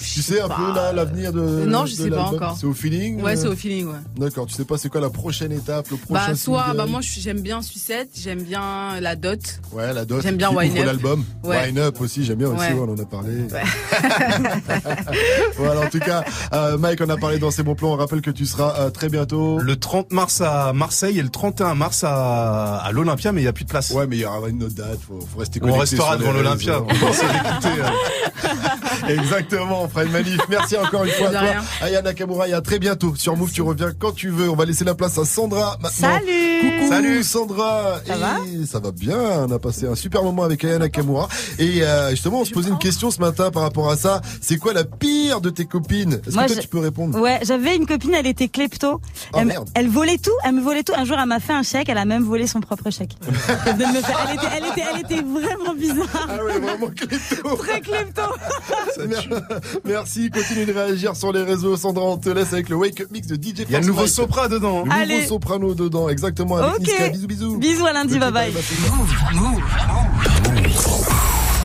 Tu sais un peu là l'avenir de. Non, je de sais pas encore. C'est au feeling. Ouais, euh, c'est au feeling, ouais. D'accord. Tu sais pas c'est quoi la prochaine étape, le prochain. Bah, soit, single bah, moi, j'aime bien Sucette, j'aime bien la dot. Ouais, la dot. j'aime bien Wine Up. l'album. Ouais. Wine Up aussi, j'aime bien aussi. Ouais. ouais, on en a parlé. voilà, en tout cas, euh, Mike, on a parlé dans ses bons plans. On rappelle que tu seras euh, très bientôt. Le 30 mars à Marseille et le 31 mars à, à l'Olympia, mais il n'y a plus de place. Ouais, mais il y aura une autre date. Faut, faut rester On connecté. restera sur les devant l'Olympia. On va euh, Exactement, on fera une manif. Merci encore une fois à toi, rien. Aya Nakamura. Et à très bientôt sur Move. Tu reviens quand tu veux. On va laisser la place à Sandra maintenant. Salut Coucou, Salut. Sandra. Ça Et va Ça va bien. On a passé un super moment avec Aya Nakamura. Et euh, justement, on se posait une question ce matin par rapport à ça. C'est quoi la pire de tes copines? Est-ce Moi, que toi je- tu peux répondre? Ouais, j'avais une copine, elle était klepto. Oh, elle, merde. elle volait tout, elle me volait tout. Un jour, elle m'a fait un chèque, elle a même volé son propre chèque. Elle, venait de me faire- elle était, elle était, elle était vraiment bizarre. Ah ouais, vraiment klepto. Très klepto. Merci, continue de réagir sur les réseaux. Sandra, on te laisse avec le Wake Up Mix de DJ Il y a le nouveau Mike. Sopra dedans. hein. Le Allez. nouveau soprano dedans, exactement, avec. Niska. Bisous, bisous. Bisous à lundi, bye bye. bye, bye.